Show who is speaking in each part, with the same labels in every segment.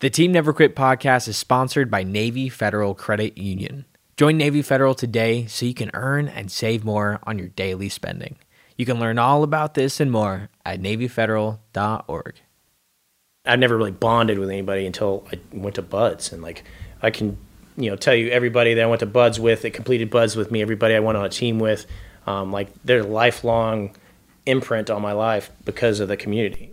Speaker 1: The Team Never Quit podcast is sponsored by Navy Federal Credit Union. Join Navy Federal today so you can earn and save more on your daily spending. You can learn all about this and more at NavyFederal.org.
Speaker 2: I never really bonded with anybody until I went to BUD/S, and like I can, you know, tell you everybody that I went to BUD/S with that completed BUD/S with me, everybody I went on a team with, um, like their lifelong imprint on my life because of the community.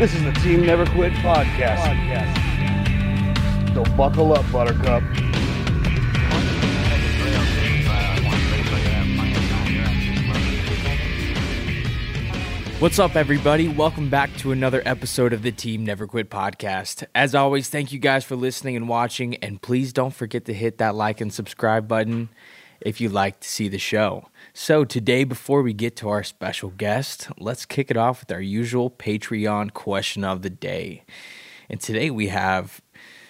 Speaker 3: This is the Team Never Quit podcast. podcast. So buckle up, Buttercup.
Speaker 1: What's up, everybody? Welcome back to another episode of the Team Never Quit podcast. As always, thank you guys for listening and watching, and please don't forget to hit that like and subscribe button if you like to see the show. So, today, before we get to our special guest, let's kick it off with our usual Patreon question of the day. And today we have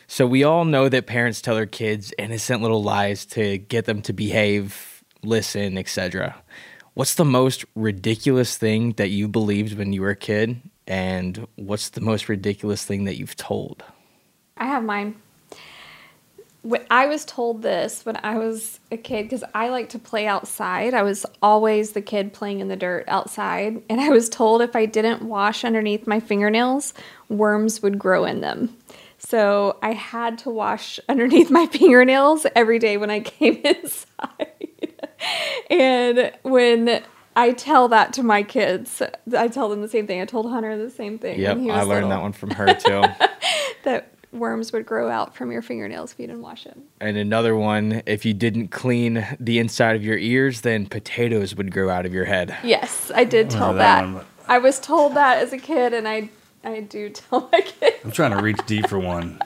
Speaker 1: so, we all know that parents tell their kids innocent little lies to get them to behave, listen, etc. What's the most ridiculous thing that you believed when you were a kid? And what's the most ridiculous thing that you've told?
Speaker 4: I have mine. I was told this when I was a kid because I like to play outside. I was always the kid playing in the dirt outside. And I was told if I didn't wash underneath my fingernails, worms would grow in them. So I had to wash underneath my fingernails every day when I came inside. and when I tell that to my kids, I tell them the same thing. I told Hunter the same thing.
Speaker 1: Yep, I learned little. that one from her too.
Speaker 4: that worms would grow out from your fingernails if you didn't wash them.
Speaker 1: And another one, if you didn't clean the inside of your ears, then potatoes would grow out of your head.
Speaker 4: Yes, I did oh, tell that. that. One, I was told that as a kid, and I I do tell my kids.
Speaker 3: I'm
Speaker 4: trying
Speaker 3: to reach deep for one.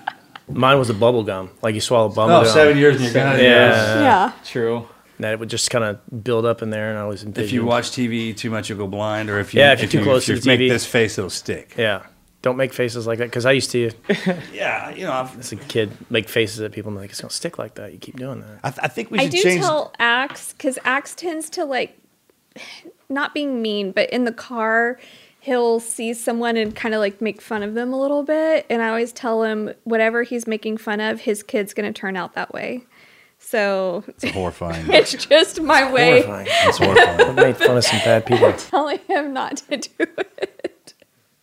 Speaker 2: Mine was a bubble gum, like you swallow bubble oh, gum.
Speaker 3: Oh, seven years and
Speaker 2: you're yeah. yeah, true. And that it would just kind of build up in there, and I was.
Speaker 3: Envisioned. If you watch TV too much, you'll go blind, or if you yeah, if you're if too you, close if to you the make TV. this face, it'll stick.
Speaker 2: Yeah. Don't make faces like that because I used
Speaker 3: to. yeah, you know, I've,
Speaker 2: as a kid, make faces at people and like it's gonna stick like that. You keep doing that. I,
Speaker 3: th- I think we should I do change. tell
Speaker 4: Axe because Axe tends to like not being mean, but in the car he'll see someone and kind of like make fun of them a little bit. And I always tell him whatever he's making fun of, his kid's going to turn out that way. So
Speaker 3: it's horrifying.
Speaker 4: it's just my it's way. Horrifying. It's
Speaker 2: horrifying. I made fun of some bad people.
Speaker 4: Telling him not to do it.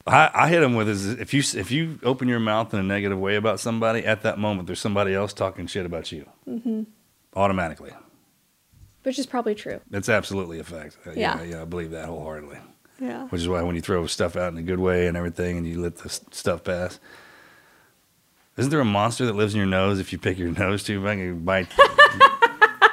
Speaker 3: I, I hit him with is if you if you open your mouth in a negative way about somebody at that moment, there's somebody else talking shit about you mm-hmm. automatically,
Speaker 4: which is probably true.
Speaker 3: That's absolutely a fact. Uh, yeah. yeah, yeah, I believe that wholeheartedly. Yeah, which is why when you throw stuff out in a good way and everything, and you let the stuff pass, isn't there a monster that lives in your nose if you pick your nose too big and bite?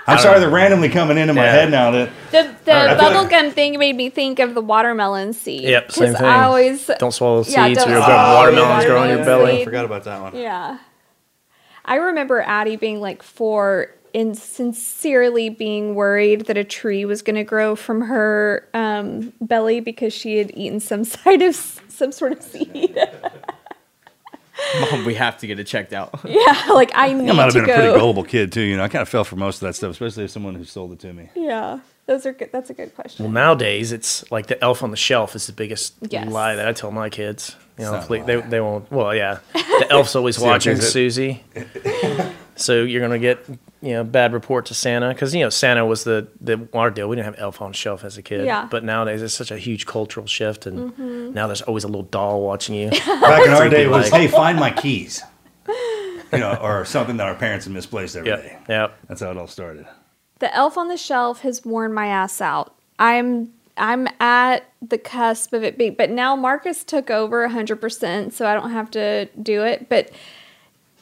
Speaker 3: I'm sorry, they're randomly coming into my yeah. head now. the
Speaker 4: the bubblegum like, thing made me think of the watermelon seed.
Speaker 2: Yep, same thing. I always don't swallow yeah, seeds or you'll oh, watermelons grow on your belly. Seed.
Speaker 3: I forgot about that one.
Speaker 4: Yeah. I remember Addie being like four and sincerely being worried that a tree was going to grow from her um, belly because she had eaten some side of some sort of seed.
Speaker 2: Mom, we have to get it checked out.
Speaker 4: Yeah, like I need. I might have been go.
Speaker 3: a pretty gullible kid too. You know, I kind of fell for most of that stuff, especially if someone who sold it to me.
Speaker 4: Yeah, those are good. That's a good question. Well,
Speaker 2: nowadays it's like the Elf on the Shelf is the biggest yes. lie that I tell my kids. You know, they they won't. Well, yeah, the Elf's always watching Susie. So you're gonna get you know bad report to Santa because you know Santa was the the our deal. We didn't have Elf on Shelf as a kid. Yeah. But nowadays it's such a huge cultural shift, and mm-hmm. now there's always a little doll watching you.
Speaker 3: Back in our day, it was like, hey, find my keys. You know, or something that our parents had misplaced every
Speaker 2: yep.
Speaker 3: day.
Speaker 2: Yeah.
Speaker 3: That's how it all started.
Speaker 4: The Elf on the Shelf has worn my ass out. I'm I'm at the cusp of it being, but now Marcus took over 100%, so I don't have to do it. But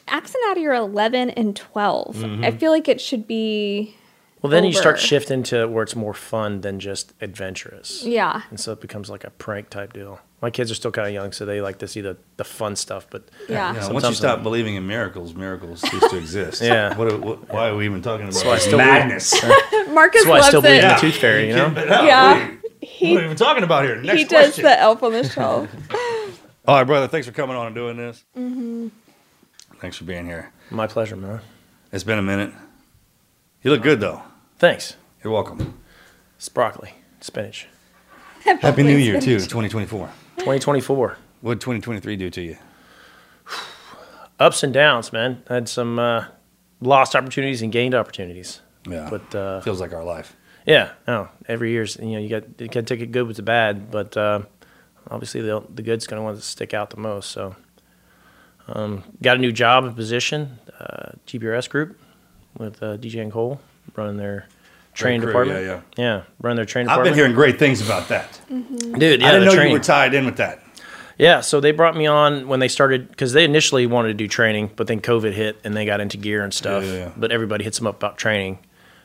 Speaker 4: Accent and Natty are 11 and 12. Mm-hmm. I feel like it should be.
Speaker 2: Well, then over. you start shifting to where it's more fun than just adventurous.
Speaker 4: Yeah.
Speaker 2: And so it becomes like a prank type deal. My kids are still kind of young, so they like to see the, the fun stuff. But
Speaker 3: yeah, yeah once you stop believing in miracles, miracles cease to exist.
Speaker 2: yeah.
Speaker 3: What, what, why are we even talking about
Speaker 4: That's
Speaker 3: why madness?
Speaker 4: Marcus That's why I still believe in the tooth fairy. You know?
Speaker 3: Yeah. He, what are we even talking about here? Next he does
Speaker 4: the elf on the shelf.
Speaker 3: All right, brother. Thanks for coming on and doing this. Mm-hmm. Thanks for being here.
Speaker 2: My pleasure, man.
Speaker 3: It's been a minute. You look good, though.
Speaker 2: Thanks.
Speaker 3: You're welcome.
Speaker 2: It's broccoli, spinach.
Speaker 3: Happy New Year, too, 2024.
Speaker 2: 2024.
Speaker 3: What did 2023 do to you?
Speaker 2: Ups and downs, man. I had some uh, lost opportunities and gained opportunities.
Speaker 3: Yeah. But uh, feels like our life.
Speaker 2: Yeah. No. Every year's you know you got you got to take it good with the bad, but uh, obviously the the good's going to want to stick out the most. So um, got a new job and position, uh, Group with uh, DJ and Cole running their training crew, department. Yeah, yeah, yeah, running their training. I've
Speaker 3: department. been hearing great things about that,
Speaker 2: mm-hmm. dude. Yeah,
Speaker 3: I didn't know training. you were tied in with that.
Speaker 2: Yeah, so they brought me on when they started because they initially wanted to do training, but then COVID hit and they got into gear and stuff. Yeah, yeah, but everybody hits them up about training,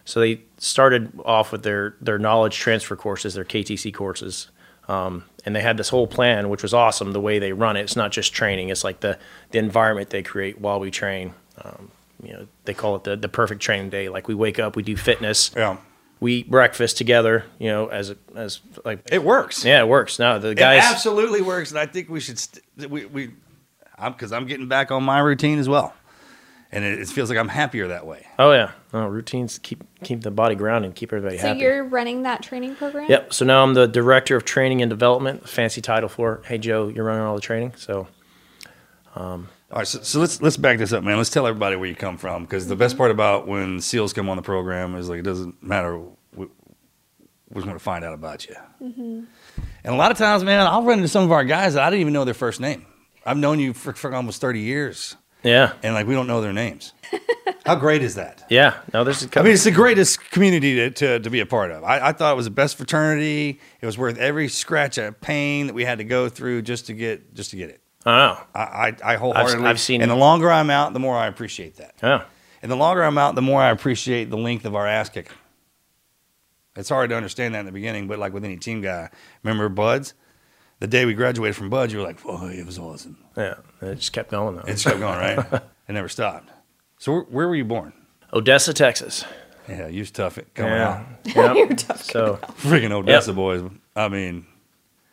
Speaker 2: so they started off with their their knowledge transfer courses, their KTC courses. Um, and they had this whole plan, which was awesome. The way they run it, it's not just training; it's like the the environment they create while we train. Um, you know, they call it the, the perfect training day. Like we wake up, we do fitness.
Speaker 3: Yeah.
Speaker 2: We eat breakfast together, you know, as as like
Speaker 3: it works.
Speaker 2: Yeah, it works. No, the guys it
Speaker 3: absolutely works, and I think we should. St- we we, I'm because I'm getting back on my routine as well, and it, it feels like I'm happier that way.
Speaker 2: Oh yeah, no, routines keep keep the body grounded, keep everybody so happy.
Speaker 4: you're running that training program?
Speaker 2: Yep. So now I'm the director of training and development. Fancy title for hey Joe, you're running all the training. So
Speaker 3: um, all right, so, so, let's let's back this up, man. Let's tell everybody where you come from, because the best mm-hmm. part about when SEALs come on the program is like it doesn't matter. We, we just want to find out about you. Mm-hmm. And a lot of times, man, I'll run into some of our guys that I didn't even know their first name. I've known you for, for almost thirty years.
Speaker 2: Yeah,
Speaker 3: and like we don't know their names. How great is that?
Speaker 2: Yeah, no,
Speaker 3: there's. I mean, it's the greatest community to, to, to be a part of. I, I, thought it was the best fraternity. It was worth every scratch of pain that we had to go through just to get just to get it. I know. I, I, I wholeheartedly.
Speaker 2: I've, I've seen.
Speaker 3: And the longer I'm out, the more I appreciate that.
Speaker 2: Yeah.
Speaker 3: And the longer I'm out, the more I appreciate the length of our ass kick. It's hard to understand that in the beginning, but like with any team guy, remember BUD/S? The day we graduated from BUD/S, you were like, "Whoa, it was awesome."
Speaker 2: Yeah, it just kept going though. It just
Speaker 3: kept going, right? it never stopped. So where, where, were you born?
Speaker 2: Odessa, Texas.
Speaker 3: Yeah, you was tough coming yeah. out. Yep. You're tough. So freaking Odessa yep. boys. I mean,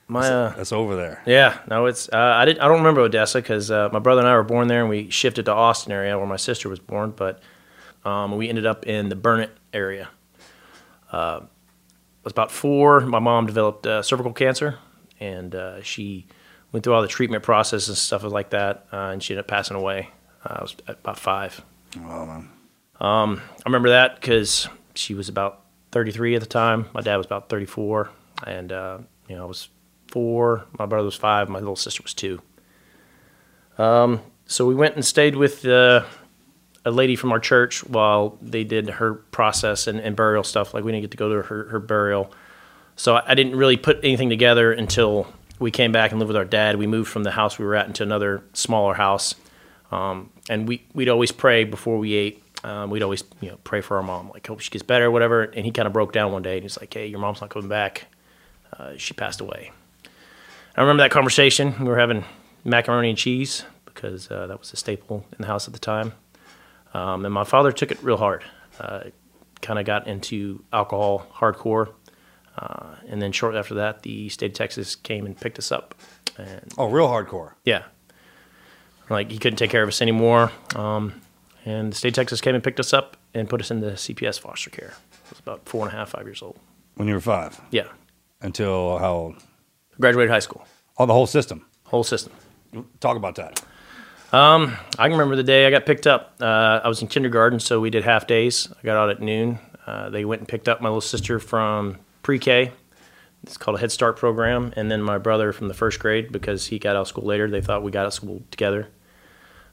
Speaker 3: my uh, that's over there.
Speaker 2: Yeah, no, it's uh, I did I don't remember Odessa because uh, my brother and I were born there, and we shifted to Austin area where my sister was born, but um, we ended up in the Burnet area. Uh, I was about four. My mom developed uh, cervical cancer, and uh, she went through all the treatment process and stuff like that, uh, and she ended up passing away. I was about five. Wow, man. Um, I remember that because she was about 33 at the time. My dad was about 34, and you know I was four, my brother was five, my little sister was two. Um, so we went and stayed with uh, a lady from our church while they did her process and, and burial stuff. Like we didn't get to go to her, her burial. So I, didn't really put anything together until we came back and lived with our dad. We moved from the house we were at into another smaller house. Um, and we, we'd always pray before we ate. Um, we'd always you know pray for our mom, like hope she gets better, whatever. And he kind of broke down one day and he's like, "Hey, your mom's not coming back. Uh, she passed away." I remember that conversation. We were having macaroni and cheese because uh, that was a staple in the house at the time. Um, and my father took it real hard. Uh, kind of got into alcohol hardcore. Uh, and then shortly after that, the state of Texas came and picked us up. And,
Speaker 3: oh, real hardcore.
Speaker 2: Yeah. Like he couldn't take care of us anymore. Um, and the state of Texas came and picked us up and put us in the CPS foster care. I was about four and a half, five years old.
Speaker 3: When you were five?
Speaker 2: Yeah.
Speaker 3: Until how old?
Speaker 2: Graduated high school.
Speaker 3: On oh, the whole system.
Speaker 2: Whole system.
Speaker 3: Talk about that.
Speaker 2: Um, I can remember the day I got picked up. Uh, I was in kindergarten, so we did half days. I got out at noon. Uh, they went and picked up my little sister from pre-K. It's called a Head Start program, and then my brother from the first grade because he got out of school later. They thought we got out of school together.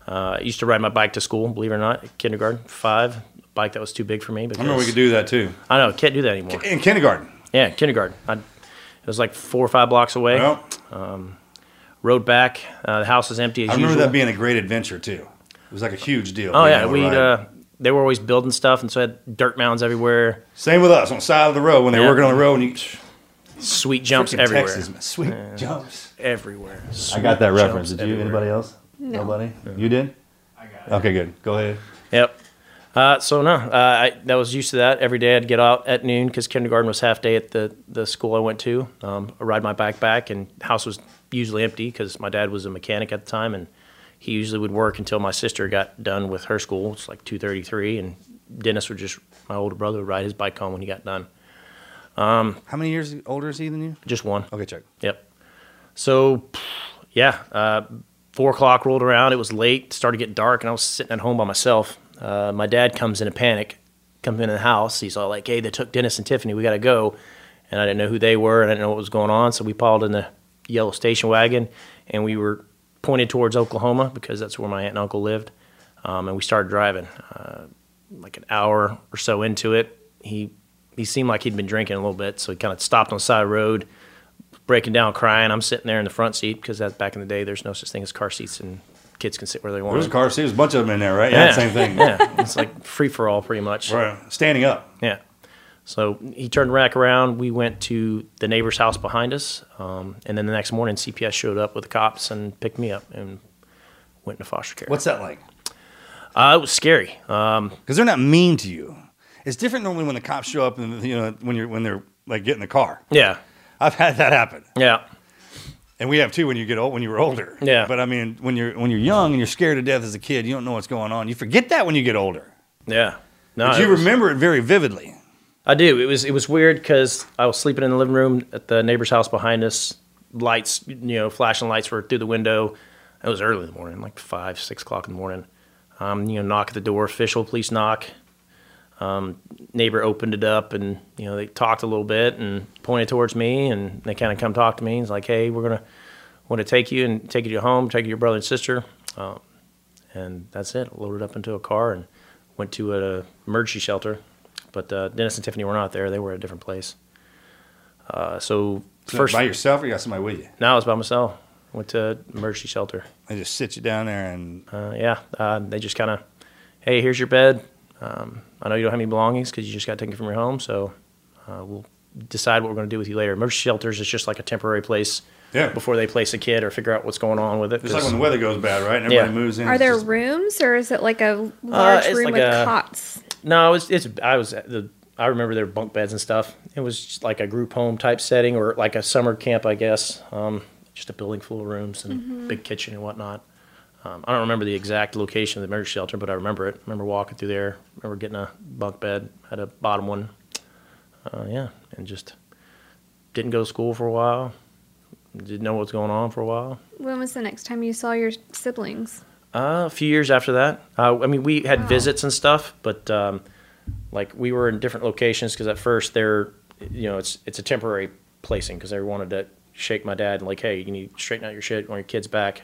Speaker 2: Uh, I used to ride my bike to school, believe it or not, kindergarten. Five bike that was too big for me.
Speaker 3: Because, I remember we could do that too.
Speaker 2: I know, can't do that anymore.
Speaker 3: In kindergarten.
Speaker 2: Yeah, kindergarten. I it was like four or five blocks away. Well, um, rode back. Uh, the house was empty as I remember usual.
Speaker 3: that being a great adventure too. It was like a huge deal.
Speaker 2: Oh yeah, we uh, they were always building stuff, and so I had dirt mounds everywhere.
Speaker 3: Same with us on the side of the road when they were working on the road, and you
Speaker 2: sweet jumps everywhere. Texas,
Speaker 3: sweet jumps
Speaker 2: everywhere. Sweet I
Speaker 3: got that reference. Did you? Everywhere. Anybody else? No. Nobody. You did. I got it. Okay, good. Go ahead.
Speaker 2: Yep. Uh, so no, uh, I that was used to that. Every day I'd get out at noon because kindergarten was half day at the the school I went to. Um, I ride my bike back, and house was usually empty because my dad was a mechanic at the time, and he usually would work until my sister got done with her school. It's like two thirty three, and Dennis would just my older brother would ride his bike home when he got done.
Speaker 3: Um, How many years older is he than you?
Speaker 2: Just one.
Speaker 3: Okay, check.
Speaker 2: Yep. So, yeah, uh, four o'clock rolled around. It was late. Started getting dark, and I was sitting at home by myself uh, my dad comes in a panic, comes into the house. He's all like, "Hey, they took Dennis and Tiffany. We got to go." And I didn't know who they were, and I didn't know what was going on. So we piled in the yellow station wagon, and we were pointed towards Oklahoma because that's where my aunt and uncle lived. Um, and we started driving. Uh, like an hour or so into it, he he seemed like he'd been drinking a little bit, so he kind of stopped on the side of the road, breaking down, crying. I'm sitting there in the front seat because that's back in the day. There's no such thing as car seats in kids can sit where they want.
Speaker 3: There's a car seat. There's a bunch of them in there, right? Yeah, yeah. same thing.
Speaker 2: yeah, it's like free for all, pretty much.
Speaker 3: Right, standing up.
Speaker 2: Yeah. So he turned rack around. We went to the neighbor's house behind us, um, and then the next morning, CPS showed up with the cops and picked me up and went into foster care.
Speaker 3: What's that like?
Speaker 2: Uh, it was scary.
Speaker 3: Because um, they're not mean to you. It's different normally when the cops show up and you know when you're when they're like getting the car.
Speaker 2: Yeah,
Speaker 3: I've had that happen.
Speaker 2: Yeah,
Speaker 3: and we have too when you get old when you were older
Speaker 2: yeah
Speaker 3: but i mean when you're when you're young and you're scared to death as a kid you don't know what's going on you forget that when you get older
Speaker 2: yeah
Speaker 3: no but you was, remember it very vividly
Speaker 2: i do it was it was weird because i was sleeping in the living room at the neighbor's house behind us lights you know flashing lights were through the window it was early in the morning like five six o'clock in the morning um, you know knock at the door official police knock um, neighbor opened it up and you know they talked a little bit and pointed towards me and they kind of come talk to me. He's like, "Hey, we're gonna want to take you and take you to home, take you to your brother and sister," um, and that's it. Loaded up into a car and went to a emergency shelter. But uh, Dennis and Tiffany were not there; they were at a different place. Uh, so,
Speaker 3: so first, by yourself or you got somebody with you?
Speaker 2: No, I was by myself. Went to emergency shelter.
Speaker 3: They just sit you down there and
Speaker 2: uh, yeah, uh, they just kind of, hey, here's your bed um, I know you don't have any belongings because you just got taken from your home, so uh, we'll decide what we're going to do with you later. Emergency shelters is just like a temporary place
Speaker 3: yeah.
Speaker 2: before they place a kid or figure out what's going on with it.
Speaker 3: It's like when the weather goes bad, right? And everybody yeah. moves in.
Speaker 4: Are there just... rooms or is it like a uh, large uh, room like with a, cots?
Speaker 2: No, it's, it's I was the I remember there were bunk beds and stuff. It was like a group home type setting or like a summer camp, I guess. Um, just a building full of rooms and mm-hmm. big kitchen and whatnot. Um, I don't remember the exact location of the emergency shelter, but I remember it. I remember walking through there. I remember getting a bunk bed, had a bottom one. Uh, yeah, and just didn't go to school for a while. Didn't know what's going on for a while.
Speaker 4: When was the next time you saw your siblings?
Speaker 2: Uh, a few years after that. Uh, I mean, we had wow. visits and stuff, but um, like we were in different locations because at first they're, you know, it's it's a temporary placing because they wanted to shake my dad and like, hey, you need to straighten out your shit, want your kids back.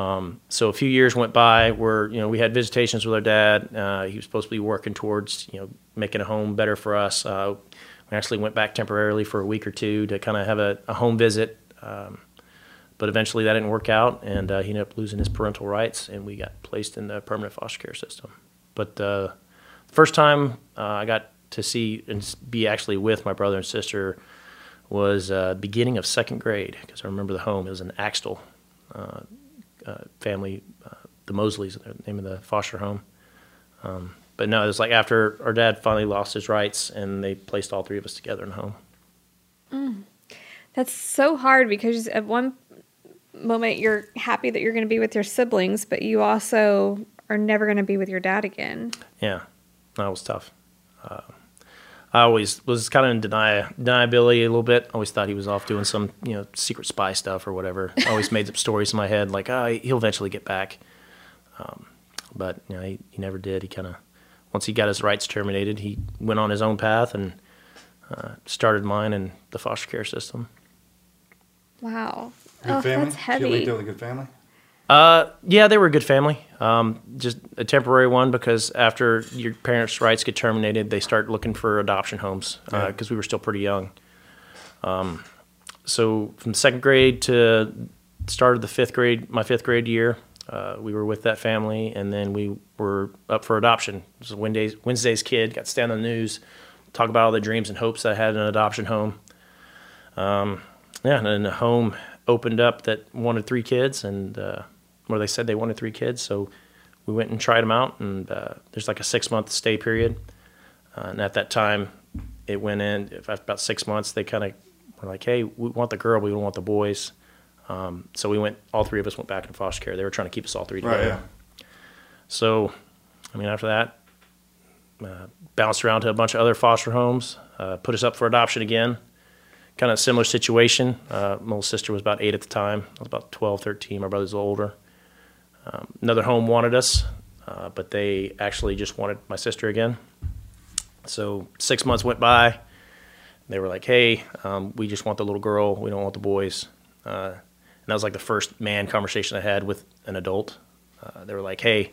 Speaker 2: Um, so a few years went by where you know we had visitations with our dad. Uh, he was supposed to be working towards you know making a home better for us. Uh, we actually went back temporarily for a week or two to kind of have a, a, home visit, um, but eventually that didn't work out, and uh, he ended up losing his parental rights, and we got placed in the permanent foster care system. But uh, the first time uh, I got to see and be actually with my brother and sister was uh, beginning of second grade because I remember the home. It was an Axtell. Uh, family, uh, the Mosleys, the name of the foster home. Um, but no, it was like after our dad finally lost his rights and they placed all three of us together in a home. Mm.
Speaker 4: That's so hard because at one moment you're happy that you're going to be with your siblings, but you also are never going to be with your dad again.
Speaker 2: Yeah, that was tough. Uh, I always was kind of in denial, deniability a little bit. I always thought he was off doing some, you know, secret spy stuff or whatever. I always made up stories in my head like, oh, he'll eventually get back. Um, but you know, he, he never did. He kind of once he got his rights terminated, he went on his own path and uh, started mine in the foster care system.
Speaker 4: Wow, good
Speaker 3: oh, family. That's heavy. Did you lead with a good family?
Speaker 2: Uh, yeah, they were a good family. Um, just a temporary one because after your parents' rights get terminated, they start looking for adoption homes because uh, yeah. uh, we were still pretty young. Um, so from second grade to start of the fifth grade, my fifth grade year, uh, we were with that family, and then we were up for adoption. It was Wednesday's, Wednesday's kid got to stand on the news, talk about all the dreams and hopes I had in an adoption home. Um, yeah, and then a home opened up that wanted three kids, and uh, where they said they wanted three kids. So we went and tried them out, and uh, there's like a six month stay period. Uh, and at that time, it went in after about six months. They kind of were like, "Hey, we want the girl, we don't want the boys." Um, so we went. All three of us went back into foster care. They were trying to keep us all three together. Right, yeah. So, I mean, after that, uh, bounced around to a bunch of other foster homes. Uh, put us up for adoption again kind of similar situation. Uh, my little sister was about eight at the time. I was about 12, 13. My brother's older. Um, another home wanted us, uh, but they actually just wanted my sister again. So six months went by. They were like, "Hey, um, we just want the little girl. We don't want the boys." Uh, and that was like the first man conversation I had with an adult. Uh, they were like, "Hey,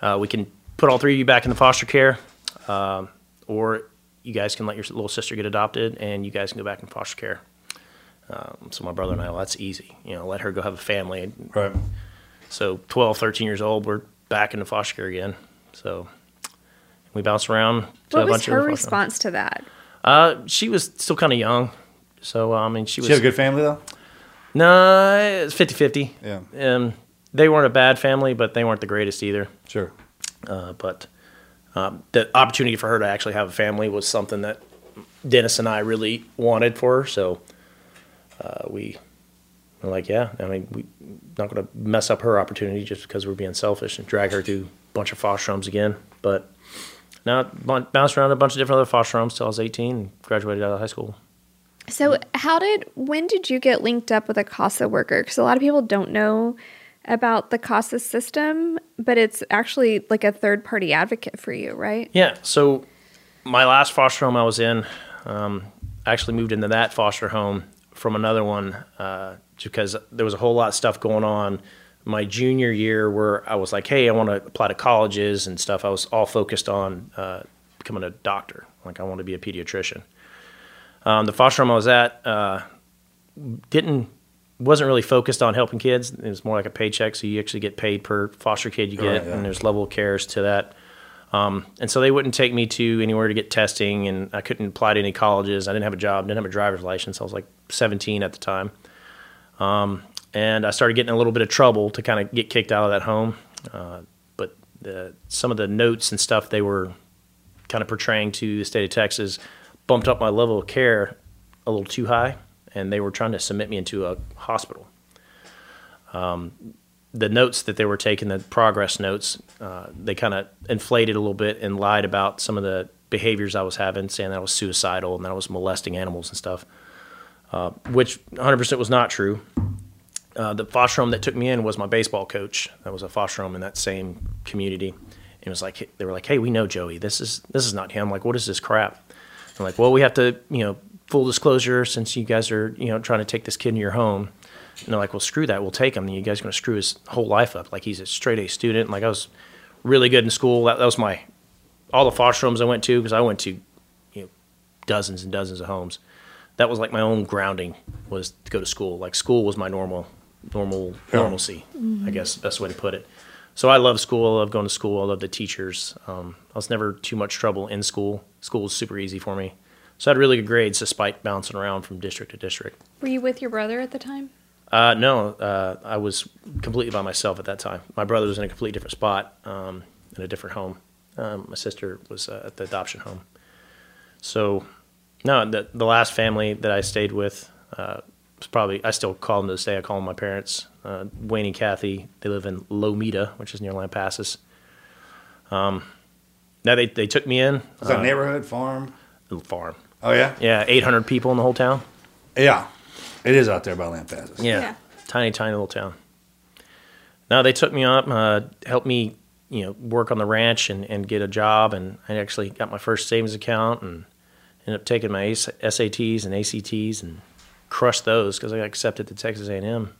Speaker 2: uh, we can put all three of you back in the foster care, um, or you guys can let your little sister get adopted, and you guys can go back in foster care." Um, so my brother and I, well, that's easy. You know, let her go have a family.
Speaker 3: Right.
Speaker 2: So 12, 13 years old, we're back into foster care again. So we bounce around.
Speaker 4: To what a was her of response to that?
Speaker 2: Uh, she was still kind of young. So, I mean, she was.
Speaker 3: She had a good family, though?
Speaker 2: No, it was 50 50.
Speaker 3: Yeah. and
Speaker 2: um, they weren't a bad family, but they weren't the greatest either.
Speaker 3: Sure.
Speaker 2: Uh, but um, the opportunity for her to actually have a family was something that Dennis and I really wanted for her. So uh, we like, yeah, I mean, we're not going to mess up her opportunity just because we're being selfish and drag her through a bunch of foster homes again. But now bounced around a bunch of different other foster homes till I was 18 and graduated out of high school.
Speaker 4: So, how did, when did you get linked up with a CASA worker? Because a lot of people don't know about the CASA system, but it's actually like a third party advocate for you, right?
Speaker 2: Yeah. So, my last foster home I was in, um, I actually moved into that foster home from another one uh, because there was a whole lot of stuff going on my junior year where I was like, hey, I want to apply to colleges and stuff. I was all focused on uh, becoming a doctor. Like, I want to be a pediatrician. Um, the foster home I was at uh, didn't wasn't really focused on helping kids. It was more like a paycheck, so you actually get paid per foster kid you oh, get, yeah. and there's level of cares to that. Um, and so they wouldn't take me to anywhere to get testing, and I couldn't apply to any colleges. I didn't have a job, didn't have a driver's license. I was like 17 at the time. Um, and I started getting a little bit of trouble to kind of get kicked out of that home. Uh, but the, some of the notes and stuff they were kind of portraying to the state of Texas bumped up my level of care a little too high, and they were trying to submit me into a hospital. Um, the notes that they were taking, the progress notes, uh, they kind of inflated a little bit and lied about some of the behaviors I was having, saying that I was suicidal and that I was molesting animals and stuff uh, which 100% was not true. Uh, the foster home that took me in was my baseball coach. That was a foster home in that same community. And it was like they were like, "Hey, we know Joey. This is this is not him. Like, what is this crap?" I'm like, "Well, we have to, you know, full disclosure, since you guys are, you know, trying to take this kid in your home." And they're like, "Well, screw that. We'll take him. And you guys are going to screw his whole life up. Like, he's a straight A student. And like, I was really good in school. That, that was my all the foster homes I went to because I went to, you know, dozens and dozens of homes." that was like my own grounding was to go to school. Like school was my normal, normal yeah. normalcy. Mm-hmm. I guess best way to put it. So I love school. I love going to school. I love the teachers. Um, I was never too much trouble in school. School was super easy for me. So I had really good grades despite bouncing around from district to district.
Speaker 4: Were you with your brother at the time?
Speaker 2: Uh, no, uh, I was completely by myself at that time. My brother was in a completely different spot, um, in a different home. Um, my sister was uh, at the adoption home. So no, the, the last family that I stayed with uh, was probably, I still call them to this day. I call them my parents, uh, Wayne and Kathy. They live in Lometa, which is near Lampasas. Um, now they, they took me in.
Speaker 3: It's uh, a neighborhood farm.
Speaker 2: Farm.
Speaker 3: Oh, yeah?
Speaker 2: Yeah, 800 people in the whole town.
Speaker 3: Yeah. It is out there by Lampasas.
Speaker 2: Yeah. yeah. Tiny, tiny little town. Now they took me up, uh, helped me, you know, work on the ranch and, and get a job. And I actually got my first savings account and ended up taking my SATs and ACTs and crushed those because I got accepted to Texas A&M.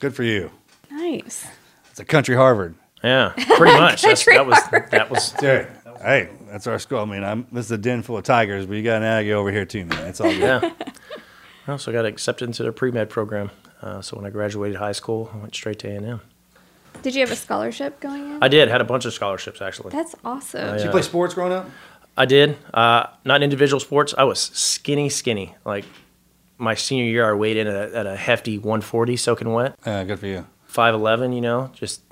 Speaker 3: Good for you.
Speaker 4: Nice.
Speaker 3: It's a country Harvard.
Speaker 2: Yeah, pretty much. that was that was. Dude,
Speaker 3: hey, that's our school. I mean, I'm this is a den full of tigers, but you got an Aggie over here too, man. It's all good. Yeah.
Speaker 2: I also got accepted into the pre med program. Uh, so when I graduated high school, I went straight to A and M.
Speaker 4: Did you have a scholarship going in?
Speaker 2: I did. Had a bunch of scholarships actually.
Speaker 4: That's awesome. I, oh,
Speaker 3: did you play sports growing up?
Speaker 2: I did. Uh, not in individual sports. I was skinny, skinny. Like my senior year, I weighed in at a, at a hefty 140 soaking wet. Yeah,
Speaker 3: good for you.
Speaker 2: 5'11, you know, just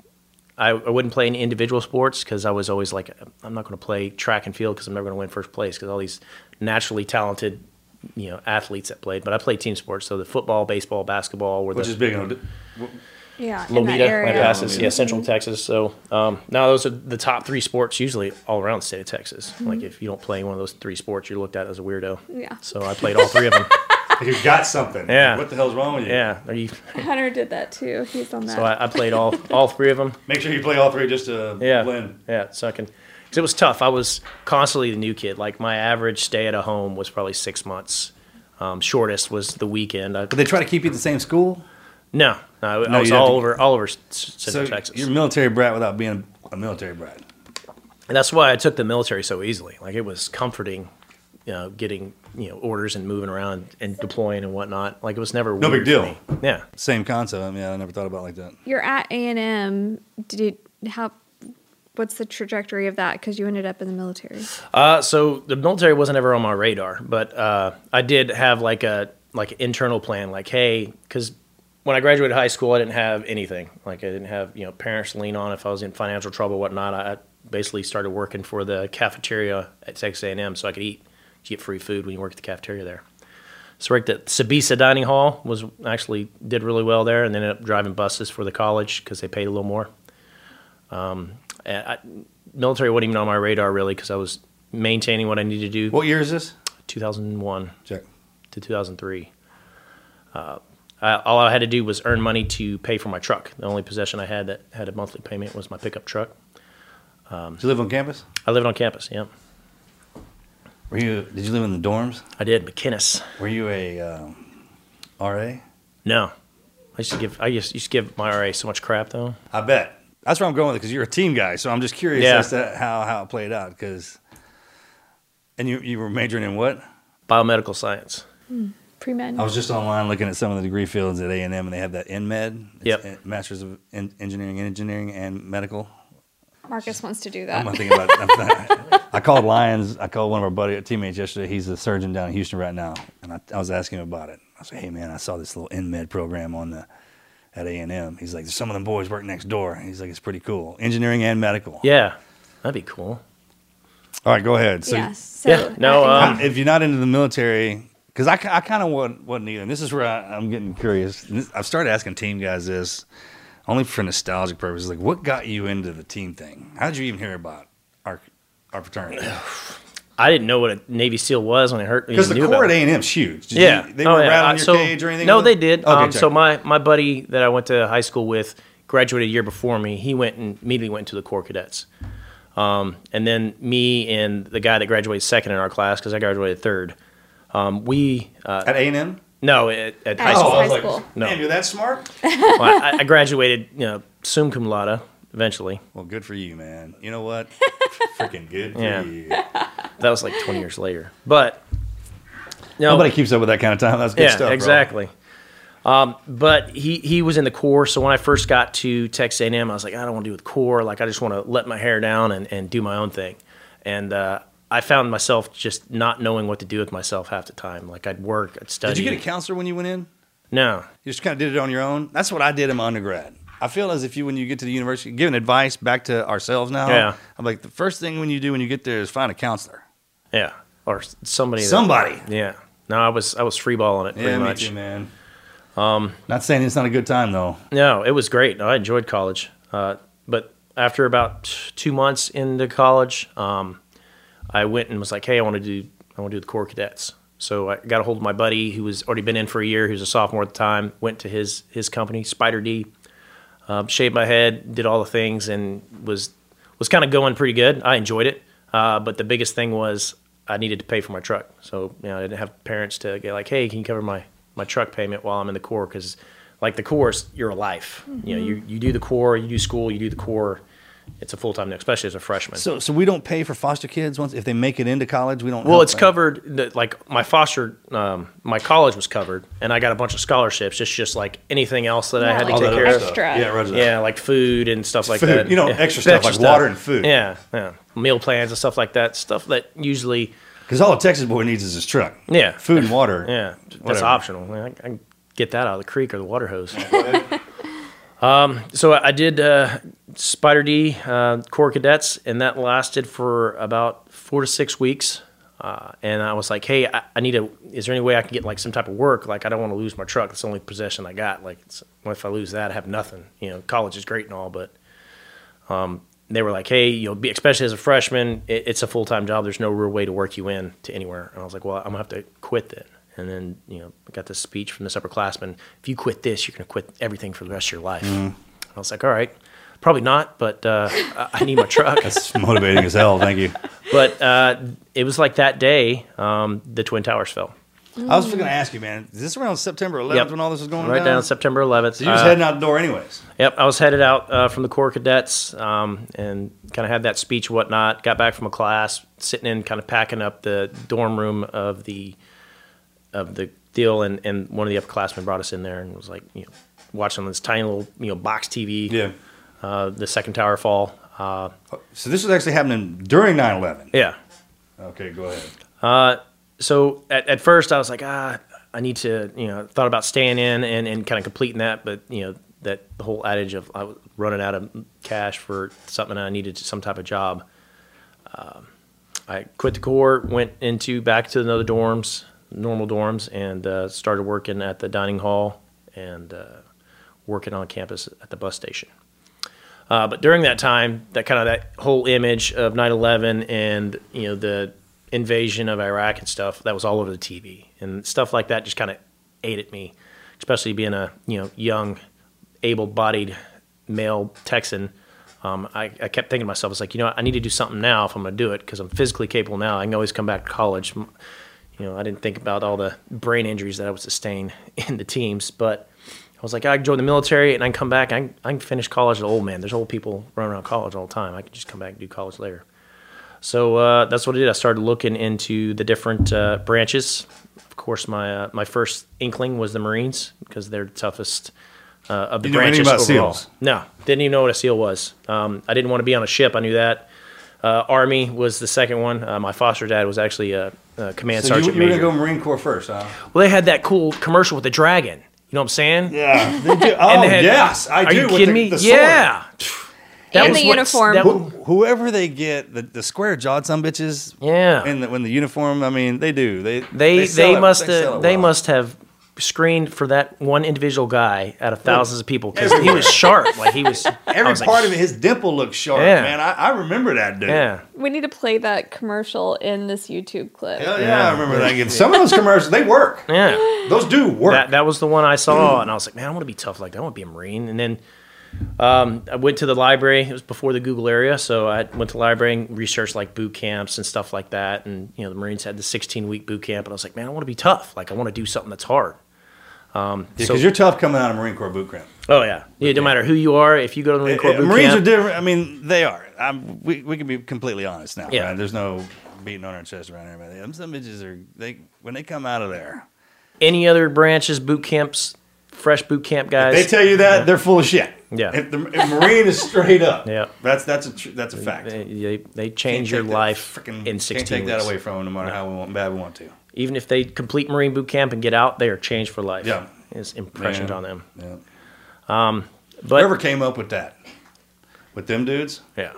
Speaker 2: I, I wouldn't play any individual sports because I was always like, I'm not going to play track and field because I'm never going to win first place because all these naturally talented, you know, athletes that played. But I played team sports, so the football, baseball, basketball
Speaker 3: were which
Speaker 2: the, is big
Speaker 3: on
Speaker 4: yeah, Lometa,
Speaker 2: Passes, yeah, Central Texas. So um, now those are the top three sports usually all around the state of Texas. Mm-hmm. Like if you don't play one of those three sports, you're looked at as a weirdo.
Speaker 4: Yeah.
Speaker 2: So I played all three of them.
Speaker 3: You've got something.
Speaker 2: Yeah.
Speaker 3: What the hell's wrong with you?
Speaker 2: Yeah. Are you?
Speaker 4: Hunter did that too. He's on that. So I,
Speaker 2: I played all all three of them.
Speaker 3: Make sure you play all three just to
Speaker 2: yeah.
Speaker 3: win.
Speaker 2: Yeah. So I can. Cause it was tough. I was constantly the new kid. Like my average stay at a home was probably six months. Um, shortest was the weekend. I,
Speaker 3: Did they try to keep you at the same school?
Speaker 2: No, no, I, no, was all to, over all over Central so Texas.
Speaker 3: You're a military brat without being a military brat.
Speaker 2: And that's why I took the military so easily. Like it was comforting, you know, getting you know orders and moving around and deploying and whatnot. Like it was never no big deal.
Speaker 3: Yeah, same concept. I mean, I never thought about like that.
Speaker 4: You're at A and M. Did you, how? What's the trajectory of that? Because you ended up in the military.
Speaker 2: Uh, so the military wasn't ever on my radar, but uh, I did have like a like an internal plan. Like, hey, because when I graduated high school, I didn't have anything. Like I didn't have you know parents to lean on if I was in financial trouble, whatnot. I basically started working for the cafeteria at Texas A&M, so I could eat get free food when you work at the cafeteria there. So I worked at Sbisa Dining Hall. Was actually did really well there, and then ended up driving buses for the college because they paid a little more. Um, I, military wasn't even on my radar really because I was maintaining what I needed to do.
Speaker 3: What year is
Speaker 2: this? 2001
Speaker 3: Check.
Speaker 2: to 2003. Uh, uh, all I had to do was earn money to pay for my truck. The only possession I had that had a monthly payment was my pickup truck.
Speaker 3: Um, you live on campus?
Speaker 2: I lived on campus. Yeah.
Speaker 3: Were you? Did you live in the dorms?
Speaker 2: I did, McInnis.
Speaker 3: Were you a um, RA?
Speaker 2: No, I used to give. I used, used to give my RA so much crap though. I
Speaker 3: bet that's where I'm going with it because you're a team guy. So I'm just curious yeah. as to how how it played out. Because, and you you were majoring in what?
Speaker 2: Biomedical science. Hmm
Speaker 4: pre med.
Speaker 3: I was just online looking at some of the degree fields at A and M, and they have that EnMed.
Speaker 2: Yep.
Speaker 3: Masters of in- Engineering, Engineering, and Medical.
Speaker 4: Marcus wants to do that. I'm thinking about.
Speaker 3: i I called Lions. I called one of our buddy teammates yesterday. He's a surgeon down in Houston right now, and I, I was asking him about it. I said, "Hey man, I saw this little EnMed program on the." At A and M, he's like, some of them boys work next door." He's like, "It's pretty cool, engineering and medical."
Speaker 2: Yeah, that'd be cool.
Speaker 3: All right, go ahead.
Speaker 4: So, yes. So
Speaker 2: yeah.
Speaker 3: No.
Speaker 2: Um,
Speaker 3: if you're not into the military, because I, I kind of wasn't, wasn't either. And this is where I, am getting curious. This, I've started asking team guys this, only for nostalgic purposes. Like, what got you into the team thing? How did you even hear about our our fraternity?
Speaker 2: I didn't know what a Navy SEAL was when I heard
Speaker 3: because the Corps at A
Speaker 2: and
Speaker 3: M's huge. Did
Speaker 2: yeah, you,
Speaker 3: they oh, were yeah. rattling I, your cage or anything.
Speaker 2: No, they did. Okay, um, so my my buddy that I went to high school with graduated a year before me. He went and immediately went to the Corps Cadets. Um, and then me and the guy that graduated second in our class because I graduated third um, we uh,
Speaker 3: at A and M.
Speaker 2: No, at, at high, school. No,
Speaker 3: man, you're that smart.
Speaker 2: well, I, I, graduated, you know, sum cum laude eventually.
Speaker 3: Well, good for you, man. You know what? Freaking good for yeah. you. That
Speaker 2: was like 20 years later, but
Speaker 3: you know, nobody keeps up with that kind of time. That's good yeah, stuff.
Speaker 2: Exactly. Um, but he he was in the Corps, so when I first got to Texas A&M, I was like, I don't want to do with Corps. Like, I just want to let my hair down and, and do my own thing. And uh, I found myself just not knowing what to do with myself half the time. Like I'd work, I'd study.
Speaker 3: Did you get a counselor when you went in?
Speaker 2: No.
Speaker 3: You just kind of did it on your own. That's what I did in my undergrad. I feel as if you, when you get to the university, giving advice back to ourselves now.
Speaker 2: Yeah.
Speaker 3: I'm like the first thing when you do when you get there is find a counselor.
Speaker 2: Yeah, or somebody. That,
Speaker 3: somebody.
Speaker 2: yeah. No, I was I was freeballing it pretty yeah, me much. Too, man.
Speaker 3: Um, not saying it's not a good time though.
Speaker 2: No, it was great. I enjoyed college, uh, but after about two months into college, um, I went and was like, hey, I want to do I want to do the Corps Cadets. So I got a hold of my buddy who was already been in for a year. Who's was a sophomore at the time. Went to his his company, Spider D. Um, shaved my head, did all the things, and was was kind of going pretty good. I enjoyed it, uh, but the biggest thing was I needed to pay for my truck. So you know, I didn't have parents to get like, hey, can you cover my my truck payment while I'm in the Corps? Because like the Corps, you're a life. Mm-hmm. You know, mm-hmm. you you do the Corps, you do school, you do the Corps it's a full time especially as a freshman.
Speaker 3: So, so we don't pay for foster kids once if they make it into college. We don't.
Speaker 2: Well, it's
Speaker 3: them.
Speaker 2: covered. Like my foster, um, my college was covered, and I got a bunch of scholarships. Just, just like anything else that I had to take care of. Extra. Yeah, right yeah, like food and stuff like food. that.
Speaker 3: You know, yeah. extra stuff extra like stuff. water and food.
Speaker 2: Yeah, yeah, meal plans and stuff like that. Stuff that usually.
Speaker 3: Because all a Texas boy needs is his truck.
Speaker 2: Yeah,
Speaker 3: food and water.
Speaker 2: yeah, that's optional. I, I get that out of the creek or the water hose. Um, so I did uh, Spider D uh, Corps Cadets, and that lasted for about four to six weeks. Uh, and I was like, hey, I, I, need a. Is there any way I can get like some type of work? Like, I don't want to lose my truck. It's the only possession I got. Like, well, if I lose that, I have nothing. You know, college is great and all, but um, they were like, hey, you know, be, especially as a freshman, it, it's a full time job. There's no real way to work you in to anywhere. And I was like, well, I'm gonna have to quit then and then you know I got this speech from this upperclassman. If you quit this, you're going to quit everything for the rest of your life. Mm. I was like, all right, probably not, but uh, I need my truck.
Speaker 3: That's motivating as hell. Thank you.
Speaker 2: But uh, it was like that day um, the twin towers fell.
Speaker 3: Mm. I was going to ask you, man. Is this around September 11th yep. when all this was going
Speaker 2: right down? down September 11th.
Speaker 3: So you was uh, heading out the door, anyways.
Speaker 2: Yep, I was headed out uh, from the Corps Cadets um, and kind of had that speech, whatnot. Got back from a class, sitting in, kind of packing up the dorm room of the of the deal, and, and one of the upperclassmen brought us in there and was like, you know, watching this tiny little you know box TV.
Speaker 3: Yeah.
Speaker 2: Uh, the second tower fall. Uh,
Speaker 3: oh, so this was actually happening during
Speaker 2: 9/11. Yeah.
Speaker 3: Okay, go ahead. Uh,
Speaker 2: so at, at first I was like, ah, I need to, you know, thought about staying in and, and kind of completing that, but you know that the whole adage of I was running out of cash for something I needed some type of job. Um, I quit the Corps, went into back to another dorms, normal dorms and uh, started working at the dining hall and uh, working on campus at the bus station. Uh, but during that time, that kind of that whole image of 9/11 and you know the invasion of Iraq and stuff that was all over the TV and stuff like that just kind of ate at me, especially being a you know young, able-bodied male Texan. Um, I, I, kept thinking to myself, it's like, you know, I need to do something now if I'm going to do it because I'm physically capable now. I can always come back to college you know, I didn't think about all the brain injuries that I would sustain in the teams, but I was like, I can join the military and I can come back. I can, I can finish college as an old man. There's old people running around college all the time. I can just come back and do college later. So uh, that's what I did. I started looking into the different uh, branches. Of course, my uh, my first inkling was the Marines because they're the toughest uh, of the you know branches about overall. SEALs? No, didn't even know what a SEAL was. Um, I didn't want to be on a ship. I knew that. Uh, Army was the second one. Uh, my foster dad was actually a uh, command so sergeant. You, you're major.
Speaker 3: gonna go Marine Corps first, huh?
Speaker 2: Well, they had that cool commercial with the dragon. You know what I'm saying?
Speaker 3: Yeah, they do. Oh, they had, yes,
Speaker 2: I
Speaker 3: are
Speaker 2: do. Are you kidding the, me?
Speaker 3: The yeah. That
Speaker 4: and the uniform. Who,
Speaker 3: whoever they get, the, the square jawed some bitches.
Speaker 2: Yeah.
Speaker 3: And the, when the uniform, I mean, they do. They
Speaker 2: they, they, they it, must they, have, well. they must have screened for that one individual guy out of thousands of people because he was sharp. Like he was.
Speaker 3: Every
Speaker 2: was
Speaker 3: part like, of it, his dimple looked sharp, yeah. man. I, I, remember that dude.
Speaker 2: Yeah.
Speaker 4: We need to play that commercial in this YouTube clip.
Speaker 3: Hell yeah, yeah. I remember that. Again. Some of those commercials, they work.
Speaker 2: Yeah.
Speaker 3: Those do work.
Speaker 2: That, that was the one I saw, and I was like, man, I want to be tough like that. I want to be a Marine. And then. Um, I went to the library. It was before the Google area, so I went to the library and researched like boot camps and stuff like that. And you know, the Marines had the 16 week boot camp, and I was like, man, I want to be tough. Like, I want to do something that's hard.
Speaker 3: Um, yeah, because so, you're tough coming out of Marine Corps boot camp.
Speaker 2: Oh yeah, yeah. No matter who you are, if you go to the Marine eh, Corps, eh, boot camp,
Speaker 3: Marines
Speaker 2: are
Speaker 3: different. I mean, they are. I'm, we we can be completely honest now. Yeah. Right? There's no beating on our chest around everybody. Them some bitches are they when they come out of there.
Speaker 2: Any other branches, boot camps, fresh boot camp guys?
Speaker 3: If they tell you that yeah. they're full of shit.
Speaker 2: Yeah.
Speaker 3: If the if Marine is straight up.
Speaker 2: Yeah.
Speaker 3: That's that's a that's a fact.
Speaker 2: They they, they change your life freaking, in
Speaker 3: sixteen. Can't
Speaker 2: take weeks.
Speaker 3: that away from them, no matter no. how we want, bad we want to
Speaker 2: even if they complete Marine boot camp and get out, they are changed for life.
Speaker 3: Yeah,
Speaker 2: is impressioned Man. on them. Yeah.
Speaker 3: Um, but whoever came up with that, with them dudes.
Speaker 2: Yeah.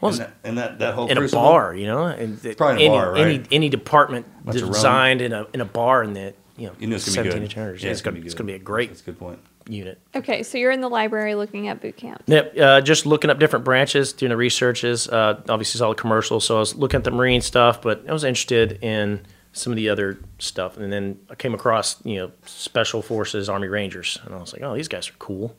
Speaker 2: Well,
Speaker 3: and that, and that, that whole
Speaker 2: in
Speaker 3: a
Speaker 2: bar, you know, and it's probably any, bar, right? any any department designed in a in a bar in the you know, you know it's gonna be good. Yeah, it's, gonna, be it's gonna be a great.
Speaker 3: That's a good point.
Speaker 2: Unit.
Speaker 4: Okay, so you're in the library looking at boot camp.
Speaker 2: Yep, uh, just looking up different branches, doing the researches. Uh, obviously, it's all the commercials, so I was looking at the marine stuff, but I was interested in some of the other stuff. And then I came across, you know, Special Forces Army Rangers, and I was like, oh, these guys are cool.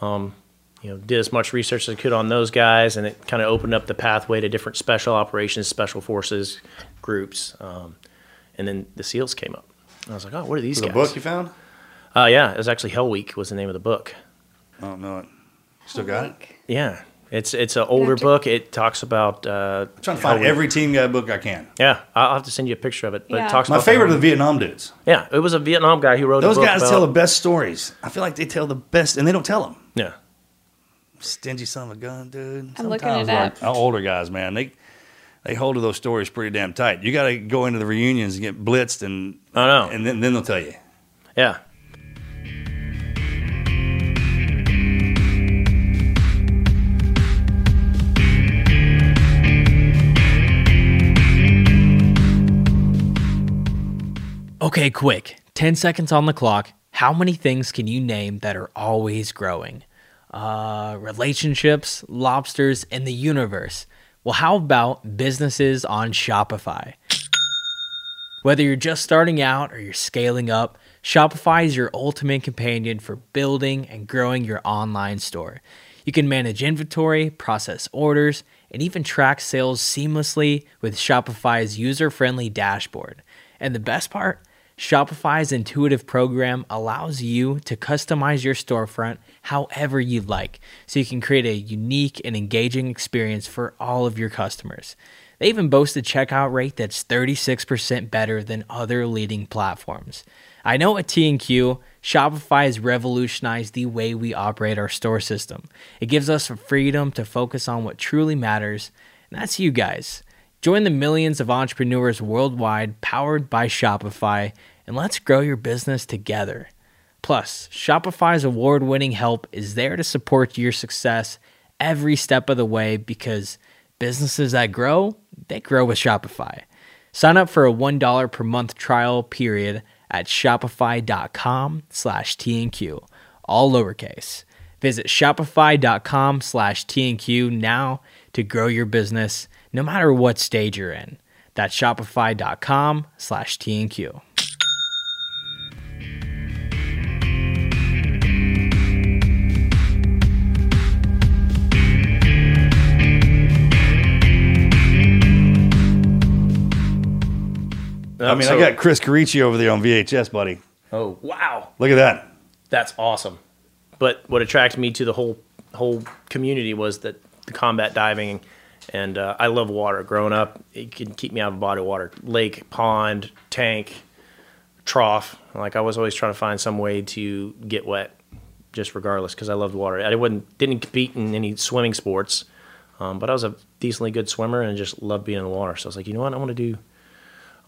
Speaker 2: Um, you know, did as much research as I could on those guys, and it kind of opened up the pathway to different special operations, special forces groups. Um, and then the SEALs came up. And I was like, oh, what are these? Was guys? A
Speaker 3: book you found?
Speaker 2: Uh, yeah, it was actually Hell Week was the name of the book.
Speaker 3: I don't know it. Still got it?
Speaker 2: Yeah. It's it's an older book. It talks about. Uh,
Speaker 3: I'm trying to find every team guy book I can.
Speaker 2: Yeah, I'll have to send you a picture of it. But yeah. it
Speaker 3: talks my favorite are the Vietnam dudes.
Speaker 2: Yeah, it was a Vietnam guy who wrote.
Speaker 3: Those guys about, tell the best stories. I feel like they tell the best, and they don't tell them.
Speaker 2: Yeah.
Speaker 3: Stingy son of a gun, dude. I'm Sometimes looking it like, up. Older guys, man, they they hold to those stories pretty damn tight. You got to go into the reunions and get blitzed, and
Speaker 2: I know,
Speaker 3: and then, then they'll tell you.
Speaker 2: Yeah,
Speaker 5: Okay, quick. 10 seconds on the clock. How many things can you name that are always growing? Uh, relationships, lobsters, and the universe. Well, how about businesses on Shopify? Whether you're just starting out or you're scaling up, Shopify is your ultimate companion for building and growing your online store. You can manage inventory, process orders, and even track sales seamlessly with Shopify's user friendly dashboard. And the best part, Shopify's intuitive program allows you to customize your storefront however you like so you can create a unique and engaging experience for all of your customers. They even boast a checkout rate that's 36% better than other leading platforms. I know at T&Q, Shopify has revolutionized the way we operate our store system. It gives us freedom to focus on what truly matters, and that's you guys. Join the millions of entrepreneurs worldwide powered by Shopify and let's grow your business together. Plus, Shopify's award winning help is there to support your success every step of the way because businesses that grow, they grow with Shopify. Sign up for a $1 per month trial period at shopify.com slash TNQ, all lowercase. Visit shopify.com slash TNQ now to grow your business no matter what stage you're in. That's shopify.com slash TNQ.
Speaker 3: I mean, so, I got Chris Carici over there on VHS, buddy.
Speaker 2: Oh wow!
Speaker 3: Look at that.
Speaker 2: That's awesome. But what attracted me to the whole whole community was that the combat diving and uh, I love water. Growing up, it can keep me out of a body of water, lake, pond, tank, trough. Like I was always trying to find some way to get wet, just regardless, because I loved water. I wasn't didn't compete in any swimming sports, um, but I was a decently good swimmer and just loved being in the water. So I was like, you know what, I want to do.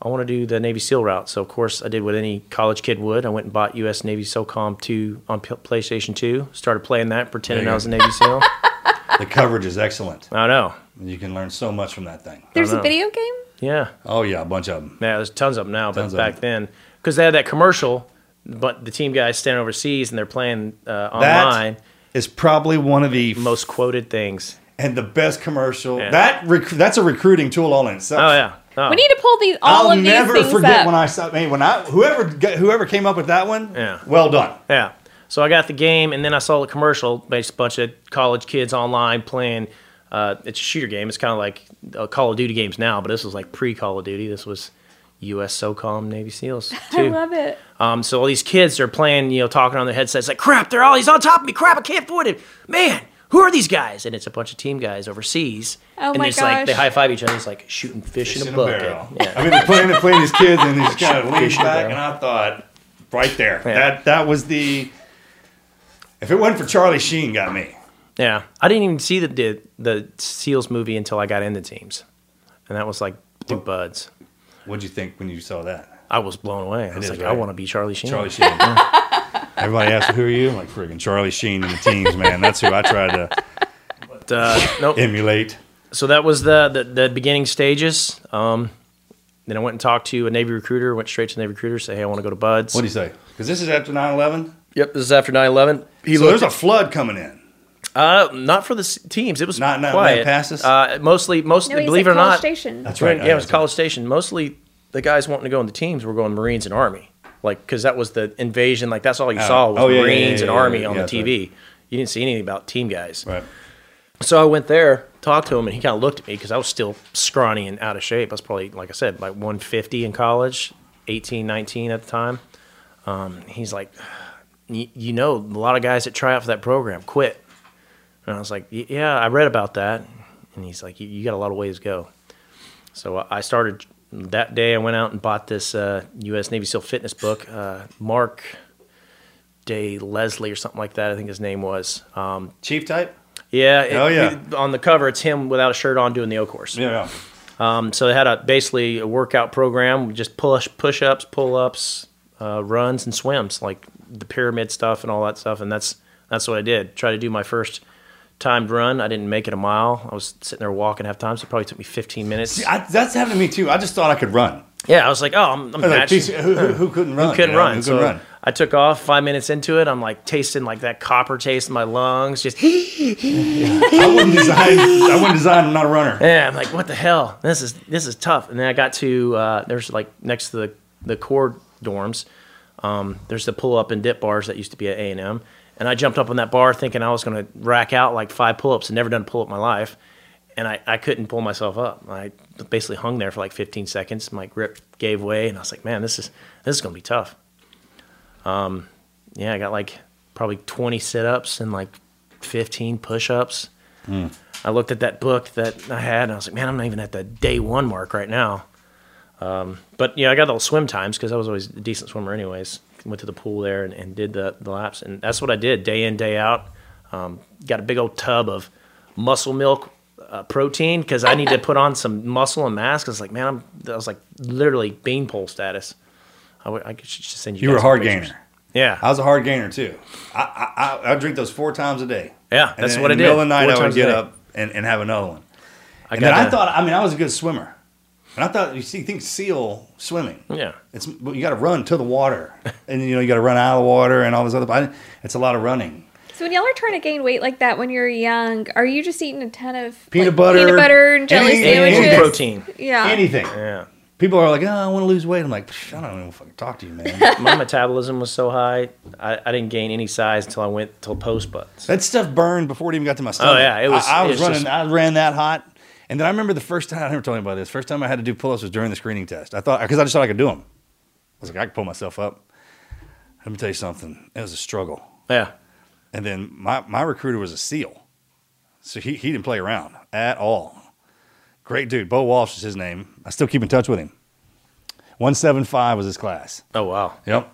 Speaker 2: I want to do the Navy SEAL route. So, of course, I did what any college kid would. I went and bought U.S. Navy SOCOM 2 on PlayStation 2, started playing that, pretending I was a Navy SEAL.
Speaker 3: the coverage is excellent.
Speaker 2: I know.
Speaker 3: You can learn so much from that thing.
Speaker 4: There's a video game?
Speaker 2: Yeah.
Speaker 3: Oh, yeah, a bunch of them. Yeah,
Speaker 2: there's tons of them now, Tons but back then, because they had that commercial, but the team guys stand overseas and they're playing uh, That- online. That
Speaker 3: is probably one of the
Speaker 2: most quoted things.
Speaker 3: and the best commercial. Yeah. That rec- that's a recruiting tool all in itself.
Speaker 2: Oh yeah. Oh.
Speaker 4: We need to pull these all I'll of these never forget
Speaker 3: up. when I saw. mean, when I whoever whoever came up with that one.
Speaker 2: Yeah.
Speaker 3: Well done.
Speaker 2: yeah. So I got the game, and then I saw a commercial, based a bunch of college kids online playing. Uh, it's a shooter game. It's kind of like uh, Call of Duty games now, but this was like pre Call of Duty. This was U.S. SOCOM Navy SEALs. Too. I love it. Um, so all these kids are playing, you know, talking on their headsets like, "Crap, they're all he's on top of me. Crap, I can't avoid it. Man, who are these guys?" And it's a bunch of team guys overseas.
Speaker 4: Oh and my it's gosh.
Speaker 2: like they high five each other. It's like shooting fish, fish in a bucket. Barrel. Yeah. I mean, they're playing, they're playing these
Speaker 3: kids, and just kind of lean back, and I thought, right there, yeah. that that was the if it wasn't for Charlie Sheen, got me.
Speaker 2: Yeah, I didn't even see the the, the Seals movie until I got into teams, and that was like through what, BUD/S.
Speaker 3: What'd you think when you saw that?
Speaker 2: I was blown away. I it was like, right? I want to be Charlie Sheen. Charlie Sheen.
Speaker 3: Everybody asked, "Who are you?" I'm like, "Friggin' Charlie Sheen and the teams, man. That's who I tried to but, uh, nope. emulate."
Speaker 2: So that was the the, the beginning stages. Um, then I went and talked to a Navy recruiter. Went straight to the Navy recruiter. Say, "Hey, I want to go to BUD/S."
Speaker 3: What do you say? Because this is after 9 11.
Speaker 2: Yep, this is after 9-11.
Speaker 3: so there's a flood coming in.
Speaker 2: Uh, not for the teams. It was not not quiet. passes. Uh, mostly, mostly. No, believe it or not, Station. That's right. Yeah, it was College Station. Mostly, the guys wanting to go in the teams were going Marines and Army, like because that was the invasion. Like that's all you oh. saw was oh, yeah, Marines yeah, yeah, and Army on the TV. Right. You didn't see anything about team guys. Right. So I went there, talked to him, and he kind of looked at me because I was still scrawny and out of shape. I was probably, like I said, like 150 in college, 18, 19 at the time. Um, he's like, you, you know, a lot of guys that try out for that program quit. And I was like, yeah, I read about that. And he's like, you, got a lot of ways to go. So I started that day. I went out and bought this uh, U.S. Navy SEAL fitness book, uh, Mark Day Leslie or something like that. I think his name was um,
Speaker 3: Chief Type.
Speaker 2: Yeah.
Speaker 3: It, oh yeah.
Speaker 2: on the cover, it's him without a shirt on doing the O course.
Speaker 3: Yeah. Um,
Speaker 2: so they had a basically a workout program, just push push ups, pull ups, uh, runs, and swims. Like the pyramid stuff and all that stuff. And that's that's what I did. Try to do my first timed run. I didn't make it a mile. I was sitting there walking half time, so it probably took me 15 minutes.
Speaker 3: See, I, that's happened to me too. I just thought I could run.
Speaker 2: Yeah, I was like, oh, I'm, I'm like,
Speaker 3: who, who, couldn't run? Who
Speaker 2: couldn't you know? run? Who couldn't run? I took off five minutes into it. I'm like tasting like that copper taste in my lungs. Just I
Speaker 3: wouldn't design. I wouldn't design. I'm not a runner.
Speaker 2: Yeah, I'm like, what the hell? This is this is tough. And then I got to uh, there's like next to the the Corps dorms um, there's the pull up and dip bars that used to be at A and M, and I jumped up on that bar thinking I was going to rack out like five pull ups and never done a pull up my life, and I, I couldn't pull myself up. I basically hung there for like 15 seconds. My grip gave way, and I was like, man, this is this is going to be tough. Um, yeah, I got like probably 20 sit ups and like 15 push ups. Mm. I looked at that book that I had, and I was like, man, I'm not even at the day one mark right now. Um, but yeah, I got the swim times because I was always a decent swimmer, anyways. Went to the pool there and, and did the, the, laps, and that's what I did day in day out. Um, got a big old tub of muscle milk uh, protein because I need to put on some muscle and mass. Cause like man, I'm, I was like literally beanpole status.
Speaker 3: I, should send you. You were a hard gainer.
Speaker 2: Yeah,
Speaker 3: I was a hard gainer too. I I, I drink those four times a day.
Speaker 2: Yeah, that's what I did. In the middle of the night, four I would
Speaker 3: get up and, and have another one. I and then thought, I mean, I was a good swimmer. And I thought you see, think seal swimming.
Speaker 2: Yeah,
Speaker 3: it's you got to run to the water, and you know you got to run out of the water and all this other. It's a lot of running.
Speaker 4: So when y'all are trying to gain weight like that when you're young, are you just eating a ton of peanut like,
Speaker 3: butter, peanut butter and jelly any, sandwiches, any protein,
Speaker 2: yeah,
Speaker 3: anything,
Speaker 2: yeah.
Speaker 3: People are like, oh, I want to lose weight. I'm like, I don't even fucking talk to you, man.
Speaker 2: My metabolism was so high, I, I, didn't gain any size until I went till post BUD/S.
Speaker 3: That stuff burned before it even got to my oh, stomach. Oh yeah, it was. I, I was running. Just, I ran that hot. And then I remember the first time I never told anybody this. First time I had to do pull-ups was during the screening test. I thought because I just thought I could do them. I was like, I could pull myself up. Let me tell you something. It was a struggle.
Speaker 2: Yeah.
Speaker 3: And then my my recruiter was a SEAL, so he he didn't play around at all. Great dude. Bo Walsh is his name. I still keep in touch with him. 175 was his class.
Speaker 2: Oh, wow.
Speaker 3: Yep.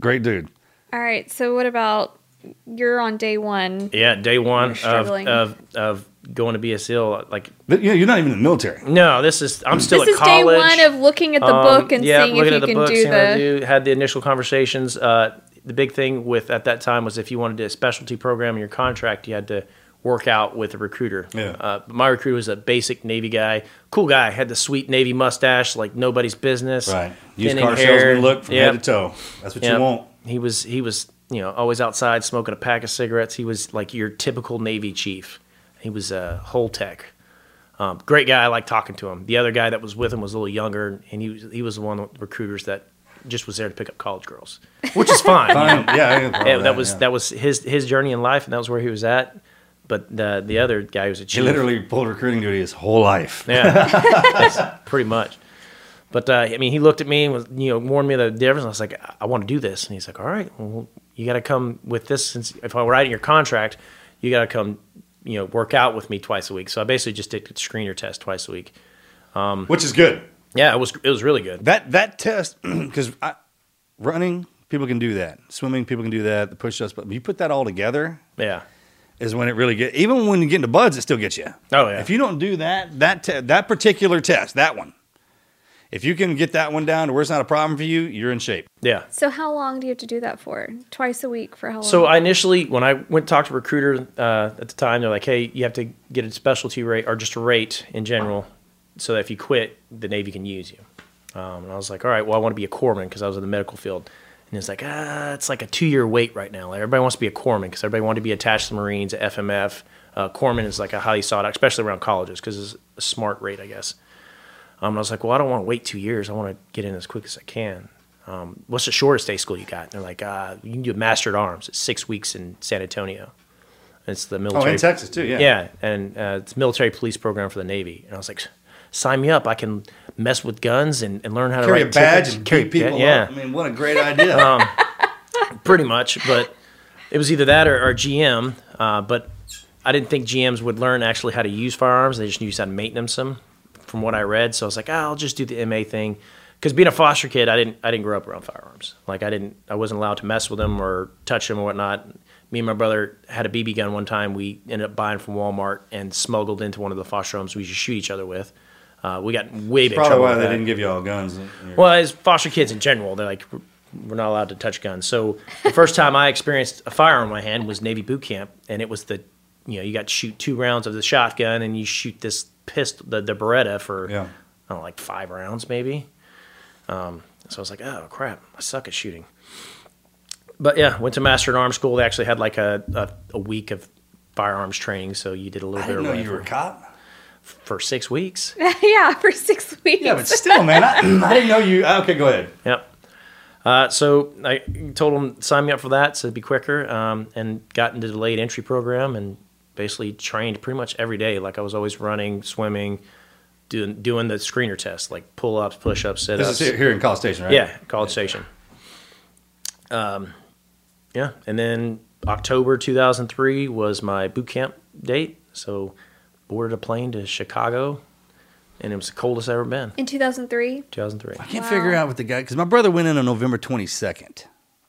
Speaker 3: Great dude.
Speaker 4: All right. So, what about you're on day one?
Speaker 2: Yeah, day one of, of, of, going to BSL. Like, yeah,
Speaker 3: you're not even in the military.
Speaker 2: No, this is I'm still this at college. This is day one of looking at the um, book and yeah, seeing if you can book, do the. Do, had the initial conversations. Uh, the big thing with at that time was if you wanted a specialty program in your contract, you had to work out with a recruiter.
Speaker 3: Yeah. Uh,
Speaker 2: my recruiter was a basic Navy guy, cool guy, had the sweet Navy mustache, like nobody's business.
Speaker 3: Right, used car hair. salesman look from yep.
Speaker 2: head to toe. That's what yep. you want. He was he was you know always outside smoking a pack of cigarettes. He was like your typical Navy chief. He was a whole tech. Um, great guy. I like talking to him. The other guy that was with him was a little younger, and he was, he was one of the recruiters that just was there to pick up college girls, which is fine. fine. You know? Yeah, yeah that, that, was yeah. that was his his journey in life, and that was where he was at. But the the other guy was a chief. He
Speaker 3: literally pulled recruiting duty his whole life.
Speaker 2: Yeah, pretty much. But uh, I mean, he looked at me and was, you know warned me the difference. I was like, I, I want to do this, and he's like, All right, well, you got to come with this. Since if I write in your contract, you got to come you know work out with me twice a week. So I basically just did screener test twice a week, um,
Speaker 3: which is good.
Speaker 2: Yeah, it was it was really good.
Speaker 3: That that test because running people can do that, swimming people can do that, the push ups, but you put that all together,
Speaker 2: yeah,
Speaker 3: is when it really get. Even when you get into buds, it still gets you.
Speaker 2: Oh yeah.
Speaker 3: If you don't do that that te- that particular test, that one, if you can get that one down to where it's not a problem for you, you're in shape.
Speaker 2: Yeah.
Speaker 4: So how long do you have to do that for? Twice a week for how long?
Speaker 2: So I initially, when I went talk to recruiter uh, at the time, they're like, "Hey, you have to get a specialty rate or just a rate in general, so that if you quit, the Navy can use you." Um, and I was like, "All right, well, I want to be a corpsman because I was in the medical field." And it's like, ah, it's like a two-year wait right now. Like everybody wants to be a corpsman because everybody wanted to be attached to the Marines, FMF. Uh, corpsman is like a highly sought out, especially around colleges, because it's a smart rate, I guess. Um, and I was like, well, I don't want to wait two years. I want to get in as quick as I can. Um, what's the shortest day school you got? And they're like, uh, you can do a master at arms. It's six weeks in San Antonio. And it's the military.
Speaker 3: Oh, in Texas too, yeah.
Speaker 2: Yeah, and uh, it's military police program for the Navy. And I was like, sign me up. I can mess with guns and, and learn how carry to carry a badge tickets. and
Speaker 3: carry people. Yeah, up. I mean, what a great idea. um,
Speaker 2: pretty much, but it was either that or, or GM. Uh, but I didn't think GMs would learn actually how to use firearms. They just knew how to maintenance them from what I read. So I was like, ah, I'll just do the MA thing. Because being a foster kid, I didn't I didn't grow up around firearms. Like I didn't I wasn't allowed to mess with them or touch them or whatnot. Me and my brother had a BB gun one time. We ended up buying from Walmart and smuggled into one of the foster homes we just shoot each other with. Uh, we got way
Speaker 3: it's big probably trouble. Probably why they didn't give you all guns.
Speaker 2: Well, as foster kids in general, they're like we're not allowed to touch guns. So the first time I experienced a firearm in my hand was Navy boot camp, and it was the you know you got to shoot two rounds of the shotgun and you shoot this pistol, the, the Beretta for
Speaker 3: yeah. I
Speaker 2: don't know, like five rounds maybe. Um, so I was like, oh crap, I suck at shooting. But yeah, went to master at arms school. They actually had like a, a, a, week of firearms training, so you did a little I
Speaker 3: bit.
Speaker 2: of
Speaker 3: know you were a cop.
Speaker 2: For six weeks.
Speaker 4: yeah, for six weeks.
Speaker 3: Yeah, but still, man, I, I didn't know you. Oh, okay, go ahead.
Speaker 2: Yep. Uh, so I told them sign me up for that so it'd be quicker, um, and got into the delayed entry program and basically trained pretty much every day. Like I was always running, swimming, doing doing the screener test, like pull ups, push ups, sit ups.
Speaker 3: This is here in College Station, right?
Speaker 2: Yeah, College yeah. Station. Um, yeah, and then October 2003 was my boot camp date. So boarded a plane to Chicago, and it was the coldest I've ever been.
Speaker 4: In 2003?
Speaker 2: 2003. I
Speaker 3: can't wow. figure out what the guy, because my brother went in on November 22nd.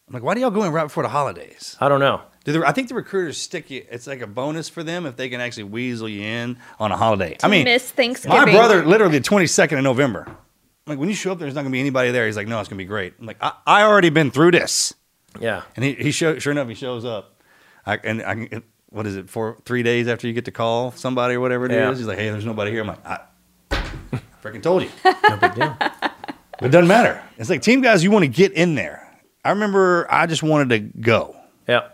Speaker 3: I'm like, why do y'all go in right before the holidays?
Speaker 2: I don't know.
Speaker 3: I think the recruiters stick you. It's like a bonus for them if they can actually weasel you in on a holiday. I mean,
Speaker 4: miss Thanksgiving.
Speaker 3: My brother, literally, the twenty second of November. I'm like when you show up, there's not gonna be anybody there. He's like, no, it's gonna be great. I'm like, I, I already been through this.
Speaker 2: Yeah.
Speaker 3: And he, he show, sure enough, he shows up. I, and I can, what is it, four, three days after you get to call somebody or whatever it yeah. is, He's like, hey, there's nobody here. I'm like, I freaking told you. no It doesn't matter. It's like team guys, you want to get in there. I remember I just wanted to go.
Speaker 2: Yeah.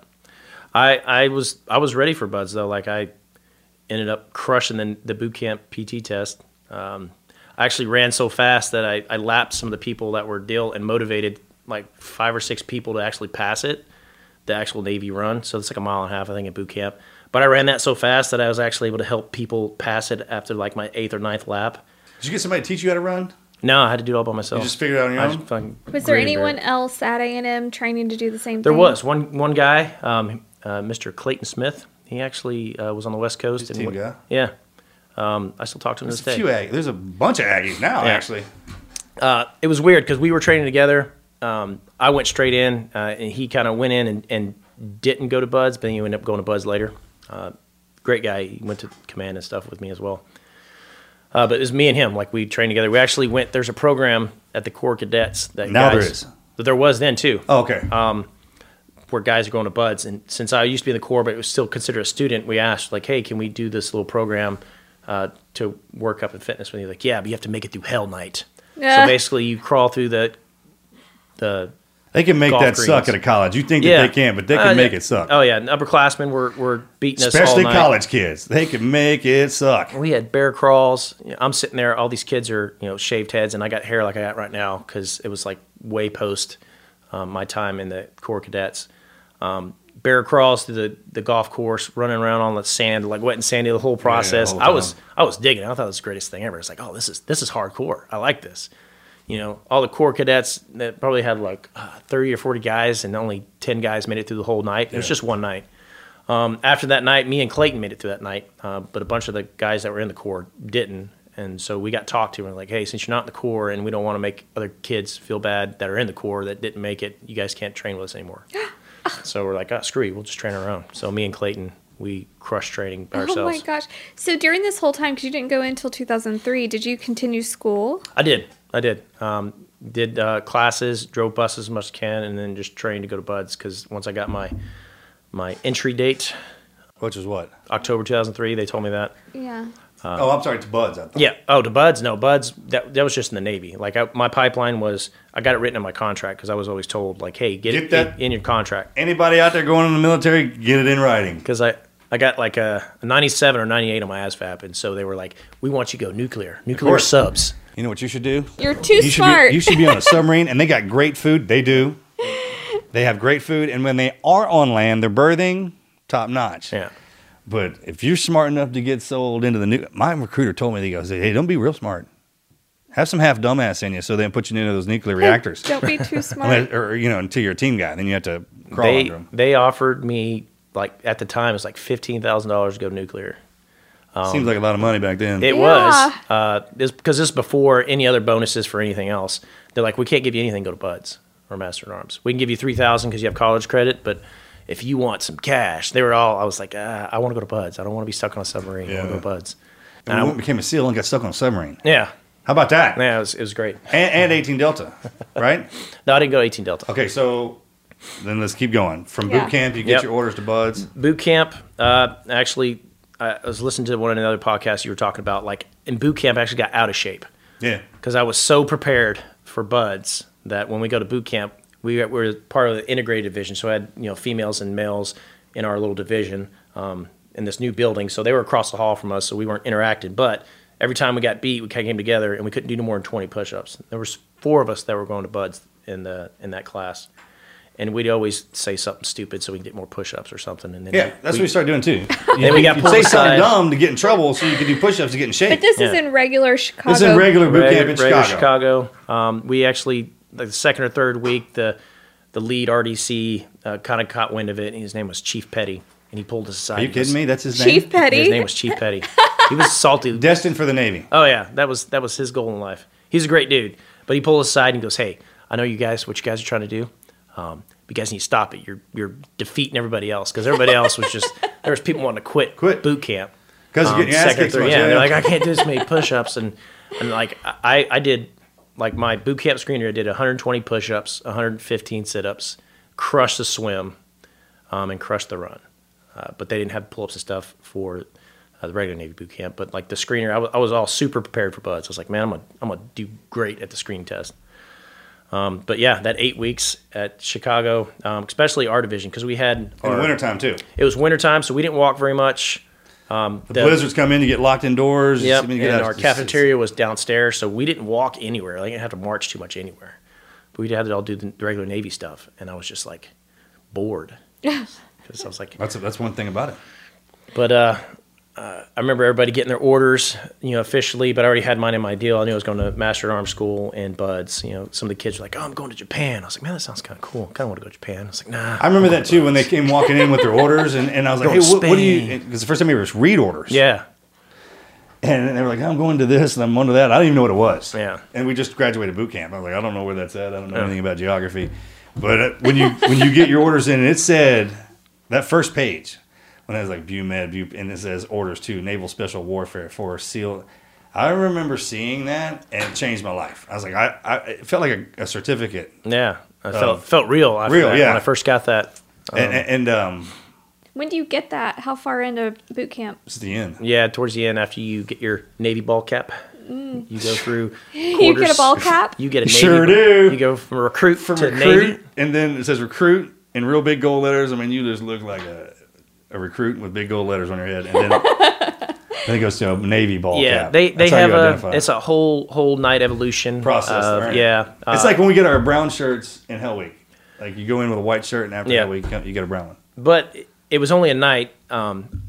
Speaker 2: I I was I was ready for BUD/S though. Like I ended up crushing the the boot camp PT test. Um, I actually ran so fast that I, I lapped some of the people that were deal and motivated like five or six people to actually pass it, the actual Navy run. So it's like a mile and a half, I think, at boot camp. But I ran that so fast that I was actually able to help people pass it after like my eighth or ninth lap.
Speaker 3: Did you get somebody to teach you how to run?
Speaker 2: No, I had to do it all by myself. You just figured out on
Speaker 4: your own. was there anyone else at A and M training to do the same?
Speaker 2: There thing? was one one guy. Um, uh, Mr. Clayton Smith. He actually uh, was on the West Coast. Team and guy. Yeah. Um, I still talk to him
Speaker 3: there's this a day. Few there's a bunch of Aggies now, yeah. actually.
Speaker 2: Uh, it was weird because we were training together. Um, I went straight in, uh, and he kind of went in and, and, didn't go to BUD/S, but he ended up going to BUD/S later. Uh, great guy. He went to command and stuff with me as well. Uh, but it was me and him. Like we trained together. We actually went. There's a program at the Corps Cadets that now guys, there is. That there was then too.
Speaker 3: Oh, okay.
Speaker 2: Um, where guys are going to BUD/S. And since I used to be in the Corps, but it was still considered a student, we asked like, hey, can we do this little program uh, to work up in fitness? you are like, yeah, but you have to make it through Hell Night. Yeah. So basically, you crawl through the the
Speaker 3: they can make that greens. suck at a college. You think yeah. that they can, but they uh, can uh, make it suck.
Speaker 2: Oh yeah, and upperclassmen were were beating especially us, especially
Speaker 3: college kids. They can make it suck.
Speaker 2: We had bear crawls. I'm sitting there. All these kids are you know shaved heads, and I got hair like I got right now because it was like way post um, my time in the Corps Cadets um, bear crawls through the, the golf course, running around on the sand, like wet and sandy, the whole process. Yeah, the whole I was I was digging. I thought it was the greatest thing ever. It's like, oh, this is this is hardcore. I like this. You know, all the Corps cadets that probably had like uh, thirty or forty guys, and only ten guys made it through the whole night. Yeah. It was just one night. Um, after that night, me and Clayton made it through that night, uh, but a bunch of the guys that were in the Corps didn't. And so we got talked to and like, hey, since you're not in the Corps, and we don't want to make other kids feel bad that are in the Corps that didn't make it, you guys can't train with us anymore. so we're like, ah, oh, screw you, we'll just train our own. So me and Clayton, we crush training ourselves. Oh my
Speaker 4: gosh! So during this whole time, because you didn't go until 2003, did you continue school?
Speaker 2: I did. I did. Um, did uh, classes, drove buses as much as can, and then just trained to go to BUD/S because once I got my my entry date,
Speaker 3: which was what
Speaker 2: October 2003, they told me that.
Speaker 4: Yeah.
Speaker 3: Uh, oh, I'm sorry, to BUD/S.
Speaker 2: Yeah. Oh, to BUD/S. No, BUD/S. That that was just in the Navy. Like I, my pipeline was, I got it written in my contract because I was always told, like, hey, get, get it that, in, your contract.
Speaker 3: Anybody out there going in the military, get it in writing.
Speaker 2: Because I. I got like a 97 or 98 on my ASVAB, and so they were like, "We want you to go nuclear, nuclear subs."
Speaker 3: You know what you should do?
Speaker 4: You're too
Speaker 3: you
Speaker 4: smart.
Speaker 3: Be, you should be on a submarine, and they got great food. They do. They have great food, and when they are on land, they're birthing top notch.
Speaker 2: Yeah.
Speaker 3: But if you're smart enough to get sold into the new, my recruiter told me, he goes, hey, don't be real smart. Have some half dumbass in you so they don't put you into those nuclear reactors. don't
Speaker 4: be too smart. or,
Speaker 3: you know, until you're a team guy. Then you have to crawl they,
Speaker 2: under them. They offered me, like, at the time, it was like $15,000 to go nuclear.
Speaker 3: Um, Seems like a lot of money back then.
Speaker 2: It yeah. was. Uh, because this before any other bonuses for anything else. They're like, we can't give you anything. Go to BUD/S or master in arms. We can give you three thousand because you have college credit, but if you want some cash, they were all, I was like, ah, I want to go to BUD/S. I don't want to be stuck on a submarine. Yeah. I want to go to BUD/S.
Speaker 3: And, and I became a SEAL and got stuck on a submarine.
Speaker 2: Yeah.
Speaker 3: How about that?
Speaker 2: Yeah, it was, it was great.
Speaker 3: And, and 18 Delta, right?
Speaker 2: no, I didn't go 18 Delta.
Speaker 3: Okay, so then let's keep going. From yeah. boot camp, you get yep. your orders to BUD/S.
Speaker 2: Boot camp, uh, actually, I was listening to one another podcast you were talking about. Like in boot camp, I actually got out of shape.
Speaker 3: Yeah.
Speaker 2: Because I was so prepared for BUD/S that when we go to boot camp, we were part of the integrated division, so I had you know females and males in our little division um, in this new building. So they were across the hall from us, so we weren't interacting. But every time we got beat, we came together and we couldn't do no more than 20 push-ups. There was four of us that were going to BUD/S in the in that class, and we'd always say something stupid so we could get more push-ups or something. And then
Speaker 3: yeah, we, that's we, what we started doing too. then we got say something dumb to get in trouble so you could do push-ups to get in shape.
Speaker 4: But this yeah. is in regular Chicago. This is in
Speaker 3: regular boot camp in Chicago.
Speaker 2: Chicago. Um, we actually the second or third week, the the lead RDC uh, kind of caught wind of it, and his name was Chief Petty, and he pulled us aside.
Speaker 3: Are you kidding me? That's
Speaker 4: his
Speaker 3: name.
Speaker 4: Chief Petty. His
Speaker 2: name was Chief Petty. he
Speaker 3: was salty. Destined for the Navy.
Speaker 2: Oh yeah, that was that was his goal in life. He's a great dude, but he pulled us aside and goes, "Hey, I know you guys what you guys are trying to do. Um, you guys need to stop it. You're you're defeating everybody else because everybody else was just there was people wanting to quit
Speaker 3: quit
Speaker 2: boot camp because um, you're getting um, ass kicked. Yeah, yeah, they're like, I can't do this many push-ups and and like I I did like my boot camp screener, I did 120 push ups, 115 sit ups, crushed the swim, um, and crushed the run. Uh, but they didn't have pull ups and stuff for uh, the regular Navy boot camp. But like the screener, I, w- I was all super prepared for BUD/S. I was like, man, I'm gonna, I'm gonna do great at the screen test. Um, but yeah, that eight weeks at Chicago, um, especially our division, because we had
Speaker 3: our, in the wintertime too.
Speaker 2: It was wintertime, so we didn't walk very much. Um,
Speaker 3: the, the, blizzards come in, you get locked indoors.
Speaker 2: Yep, and out. our cafeteria was downstairs, so we didn't walk anywhere. Like, I didn't have to march too much anywhere. But we had to all do the regular Navy stuff, and I was just like bored. Because I was like,
Speaker 3: that's, that's one thing about it.
Speaker 2: But uh, uh, I remember everybody getting their orders, you know, officially, but I already had mine in my deal. I knew I was going to Master at Arms School and BUD/S. You know, some of the kids were like, oh, I'm going to Japan. I was like, man, that sounds kind of cool. I kind of want to go to Japan. I was like, nah. I
Speaker 3: remember that too when they came walking in with their orders, and, and I was like, hey, what, what do you, because the first time we ever read orders.
Speaker 2: Yeah.
Speaker 3: And they were like, I'm going to this and I'm going to that. I didn't even know what it was.
Speaker 2: Yeah.
Speaker 3: And we just graduated boot camp. I was like, I don't know where that's at. I don't know yeah. anything about geography. But uh, when you when you get your orders in, and it said that first page when it was like Bumed, Bu, and it says orders to Naval Special Warfare for SEAL. I remember seeing that and it changed my life. I was like, I, I it felt like a, a certificate.
Speaker 2: Yeah,
Speaker 3: I um,
Speaker 2: felt felt real. Real, that, yeah. When I first got that,
Speaker 3: um, and, and, and um,
Speaker 4: when do you get that? How far into boot camp?
Speaker 3: It's the end.
Speaker 2: Yeah, towards the end after you get your Navy ball cap. Mm. You go through. you
Speaker 4: get a ball cap.
Speaker 2: You get a Navy
Speaker 3: sure do.
Speaker 2: You go from recruit from to recruit, Navy,
Speaker 3: and then it says recruit in real big gold letters. I mean, you just look like a a recruit with big gold letters on your head, and then, then it goes to a navy ball. Yeah,
Speaker 2: cap. they they have a identify. it's a whole whole night evolution
Speaker 3: process. Of,
Speaker 2: right? Yeah,
Speaker 3: uh, it's like when we get our brown shirts in Hell Week. Like you go in with a white shirt, and after yeah. Hell Week, you get a brown one.
Speaker 2: But it was only a night. Um,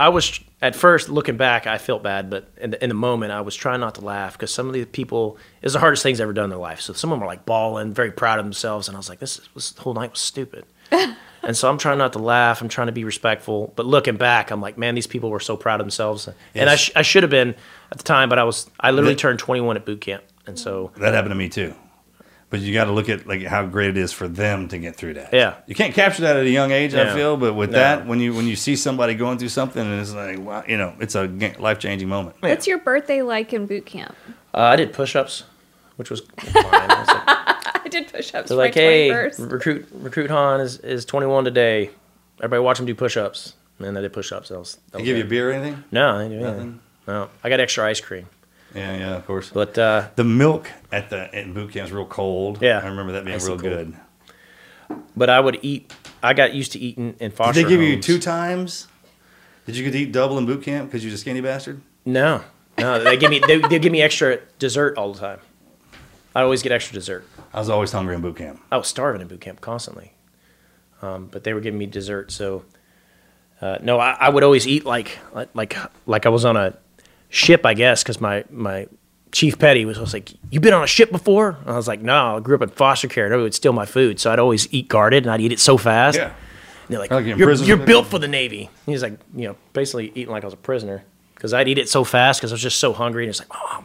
Speaker 2: I was at first looking back, I felt bad, but in the, in the moment, I was trying not to laugh because some of the people is the hardest things I've ever done in their life. So some of them were like bawling, very proud of themselves, and I was like, this, this whole night was stupid. and so I'm trying not to laugh. I'm trying to be respectful. But looking back, I'm like, man, these people were so proud of themselves. Yes. And I, sh- I should have been at the time, but I was I literally that, turned 21 at boot camp, and so
Speaker 3: that happened to me too. But you got to look at like how great it is for them to get through that.
Speaker 2: Yeah,
Speaker 3: you can't capture that at a young age. Yeah. I feel, but with no. that, when you when you see somebody going through something, and it's like, wow, you know, it's a life changing moment.
Speaker 4: What's your birthday like in boot camp?
Speaker 2: Uh, I did push ups, which was, was like,
Speaker 4: did push-ups.
Speaker 2: So like, hey, 21st. recruit recruit Hahn is, is 21 today. Everybody watch him do push-ups. And then they did push-ups.
Speaker 3: That was, that they was give good. you a beer or anything?
Speaker 2: No, I Nothing? No, I got extra ice cream.
Speaker 3: Yeah, yeah, of course.
Speaker 2: But uh,
Speaker 3: the milk at the at boot camp is real cold.
Speaker 2: Yeah,
Speaker 3: I remember that being real good.
Speaker 2: But I would eat. I got used to eating in foster.
Speaker 3: Did they give
Speaker 2: homes.
Speaker 3: you two times? Did you get to eat double in boot camp because you're a skinny bastard?
Speaker 2: No, no. They give me they, they give me extra dessert all the time. I always get extra dessert.
Speaker 3: I was always hungry in boot camp.
Speaker 2: I was starving in boot camp constantly, um, but they were giving me dessert. So uh, no, I, I, would always eat like like like I was on a ship, I guess, because my my chief petty was was like, "You been on a ship before?" And I was like, "No, I grew up in foster care. Nobody would steal my food, so I'd always eat guarded, and I'd eat it so fast." Yeah. And they're like, like "You're, you're built for the Navy." And he's like, you know, basically eating like I was a prisoner because I'd eat it so fast because I was just so hungry, and it's like, "Oh."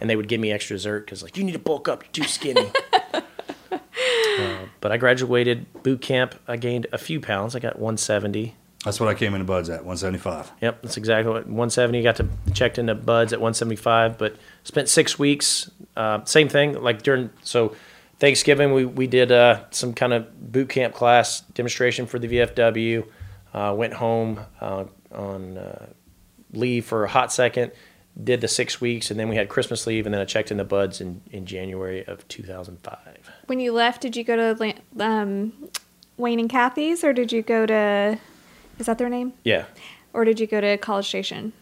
Speaker 2: and they would give me extra dessert because like you need to bulk up, you're too skinny. uh, but I graduated boot camp. I gained a few pounds. I got 170.
Speaker 3: That's what I came into BUD/S at 175.
Speaker 2: Yep, that's exactly what 170. Got to checked into BUD/S at 175, but spent six weeks. Uh, same thing like during so Thanksgiving we we did uh, some kind of boot camp class demonstration for the VFW. Uh, went home uh, on uh, leave for a hot second did the six weeks, and then we had Christmas leave, and then I checked in the BUD/S in, in January of 2005.
Speaker 4: When you left, did you go to um, Wayne and Kathy's, or did you go to, is that their name?
Speaker 2: Yeah.
Speaker 4: Or did you go to College Station?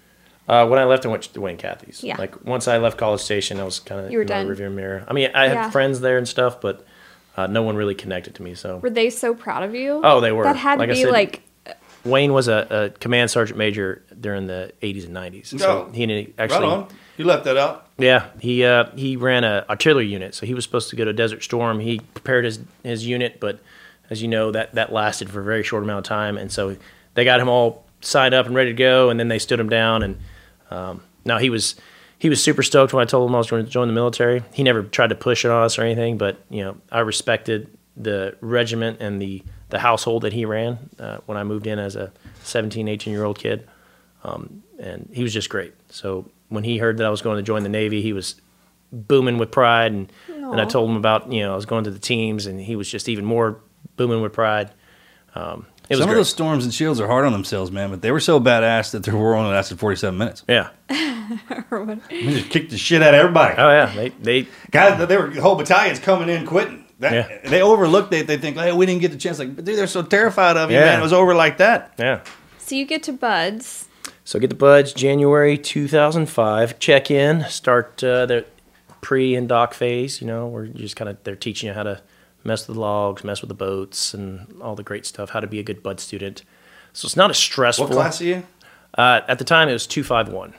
Speaker 2: Uh, when I left, I went to Wayne and Kathy's. Yeah. Like once I left College Station, I was kind of you were in done. my rearview mirror. I mean, I had yeah. friends there and stuff, but uh, no one really connected to me. So
Speaker 4: were they so proud of you?
Speaker 2: Oh, they were. That had to be said, like Wayne was a, a, command sergeant major during the 80s and 90s. No. he actually. Right on.
Speaker 3: You left that out.
Speaker 2: Yeah, he uh, he ran a artillery unit, so he was supposed to go to Desert Storm. He prepared his his unit, but as you know, that that lasted for a very short amount of time, and so they got him all signed up and ready to go, and then they stood him down. And um, now he was he was super stoked when I told him I was going to join the military. He never tried to push it on us or anything, but you know, I respected the regiment and the the household that he ran uh, when I moved in as a 17, 18 year old kid. Um, and he was just great. So when he heard that I was going to join the Navy, he was booming with pride. And, and I told him about, you know, I was going to the teams, and he was just even more booming with pride. Um,
Speaker 3: Some of those storms and shields are hard on themselves, man, but they were so badass that their war only lasted 47 minutes.
Speaker 2: Yeah.
Speaker 3: we just kicked the shit out of everybody.
Speaker 2: Oh, yeah. They, they,
Speaker 3: Guys, they were, whole battalions coming in quitting. That, yeah. They overlook. They They think, hey, we didn't get the chance. Like, dude, they're so terrified of you, yeah. man. It was over like that.
Speaker 2: Yeah.
Speaker 4: So you get to BUD/S.
Speaker 2: So get to BUD/S January 2005. Check in, start uh, the pre and doc phase. You know, where you just kind of they're teaching you how to mess with the logs, mess with the boats, and all the great stuff. How to be a good Bud student. So it's not a stressful.
Speaker 3: What class are you?
Speaker 2: Uh, at the time, it was two five one.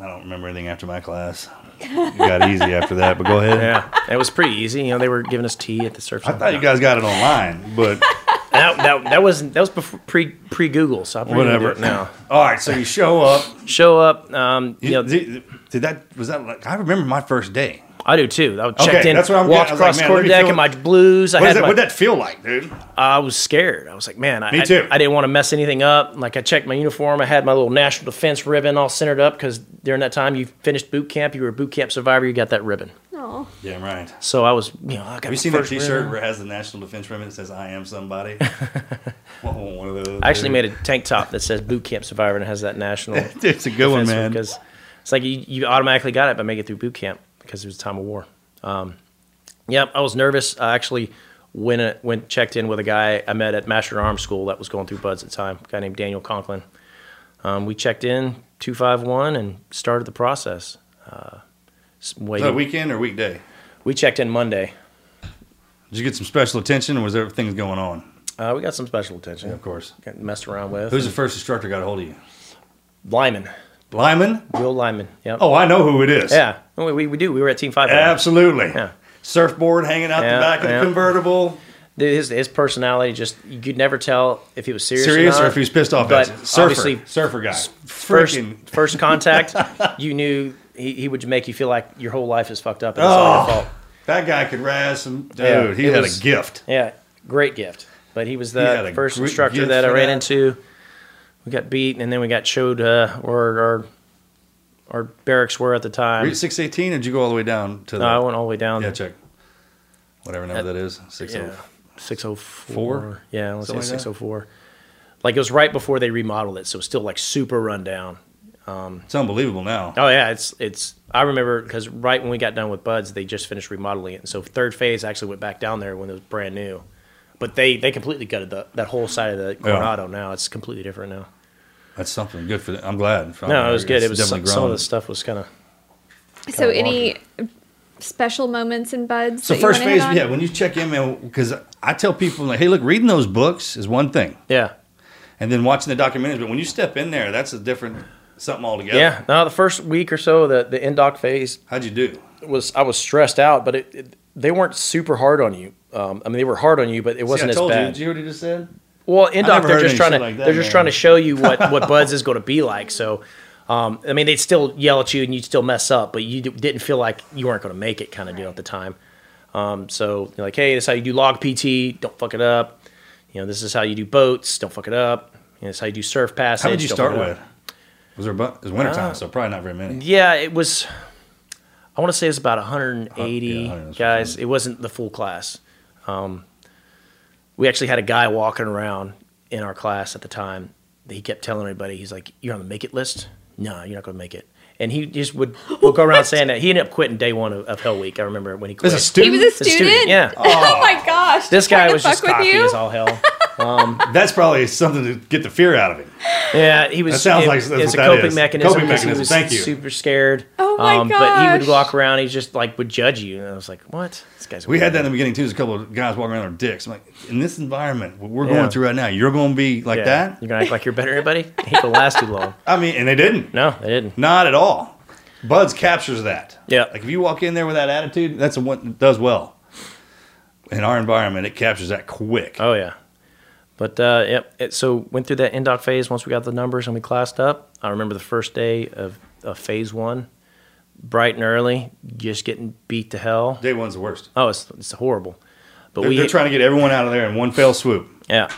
Speaker 3: I don't remember anything after my class. It got easy after that, but go ahead.
Speaker 2: Yeah, it was pretty easy. You know, they were giving us tea at the surf.
Speaker 3: I thought you guys got it online, but
Speaker 2: that, that, that was that was before, pre pre Google. So
Speaker 3: i whatever. Now, all right. So you show up.
Speaker 2: Show up. Um, you, you know,
Speaker 3: did, did, that was that like I remember my first day.
Speaker 2: I do too. I checked okay, in, that's what I'm walked across like, quarter deck in my blues.
Speaker 3: What I
Speaker 2: had
Speaker 3: that, feel like, dude?
Speaker 2: I was scared. I was like, man, I, Me too. I, I, didn't want to mess anything up. Like I checked my uniform. I had my little national defense ribbon all centered up because during that time you finished boot camp. You were a boot camp survivor. You got that ribbon.
Speaker 3: Oh, yeah, right.
Speaker 2: So I was, you know, I got.
Speaker 3: Have you seen that T-shirt ribbon. where it has the national defense ribbon that says "I am somebody"?
Speaker 2: one of those. I actually made a tank top that says "Boot Camp Survivor" and has that national.
Speaker 3: it's a good one, man.
Speaker 2: Because it's like you, you automatically got it by making it through boot camp because it was time of war. Um, yeah, I was nervous. I actually went uh, went checked in with a guy I met at Master Arms School that was going through BUD/S at the time. A guy named Daniel Conklin. Um, we checked in two five one and started the process. Uh,
Speaker 3: that weekend or weekday?
Speaker 2: We checked in Monday.
Speaker 3: Did you get some special attention? or was there things going on?
Speaker 2: Uh, we got some special attention,
Speaker 3: yeah, of course.
Speaker 2: Got messed around with.
Speaker 3: Who's the first instructor got a hold of you?
Speaker 2: Lyman.
Speaker 3: Lyman?
Speaker 2: Will Lyman, yeah.
Speaker 3: Oh, I know who it is.
Speaker 2: Yeah, we, oh, we, we do. We were at Team 5.
Speaker 3: Absolutely. Yeah. Surfboard hanging out yeah, the back of yeah. the convertible.
Speaker 2: his, his personality just, you could never tell if he was serious,
Speaker 3: serious
Speaker 2: or,
Speaker 3: or if he was pissed off. But surfer, obviously, surfer guy.
Speaker 2: First, first contact, you knew he, he would make you feel like your whole life is fucked up and it's oh, all your oh, fault.
Speaker 3: That guy could razz some dude. Yeah, he had was, a gift.
Speaker 2: Yeah, great gift. But he was the he first instructor that I ran that. into we got beat, and then we got showed uh, where our our barracks were at the time.
Speaker 3: Route six eighteen. Did you go all the way down to?
Speaker 2: No,
Speaker 3: the,
Speaker 2: I went all the way down.
Speaker 3: Yeah, check. Whatever number at, that is, six
Speaker 2: 604. Yeah, let's say six oh four. Like it was right before they remodeled it, so it's still like super rundown. Um,
Speaker 3: it's unbelievable now.
Speaker 2: Oh yeah, it's it's. I remember because right when we got done with BUD/S, they just finished remodeling it, and so third phase actually went back down there when it was brand new. But they, they completely gutted the, that whole side of the Coronado yeah. now. It's completely different now.
Speaker 3: That's something good for them. I'm glad.
Speaker 2: no, it was good. It was some, some, of the stuff was kind of.
Speaker 4: So any special moments in BUD/S?
Speaker 3: So first phase, yeah. When you check in, man, because I tell people like, hey, look, reading those books is one thing.
Speaker 2: Yeah.
Speaker 3: And then watching the documentaries, but when you step in there, that's a different something altogether.
Speaker 2: Yeah. Now the first week or so, the the Indoc phase.
Speaker 3: How'd you do?
Speaker 2: Was I was stressed out, but it, it, they weren't super hard on you. Um, I mean, they were hard on you, but it wasn't See, I told
Speaker 3: as bad. You. Did you hear what he just said?
Speaker 2: Well, Indoc, they're just trying to like that, they're just trying to show you what what BUD/S is going to be like. So, um, I mean, they'd still yell at you and you'd still mess up, but you d- didn't feel like you weren't going to make it, kind of right. deal at the time. Um, so you're like, hey, this is how you do log PT. Don't fuck it up. You know, this is how you do boats. Don't fuck it up. You know, this is how you do surf passage. How
Speaker 3: did you start with? Was there? Bu- it was wintertime, uh, so probably not very many.
Speaker 2: Yeah, it was. I want to say it was about 180 uh, yeah, guys. It wasn't the full class. Um, we actually had a guy walking around in our class at the time that he kept telling everybody, he's like, "You're on the make it list? No, you're not going to make it." And he just would, would go around saying that he ended up quitting day one of, of Hell Week. I remember when he quit. As
Speaker 4: a student, he was a student. A student
Speaker 2: yeah.
Speaker 4: Oh. oh. my gosh!
Speaker 2: This guy was just cocky as all hell.
Speaker 3: Um, that's probably something to get the fear out of him.
Speaker 2: Yeah, he was.
Speaker 3: That sounds it, like that's it's
Speaker 2: a coping is. mechanism. Coping mechanism. He was Thank you. Super scared.
Speaker 4: Oh my um, gosh.
Speaker 2: But he would walk around. He just like would judge you, and I was like, "What?
Speaker 3: This guy's." We had that in the beginning too. There's a couple of guys walking around with dicks. I'm like, in this environment, what we're yeah. going through right now, you're going to be like yeah. that.
Speaker 2: You're going
Speaker 3: to act
Speaker 2: like you're better everybody. going to last too long.
Speaker 3: I mean, and they didn't.
Speaker 2: No, they didn't.
Speaker 3: Not at all. BUD/S captures that.
Speaker 2: Yeah.
Speaker 3: Like if you walk in there with that attitude, that's what one that does well. In our environment, it captures that quick.
Speaker 2: Oh yeah. But uh, it, so went through that indoc phase once we got the numbers and we classed up. I remember the first day of, of phase one, bright and early, just getting beat to hell.
Speaker 3: Day one's the worst.
Speaker 2: Oh, it's, it's horrible.
Speaker 3: But they're, we, are trying to get everyone out of there in one fell swoop.
Speaker 2: Yeah,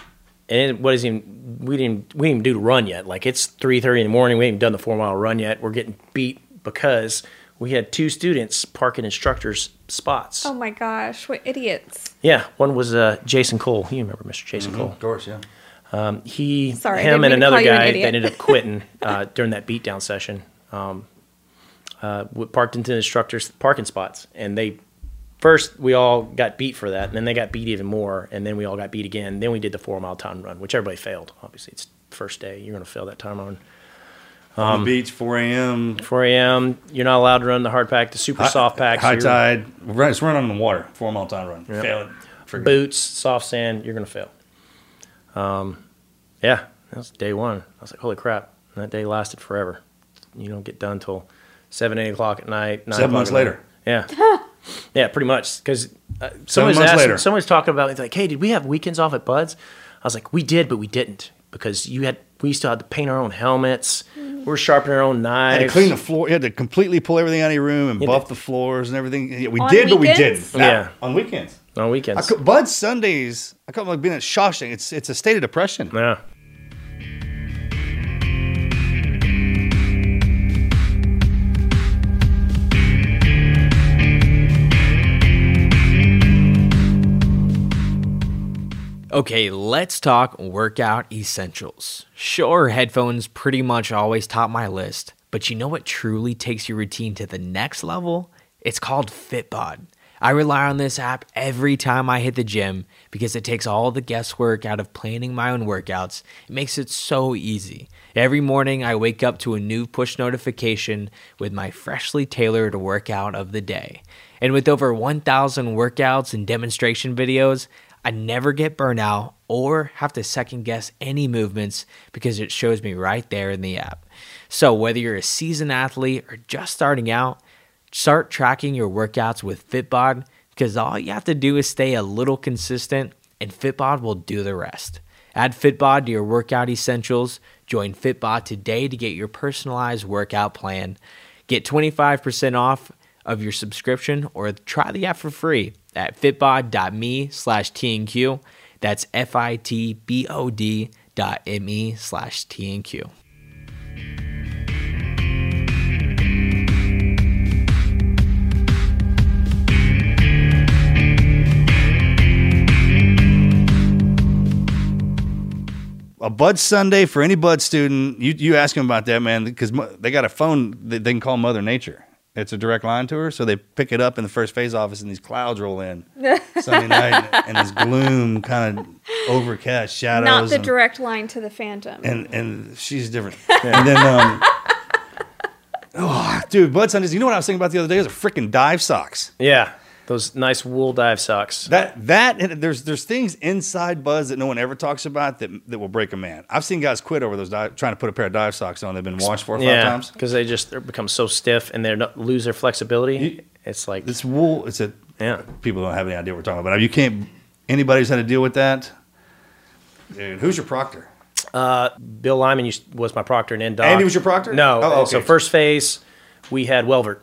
Speaker 2: and it, what is even we didn't we didn't even do the run yet. Like it's three thirty in the morning. We haven't done the four mile run yet. We're getting beat because we had two students park in instructors' spots.
Speaker 4: Oh my gosh, what idiots!
Speaker 2: Yeah, one was uh, Jason Cole. You remember Mr. Jason mm-hmm. Cole?
Speaker 3: Of course, yeah.
Speaker 2: Um, he, Sorry, him, and another guy an that ended up quitting uh, during that beatdown session. Um, uh, parked into instructors' parking spots, and they first we all got beat for that, and then they got beat even more, and then we all got beat again. Then we did the four mile time run, which everybody failed. Obviously, it's first day; you're going to fail that time run.
Speaker 3: Um, on the beach, 4 a.m.
Speaker 2: 4 a.m. You're not allowed to run the hard pack, the super soft pack.
Speaker 3: High so tide. it's running on the water. Four mile tide run. Yep.
Speaker 2: Fail it. Boots, soft sand. You're gonna fail. Um, yeah, that was day one. I was like, holy crap! And that day lasted forever. You don't get done till seven, eight o'clock at night.
Speaker 3: Seven months later.
Speaker 2: Night. Yeah. yeah, pretty much. Because uh, someone's asking, someone's talking about like, hey, did we have weekends off at BUD/S? I was like, we did, but we didn't because you had we still had to paint our own helmets we're sharpening our own knives.
Speaker 3: Had to clean the floor. You had to completely pull everything out of your room and buff the floors and everything. Yeah, we on did, weekends? but we didn't.
Speaker 2: Yeah, yeah.
Speaker 3: on weekends.
Speaker 2: On weekends. I,
Speaker 3: Bud Sundays. I come like being at Shawshank. It's it's a state of depression.
Speaker 2: Yeah.
Speaker 6: Okay, let's talk workout essentials. Sure, headphones pretty much always top my list, but you know what truly takes your routine to the next level? It's called Fitbod. I rely on this app every time I hit the gym because it takes all the guesswork out of planning my own workouts. It makes it so easy. Every morning, I wake up to a new push notification with my freshly tailored workout of the day. And with over 1,000 workouts and demonstration videos, I never get burnout or have to second guess any movements because it shows me right there in the app. So, whether you're a seasoned athlete or just starting out, start tracking your workouts with Fitbod because all you have to do is stay a little consistent and Fitbod will do the rest. Add Fitbod to your workout essentials. Join Fitbod today to get your personalized workout plan. Get 25% off of your subscription or try the app for free at fitbod.me slash TNQ. That's F I T B O D dot M E slash TNQ.
Speaker 3: a Bud Sunday for any Bud student. You you ask them about that, man, because they got a phone that they can call Mother Nature. It's a direct line to her, so they pick it up in the first phase office, and these clouds roll in Sunday night, and this gloom kind of overcast shadows. Not
Speaker 4: the
Speaker 3: and,
Speaker 4: direct line to the Phantom.
Speaker 3: And and she's different. Yeah. And then, um, oh, dude, Bud Sundays. You know what I was thinking about the other day? It was a freaking dive socks.
Speaker 2: Yeah. Those nice wool dive socks.
Speaker 3: That that there's there's things inside BUD/S that no one ever talks about that that will break a man. I've seen guys quit over those dive, trying to put a pair of dive socks on. They've been washed four or yeah, five times
Speaker 2: because they just become so stiff and they lose their flexibility. You, it's like
Speaker 3: this wool. It's a yeah. People don't have any idea what we're talking about. You can't. anybody's had to deal with that. Dude, who's your proctor?
Speaker 2: Uh, Bill Lyman used, was my proctor and end
Speaker 3: doc. And he was your proctor?
Speaker 2: No. Oh, okay. So first phase, we had Welvert.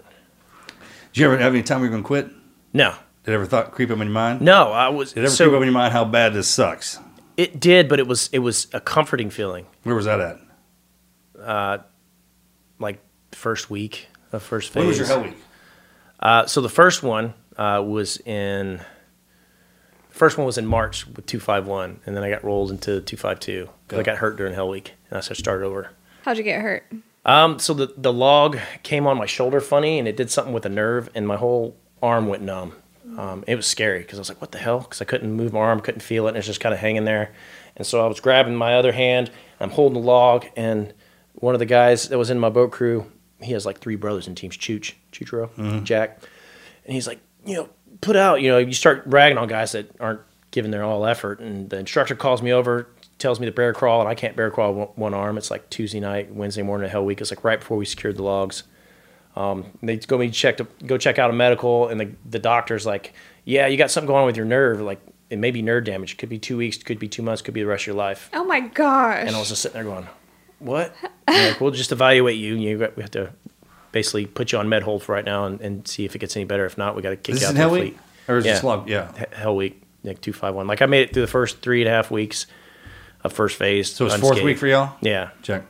Speaker 3: Did you ever have any time you were going to quit?
Speaker 2: No.
Speaker 3: Did it ever thought creep up in your mind?
Speaker 2: No, I was.
Speaker 3: Did it ever so, creep up in your mind how bad this sucks?
Speaker 2: It did, but it was it was a comforting feeling.
Speaker 3: Where was that at?
Speaker 2: Uh, like first week of first phase.
Speaker 3: When was your hell week?
Speaker 2: Uh, so the first one uh, was in. The first one was in March with two five one, and then I got rolled into two five two because I got hurt during Hell Week, and I said start over.
Speaker 4: How'd you get hurt?
Speaker 2: Um, so the the log came on my shoulder funny, and it did something with a nerve, and my whole arm went numb. Um, it was scary because I was like, what the hell? Because I couldn't move my arm, couldn't feel it, and it's just kind of hanging there. And so I was grabbing my other hand, I'm holding the log, and one of the guys that was in my boat crew, he has like three brothers in teams, Chooch, Chuchro, mm-hmm. Jack, and he's like, you know, put out. You know, you start ragging on guys that aren't giving their all effort, and the instructor calls me over, tells me to bear crawl, and I can't bear crawl one, one arm. It's like Tuesday night, Wednesday morning, Hell Week. It's like right before we secured the logs. Um, they go me check to, go check out a medical, and the the doctor's like, "Yeah, you got something going on with your nerve. Like it may be nerve damage. It could be two weeks. Could be two months. Could be the rest of your life."
Speaker 4: Oh my gosh!
Speaker 2: And I was just sitting there going, "What?" like, we'll just evaluate you. You we have to basically put you on med hold for right now and, and see if it gets any better. If not, we got to kick
Speaker 3: this
Speaker 2: you out. This is hell week,
Speaker 3: or is yeah. it Yeah,
Speaker 2: hell week. Like two five one. Like I made it through the first three and a half weeks of first phase.
Speaker 3: So it's fourth week for y'all.
Speaker 2: Yeah.
Speaker 3: Check.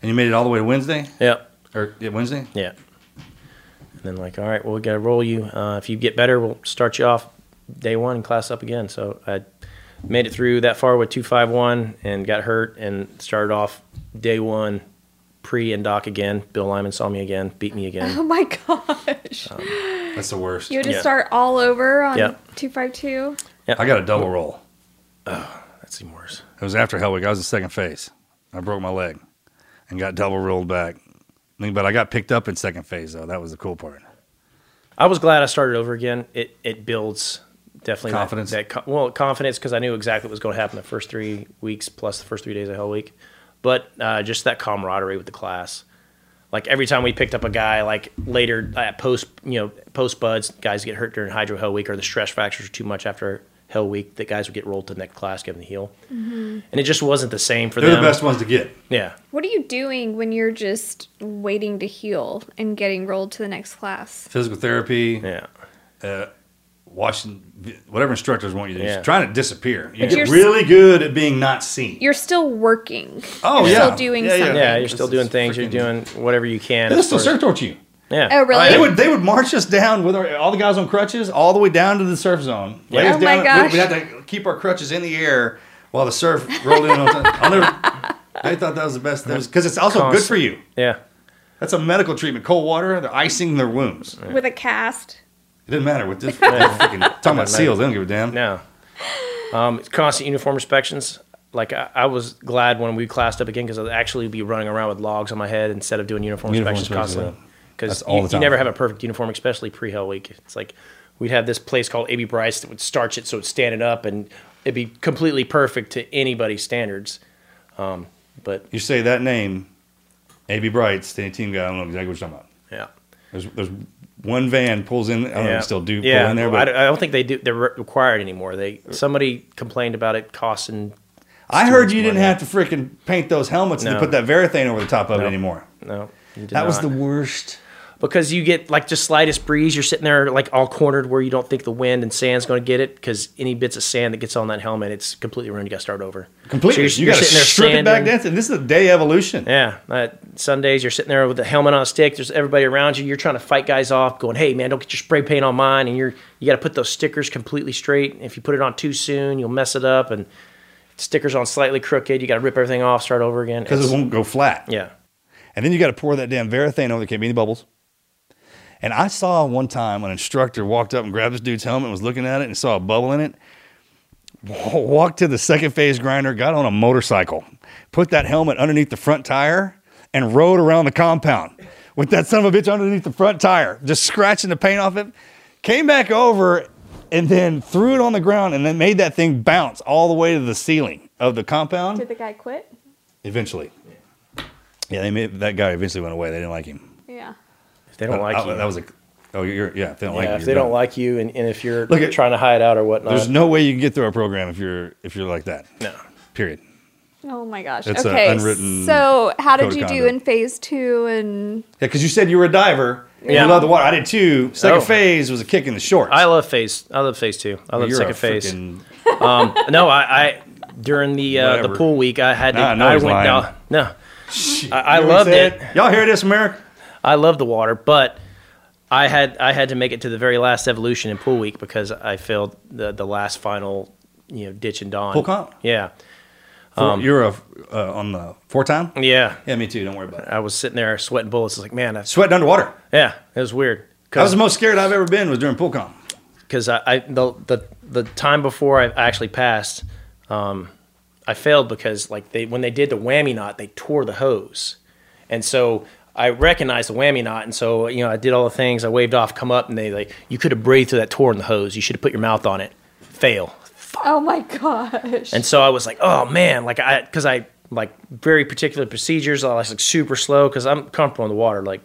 Speaker 3: And you made it all the way to Wednesday.
Speaker 2: Yep.
Speaker 3: Or yeah, Wednesday.
Speaker 2: Yeah. And then like, all right, well, we got to roll you. Uh, if you get better, we'll start you off day one and class up again. So I made it through that far with 251 and got hurt and started off day one pre Indoc again. Bill Lyman saw me again, beat me again.
Speaker 4: Oh my gosh.
Speaker 3: Um, That's the worst.
Speaker 4: You had to yeah. start all over on 252. Yeah, I
Speaker 3: got a double roll.
Speaker 2: Oh, even worse.
Speaker 3: It was after hell week. I was
Speaker 2: in
Speaker 3: second phase. I broke my leg and got double rolled back. But I got picked up in second phase though. That was the cool part.
Speaker 2: I was glad I started over again. It it builds definitely
Speaker 3: confidence. That,
Speaker 2: that well confidence because I knew exactly what was going to happen the first three weeks plus the first three days of Hell Week, but uh, just that camaraderie with the class. Like every time we picked up a guy, like later at uh, post, you know, post BUD/S, guys get hurt during hydro hell week or the stress fractures are too much after Hell Week that guys would get rolled to the next class, give them the heel, mm-hmm. and it just wasn't the same for
Speaker 3: They're
Speaker 2: them.
Speaker 3: They're the best ones to get.
Speaker 2: Yeah.
Speaker 4: What are you doing when you're just waiting to heal and getting rolled to the next class?
Speaker 3: Physical therapy.
Speaker 2: Yeah.
Speaker 3: Uh, watching whatever instructors want you to do. Yeah. Trying to disappear. You get really good at being not seen.
Speaker 4: You're still working. Oh you're yeah. Still doing
Speaker 2: yeah, yeah. something. Yeah, you're still doing things. Freaking... You're doing whatever you can.
Speaker 3: They'll still circuit torture you.
Speaker 2: Yeah.
Speaker 4: Oh, really?
Speaker 3: They would they would march us down with our, all the guys on crutches all the way down to the surf zone.
Speaker 4: Lay yeah. us oh
Speaker 3: down.
Speaker 4: my
Speaker 3: gosh. We, had to keep our crutches in the air while the surf rolled in. I'll never, thought that was the best thing because it's also Constant. good for you.
Speaker 2: Yeah.
Speaker 3: That's a medical treatment. Cold water, they're icing their wounds.
Speaker 4: Yeah. With a cast.
Speaker 3: It doesn't matter with this. yeah. freaking, talking about seals, they don't give a damn.
Speaker 2: No. Um, constant uniform inspections like I, I, was glad when we classed up again because I'd actually be running around with logs on my head instead of doing uniform, uniform inspections constantly because you, you, never have a perfect uniform, especially pre-Hell Week. It's like we'd have this place called A.B. Bryce that would starch it so it's standing up, and it'd be completely perfect to anybody's standards. Um, but
Speaker 3: you say that name, A.B. Bryce, the team guy, I don't know exactly what you're talking about.
Speaker 2: Yeah,
Speaker 3: there's there's one van pulls in. I don't yeah. know if still do yeah. pull in there,
Speaker 2: but I don't think they do. They're required anymore. They somebody complained about it costing.
Speaker 3: I heard you money. didn't have to freaking paint those helmets no. and put that Varathane over the top of no. it anymore.
Speaker 2: No,
Speaker 3: that not. was the worst
Speaker 2: because you get like just slightest breeze, you're sitting there like all cornered where you don't think the wind and sand's going to get it because any bits of sand that gets on that helmet, it's completely ruined. You got to start over.
Speaker 3: Completely, so you're, got to strip sanding. it back dancing. This is a day evolution.
Speaker 2: Yeah, uh, Sundays you're sitting there with the helmet on a stick. There's everybody around you. You're trying to fight guys off, going, "Hey man, don't get your spray paint on mine." And you're you got to put those stickers completely straight. If you put it on too soon, you'll mess it up and stickers on slightly crooked. You got to rip everything off, start over again
Speaker 3: because it won't go flat.
Speaker 2: Yeah.
Speaker 3: And then you got to pour that damn Varathane over the can't be any bubbles. And I saw one time an instructor walked up and grabbed this dude's helmet and was looking at it and saw a bubble in it. Walked to the second phase grinder, got on a motorcycle, put that helmet underneath the front tire, and rode around the compound with that son of a bitch underneath the front tire, just scratching the paint off it. Came back over and then threw it on the ground and then made that thing bounce all the way to the ceiling of the compound.
Speaker 4: Did the guy quit?
Speaker 3: Eventually. Yeah, they made, that guy eventually went away. They didn't like him
Speaker 2: they don't uh, like I, oh, you, that was a oh
Speaker 3: you're
Speaker 2: yeah.
Speaker 3: If they don't yeah, like if you, they don't like you,
Speaker 2: and, and if you're Look at- trying to hide out or whatnot,
Speaker 3: There's no way you can get through our program if you're if you're like that.
Speaker 2: no.
Speaker 3: Period.
Speaker 4: Oh my gosh. It's uh, okay. unwritten so how did you do in phase two and Yeah,
Speaker 3: because you said you were a diver. And Yeah. You love the water. I did too. Second Oh. phase was a kick in the shorts.
Speaker 2: I love phase. I love phase two. I love You're second a phase. Um, no, I, I during the uh, the pool week I had to. Nah, no, I went lying. down. No, I, I i loved it.
Speaker 3: Y'all hear this, America?
Speaker 2: I love the water, but I had I had to make it to the very last evolution in pool week because I failed the the last final you know ditch and don
Speaker 3: pool comp.
Speaker 2: Yeah.
Speaker 3: um, you're a, uh, on the four time.
Speaker 2: Yeah.
Speaker 3: Yeah, me too. Don't worry about it.
Speaker 2: I was sitting there sweating bullets. It's like, man, I
Speaker 3: sweating underwater.
Speaker 2: Yeah, it was weird.
Speaker 3: I was the most scared I've ever been was during pool comp.
Speaker 2: Because I, I, the the the time before I actually passed, um, I failed because like they when they did the whammy knot, they tore the hose, and so I recognized the whammy knot, and so you know I did all the things. I waved off, come up, and they like you could have breathed through that tore in the hose. You should have put your mouth on it. Fail.
Speaker 4: Fuck. Oh my gosh.
Speaker 2: And so I was like, oh man, like I because I like very particular procedures. I was like super slow because I'm comfortable in the water. Like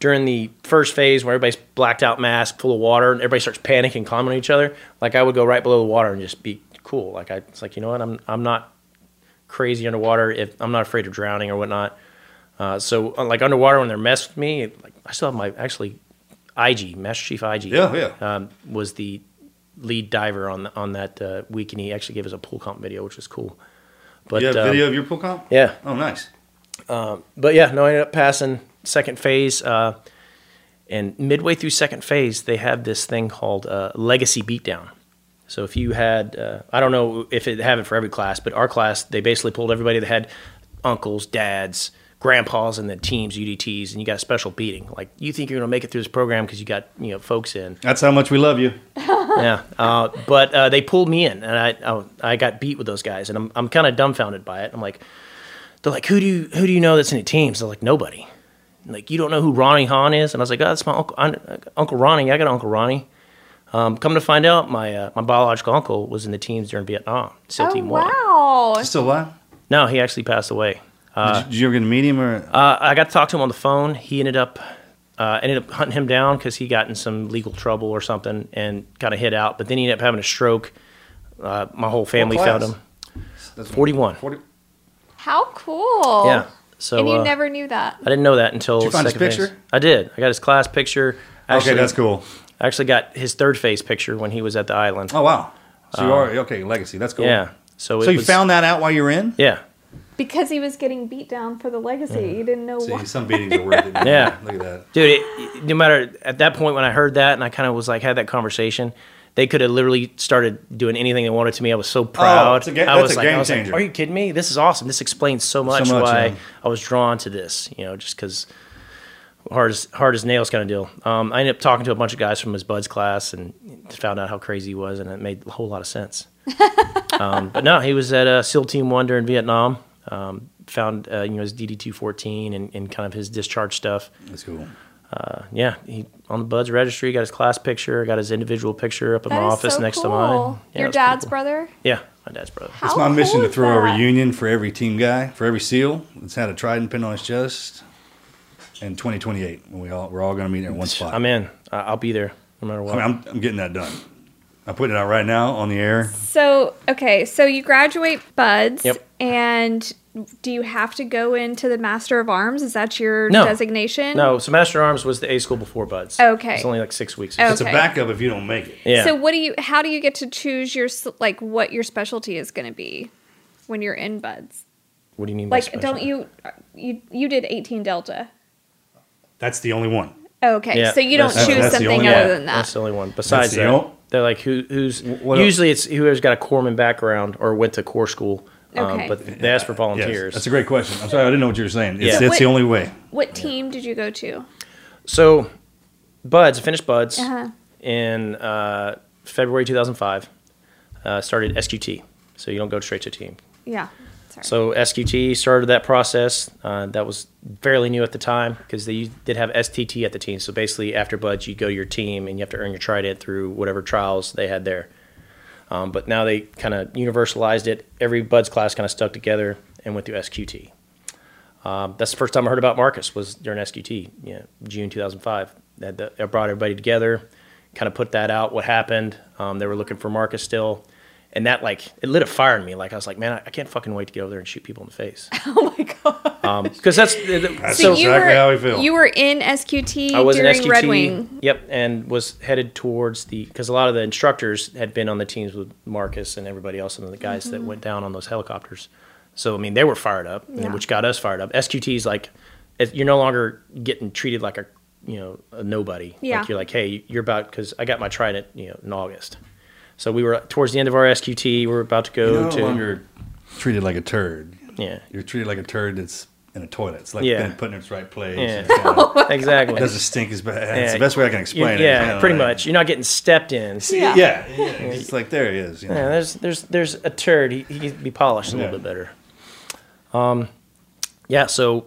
Speaker 2: during the first phase where everybody's blacked out, mask full of water, and everybody starts panicking, climbing on each other. Like I would go right below the water and just be cool. Like I, it's like you know what, I'm I'm not crazy underwater. If I'm not afraid of drowning or whatnot. Uh, so uh, like underwater when they're messed with me, like I still have my actually IG Master Chief IG.
Speaker 3: Yeah, yeah.
Speaker 2: Um, was the lead diver on on that uh, week, and he actually gave us a pool comp video, which was cool.
Speaker 3: But you have uh, video of your pool comp.
Speaker 2: Yeah.
Speaker 3: Oh, nice.
Speaker 2: Um, but yeah, no, I ended up passing second phase. Uh, and midway through second phase, they have this thing called uh, legacy beatdown. So if you had, uh, I don't know if it have it for every class, but our class, they basically pulled everybody that had uncles, dads, grandpas and the teams, UDTs, and you got a special beating. Like you think you're going to make it through this program because you got you know folks in.
Speaker 3: That's how much we love you.
Speaker 2: yeah, uh, but uh, they pulled me in, and I, I, I got beat with those guys, and I'm I'm kind of dumbfounded by it. I'm like, they're like, who do you who do you know that's in the teams? They're like, nobody. like you don't know who Ronnie Hahn is, and I was like, oh, that's my uncle Uncle Ronnie. I got Uncle Ronnie. Um, come to find out, my uh, my biological uncle was in the teams during Vietnam, So oh, Team
Speaker 3: One. Wow, still alive?
Speaker 2: No, he actually passed away.
Speaker 3: Uh, did, you, did, you, ever get to meet him
Speaker 2: or? Uh, I got to talk to him on the phone. He ended up uh, ended up hunting him down because he got in some legal trouble or something and kind of hid out. But then he ended up having a stroke. Uh, my whole family found him. That's 41. 40.
Speaker 4: How cool.
Speaker 2: Yeah.
Speaker 4: So, and you uh, never knew that.
Speaker 2: I didn't know that until. Did you find his picture? Phase. I did. I got his class picture.
Speaker 3: Actually, okay, that's cool.
Speaker 2: I actually got his third phase picture when he was at the island.
Speaker 3: Oh wow! So um, you uh, are okay. Legacy. That's cool.
Speaker 2: Yeah.
Speaker 3: So so you was, found that out while you were in?
Speaker 2: Yeah
Speaker 4: because he was getting beat down for the legacy. Yeah. He didn't know See, why. Some beatings are
Speaker 2: worth it. yeah, look at that, dude. It, no matter at that point when I heard that, and I kind of was like had that conversation. They could have literally started doing anything they wanted to me. I was so oh, proud. Oh, that's I was like, I was changer. Like, Are you kidding me? This is awesome. This explains so much, so much why I was drawn to this. You know, just because hard as hard as nails kind of deal. Um, I ended up talking to a bunch of guys from his BUD/S class and found out how crazy he was, and it made a whole lot of sense. um, but no, he was at uh, SEAL Team One during Vietnam. Um, found uh, you know his DD two fourteen and, and kind of his discharge stuff.
Speaker 3: That's cool.
Speaker 2: Uh, yeah, he on the BUD/S registry got his class picture, got his individual picture up in that my office so next cool. to mine.
Speaker 4: Yeah, Your dad's cool. brother?
Speaker 2: Yeah, my dad's brother.
Speaker 3: How it's my cool mission to throw that? a reunion for every team guy, for every SEAL that's had a trident pin on his chest. In 2028, when we all we're all going to meet in one spot.
Speaker 2: I'm in. I'll be there no matter what.
Speaker 3: I am getting that done. I'm putting it out right now on the air.
Speaker 4: So okay, so you graduate BUD/S, yep. and do you have to go into the Master of Arms? Is that your no. designation?
Speaker 2: No. So Master of Arms was the A school before BUD/S.
Speaker 4: Okay.
Speaker 2: It's only like six weeks.
Speaker 3: Okay. It's a backup if you don't make it.
Speaker 4: Yeah. So what do you? How do you get to choose your like what your specialty is going to be when you're in BUD/S?
Speaker 2: What do you mean?
Speaker 4: Like, don't you you you did eighteen Delta?
Speaker 3: That's the only one.
Speaker 4: Okay, yeah, so you don't choose something other one. than that.
Speaker 2: That's the only one. Besides the that, they're like who who's what usually else? it's whoever's got a corpsman background or went to Corps school um, okay. Um, but they asked for volunteers. Yes.
Speaker 3: That's a great question. I'm sorry, I didn't know what you were saying. It's, yeah. it's the only way.
Speaker 4: What team did you go to?
Speaker 2: So, BUD/S, I finished BUD/S uh-huh. in uh, February 2005. Uh, started SQT, so you don't go straight to team.
Speaker 4: Yeah.
Speaker 2: Sorry. So SQT started that process. Uh, that was fairly new at the time because they did have STT at the team. So basically, after BUD/S, you go to your team and you have to earn your trident through whatever trials they had there. Um, but now they kind of universalized it. Every BUD/S class kind of stuck together and went through SQT. Um, that's the first time I heard about Marcus was during SQT, you know, June 2005. That, brought everybody together, kind of put that out. What happened? Um, they were looking for Marcus still and that like it lit a fire in me. Like I was like, man, I, I can't fucking wait to get over there and shoot people in the face. oh my god! Because um, that's, that's so
Speaker 4: exactly were, how we feel. You were in SQT. I was during
Speaker 2: in SQT. Red Wing. Yep, and was headed towards the because a lot of the instructors had been on the teams with Marcus and everybody else, and the guys mm-hmm. that went down on those helicopters. So I mean, they were fired up, yeah. which got us fired up. SQT's like you're no longer getting treated like a you know a nobody. Yeah. Like you're like, hey, you're about because I got my trident, you know, in August. So we were towards the end of our SQT. We were about to go no to. No longer
Speaker 3: treated like a turd.
Speaker 2: Yeah.
Speaker 3: You're treated like a turd that's in a toilet. It's like yeah. been put in its right place. Yeah. Oh exactly. It doesn't stink as bad. Yeah. It's the best way I can
Speaker 2: explain you, it. Yeah, pretty like, much. You're not getting stepped in.
Speaker 3: Yeah. yeah. yeah. It's like there he is.
Speaker 2: You know. Yeah, there's there's there's a turd. He, he be polished a little bit better. Um, yeah. So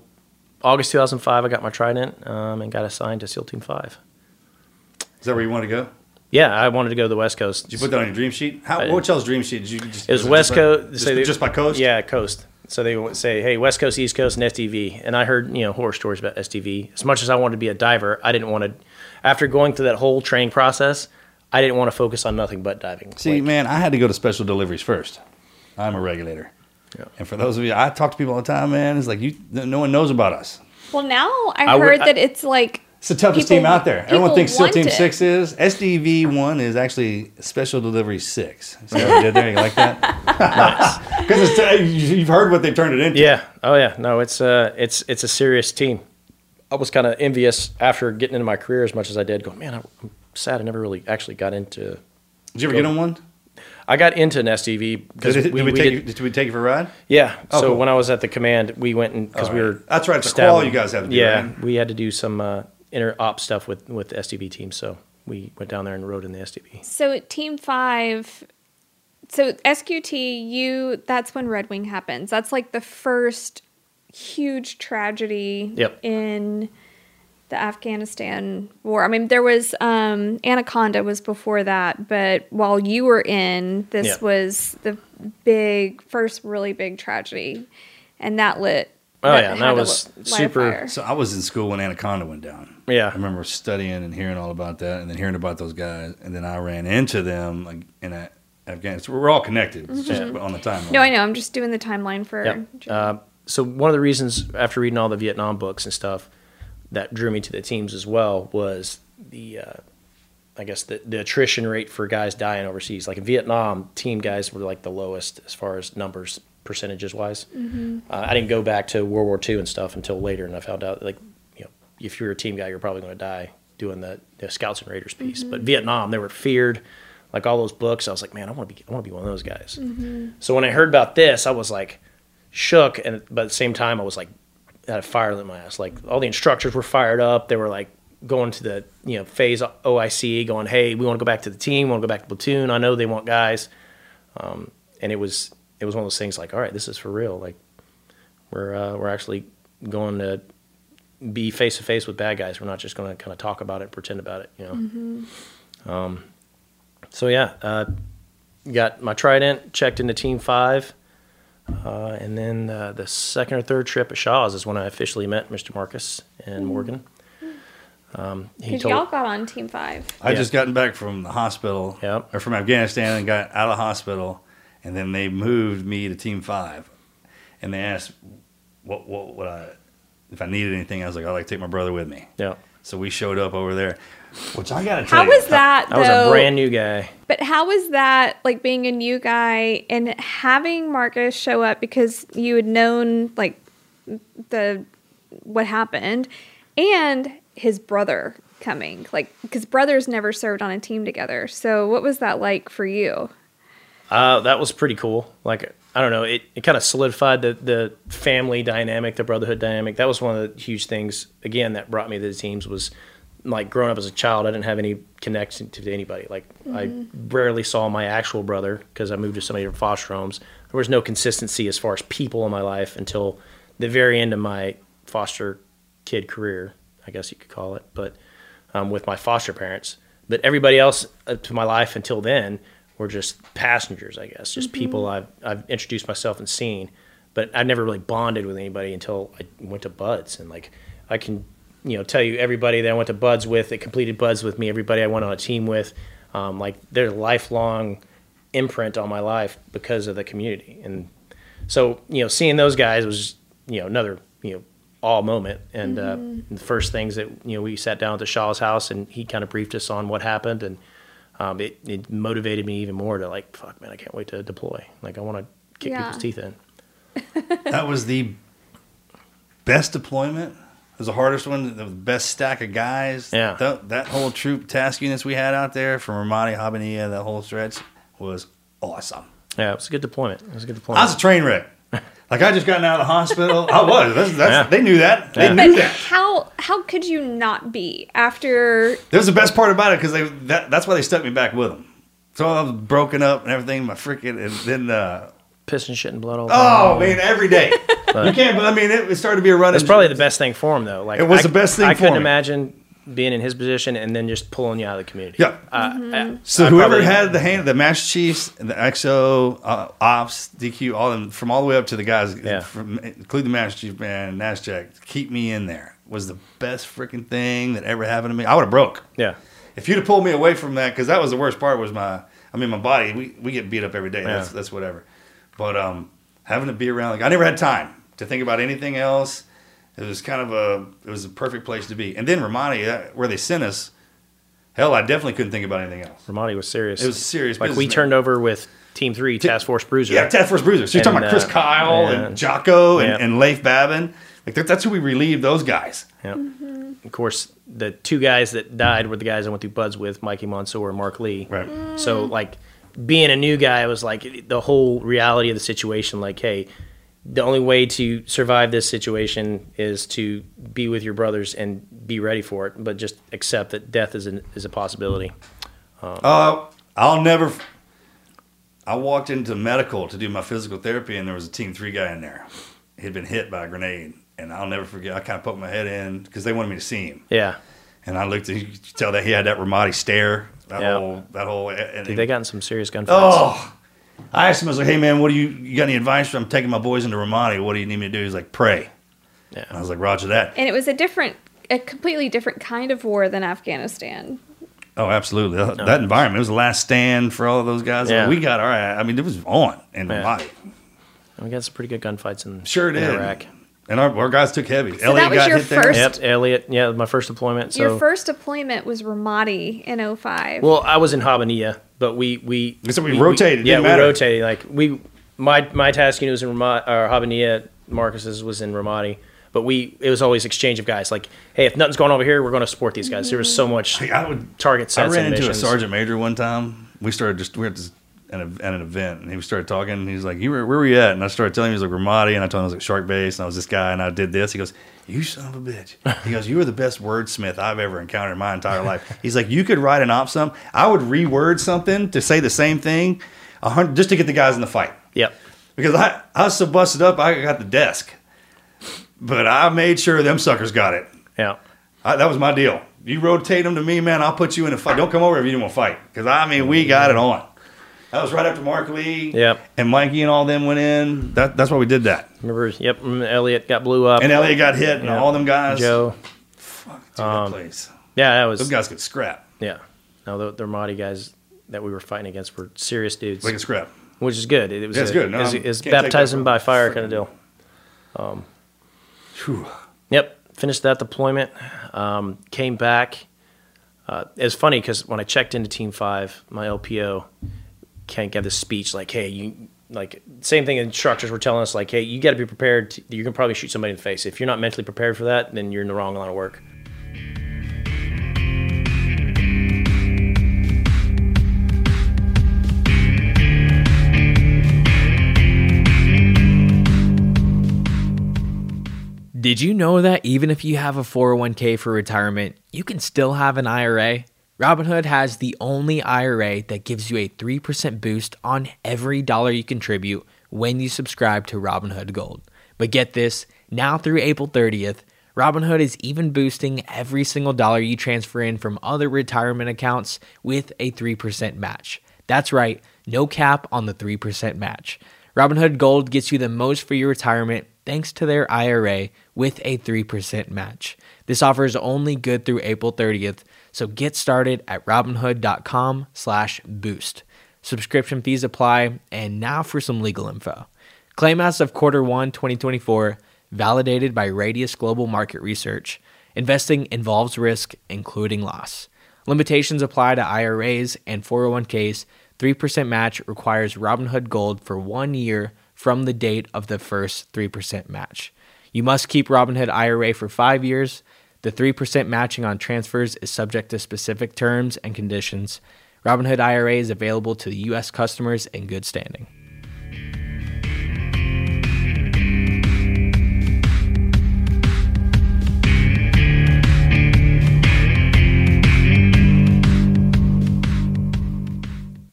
Speaker 2: August 2005, I got my Trident um, and got assigned to SEAL Team Five.
Speaker 3: Is that where you want to go?
Speaker 2: Yeah, I wanted to go to the West Coast.
Speaker 3: Did you put that on your dream sheet? How, what hotel's dream sheet? Did you
Speaker 2: just, it was, was West it
Speaker 3: Coast. By, just, they, just by coast?
Speaker 2: Yeah, coast. So they would say, "Hey, West Coast, East Coast, and SDV." And I heard you know horror stories about SDV. As much as I wanted to be a diver, I didn't want to. After going through that whole training process, I didn't want to focus on nothing but diving.
Speaker 3: See, like, man, I had to go to special deliveries first. I'm a regulator, yeah. and for those of you, I talk to people all the time, man. It's like you, no one knows about us.
Speaker 4: Well, now I, I heard would, I, that it's like
Speaker 3: it's the toughest people, team out there. Everyone thinks SEAL Team it. Six is. SDV one is actually Special Delivery Six. So did there. You like that? nice. Because uh, you've heard what they've turned it into.
Speaker 2: Yeah. Oh yeah. No, it's uh, it's it's a serious team. I was kind of envious after getting into my career as much as I did. Going, man, I'm sad I never really actually got into.
Speaker 3: Did you ever get on one?
Speaker 2: I got into an SDV
Speaker 3: because did, did, we, we, did, you, did we take you for a ride?
Speaker 2: Yeah. Oh, so cool. when I was at the command, we went and because right. we
Speaker 3: were that's
Speaker 2: right.
Speaker 3: It's a call you guys
Speaker 2: To do, yeah, right? we had to do some. Uh, interop stuff with with the SDV team. So we went down there and rode in the SDV.
Speaker 4: So team five. So SQT, you that's when Red Wing happens. That's like the first huge tragedy
Speaker 2: yep.
Speaker 4: in the Afghanistan war. I mean, there was um, Anaconda was before that, but while you were in, this yep. was the big first really big tragedy, and that lit Oh yeah, and that
Speaker 3: was super. So I was in school when Anaconda went down.
Speaker 2: Yeah,
Speaker 3: I remember studying and hearing all about that, and then hearing about those guys, and then I ran into them like, in a, Afghanistan. We're all connected mm-hmm. just on the timeline. No,
Speaker 4: I know. I'm just doing the timeline for. Yep. Uh,
Speaker 2: so one of the reasons after reading all the Vietnam books and stuff that drew me to the teams as well was the. Uh, I guess the, the attrition rate for guys dying overseas. Like in Vietnam, team guys were like the lowest as far as numbers percentages wise. Mm-hmm. Uh, I didn't go back to World War II and stuff until later, and I found out like you know if you're a team guy, you're probably going to die doing the, the, Scouts and Raiders piece. Mm-hmm. But Vietnam, they were feared. Like all those books, I was like, man, I want to be, I want to be one of those guys. Mm-hmm. So when I heard about this, I was like, shook, and but at the same time, I was like, had a fire in my ass. Like all the instructors were fired up. They were like going to the you know phase OIC, going, hey, we want to go back to the team, we want to go back to platoon. I know they want guys, um, and it was it was one of those things like, all right, this is for real. Like we're uh, we're actually going to be face to face with bad guys. We're not just going to kind of talk about it, pretend about it, you know. Mm-hmm. Um, so yeah, uh, got my Trident, checked into Team Five, uh, and then uh, the second or third trip at Shaw's is when I officially met Mr. Marcus and mm-hmm. Morgan.
Speaker 4: Um, he told, y'all got on Team Five.
Speaker 3: I yeah. just gotten back from the hospital,
Speaker 2: yep.
Speaker 3: or from Afghanistan, and got out of hospital and then they moved me to team five, and they asked what what I uh, if I needed anything. I was like, I'd like to take my brother with
Speaker 2: me. Yeah.
Speaker 3: So we showed up over there, which I gotta tell how you,
Speaker 2: was that? I was a brand new guy.
Speaker 4: But how was that like being a new guy and having Marcus show up because you had known like the what happened and his brother coming like because brothers never served on a team together so what was that like for you
Speaker 2: uh, that was pretty cool. Like I don't know, it, it kind of solidified the the family dynamic, the brotherhood dynamic. That was one of the huge things again that brought me to the teams was like growing up as a child, I didn't have any connection to anybody. Like mm-hmm. I rarely saw my actual brother because I moved to so many different foster homes. There was no consistency as far as people in my life until the very end of my foster kid career, I guess you could call it, but um, with my foster parents. But everybody else uh, to my life until then or just passengers, I guess, just mm-hmm. people I've I've introduced myself and seen, but I have never really bonded with anybody until I went to BUD/S and like I can you know tell you everybody that I went to BUD/S with that completed BUD/S with me, everybody I went on a team with, um, like their lifelong imprint on my life because of the community and so you know seeing those guys was you know another you know all moment. And uh, mm-hmm. uh, the first things that you know, we sat down at the Shaw's house, and he kind of briefed us on what happened, and um, it, it motivated me even more to like, fuck, man, I can't wait to deploy. Like, I want to kick yeah. people's teeth in.
Speaker 3: that was the best deployment. It was the hardest one, the best stack of guys.
Speaker 2: Yeah. That,
Speaker 3: that whole troop task units we had out there from Ramadi, Habbaniyah, that whole stretch was awesome.
Speaker 2: Yeah, it was a good deployment. It was a good deployment.
Speaker 3: I was a train wreck. Like I just gotten out of the hospital. I was. That's, that's, yeah. They knew that. They knew
Speaker 4: but that. How how could you not be after?
Speaker 3: That was the best part about it because they that, that's why they stuck me back with them. So I was broken up and everything. My freaking and then uh,
Speaker 2: piss and shit and blood all.
Speaker 3: Oh man, every day. you can't. I mean, it, it started to be a run.
Speaker 2: It's probably the best thing for him though.
Speaker 3: Like it was I, the best thing. I couldn't him.
Speaker 2: imagine being in his position and then just pulling you out of the community.
Speaker 3: Yeah. Uh, mm-hmm. so I whoever had the hand, the Master Chiefs, the XO, uh, Ops, DQ, all them from all the way up to the guys, yeah. from, including the Master Chief man, Nasdaq, keep me in there was the best freaking thing that ever happened to me. I would have broke.
Speaker 2: Yeah.
Speaker 3: If you'd have pulled me away from that, because that was the worst part was my, I mean, my body. We, we get beat up every day. Yeah. That's that's whatever. But um, having to be around, like I never had time to think about anything else it was kind of a it was a perfect place to be. And then Ramadi, where they sent us, hell, I definitely couldn't think about anything else.
Speaker 2: Ramadi was serious.
Speaker 3: It was serious.
Speaker 2: Like we man. turned over with Team Three, T- Task Force Bruiser.
Speaker 3: Yeah, Task Force Bruiser. So you're and, talking about Chris uh, Kyle and Jocko and, yeah. and Leif Babin. Like that, that's who we relieved those guys.
Speaker 2: Yeah. Mm-hmm. Of course, the two guys that died were the guys I went through BUD/S with, Mikey Monsoor and Mark Lee.
Speaker 3: Right.
Speaker 2: Mm. So like being a new guy, was like the whole reality of the situation. Like, hey the only way to survive this situation is to be with your brothers and be ready for it, but just accept that death is, an, is a possibility.
Speaker 3: Um, uh, I'll never. F- I walked into medical to do my physical therapy, and there was a Team Three guy in there. He'd been hit by a grenade, and I'll never forget. I kind of poked my head in because they wanted me to see him.
Speaker 2: Yeah.
Speaker 3: And I looked. and you could tell that he had that Ramadi stare. That yeah. whole. That whole.
Speaker 2: Dude,
Speaker 3: he,
Speaker 2: they got in some serious gunfights. Oh,
Speaker 3: I asked him, I was like, hey, man, what do you, you got any advice for? I'm taking my boys into Ramadi. What do you need me to do? He's like, pray. Yeah. And I was like, roger that.
Speaker 4: And it was a different, a completely different kind of war than Afghanistan.
Speaker 3: Oh, absolutely. That, no. that environment, it was the last stand for all of those guys. Yeah. we got our. I mean, it was on in yeah. Ramadi.
Speaker 2: And we got some pretty good gunfights in,
Speaker 3: sure did.
Speaker 2: in
Speaker 3: Iraq and our, our guys took heavy. So Elliot that was
Speaker 2: your first. Yep, Elliot. Yeah, my first deployment.
Speaker 4: So. Your first deployment was Ramadi in 05.
Speaker 2: Well, I was in Habbaniyah, but we we
Speaker 3: so we, we rotated.
Speaker 2: We, yeah, we rotated. Like we, my my task unit was in Ramadi, or uh, Habbaniyah. Marcus's was in Ramadi but we it was always exchange of guys. Like, hey, if nothing's going over here, we're going to support these guys. There was so much like I would, target sets.
Speaker 3: I ran into missions. a sergeant major one time. We started just we had to. And at an event, and he started talking. And he's like, "You were where were you at?" And I started telling him he was like Ramadi, and I told him I was like Shark Base, and I was this guy, and I did this. He goes, "You son of a bitch!" He goes, "You were the best wordsmith I've ever encountered in my entire life." He's like, "You could write an op sum. I would reword something to say the same thing, just to get the guys in the fight."
Speaker 2: Yep.
Speaker 3: Because I I was so busted up, I got the desk, but I made sure them suckers got it.
Speaker 2: Yeah.
Speaker 3: I, that was my deal. You rotate them to me, man. I'll put you in a fight. Don't come over if you don't want to fight. Because I mean, we got it on. That was right after Mark Lee.
Speaker 2: Yep.
Speaker 3: And Mikey and all them went in. That, that's why we did that.
Speaker 2: Remember? Yep. Elliot got blew up.
Speaker 3: And Elliot got hit, and yep. all them guys.
Speaker 2: Joe. Fuck, dude, um, that place. Yeah, that was.
Speaker 3: Those guys could scrap.
Speaker 2: Yeah. No, the, the Ramadi guys that we were fighting against were serious dudes.
Speaker 3: They could scrap.
Speaker 2: Which is good. It was yeah, a, good. No, it's, it's by fire kind of deal. Um, Whew. Yep. Finished that deployment. Um, came back. Uh, it's funny because when I checked into Team Five, my LPO can't give this speech like, hey, you like same thing instructors were telling us like, hey, you got to be prepared. To, you can probably shoot somebody in the face. If you're not mentally prepared for that, then you're in the wrong line of work.
Speaker 7: Did you know that even if you have a 401k for retirement, you can still have an IRA? Robinhood has the only IRA that gives you a 3% boost on every dollar you contribute when you subscribe to Robinhood Gold. But get this now through April 30th, Robinhood is even boosting every single dollar you transfer in from other retirement accounts with a 3% match. That's right, no cap on the 3% match. Robinhood Gold gets you the most for your retirement thanks to their IRA with a 3% match. This offer is only good through April 30th. So get started at robinhood.com slash boost. Subscription fees apply. And now for some legal info. Claim as of quarter one 2024, validated by Radius Global Market Research. Investing involves risk, including loss. Limitations apply to IRAs and 401ks. 3% match requires Robinhood Gold for one year from the date of the first 3% match. You must keep Robinhood IRA for five years the 3% matching on transfers is subject to specific terms and conditions. Robinhood IRA is available to U.S. customers in good standing.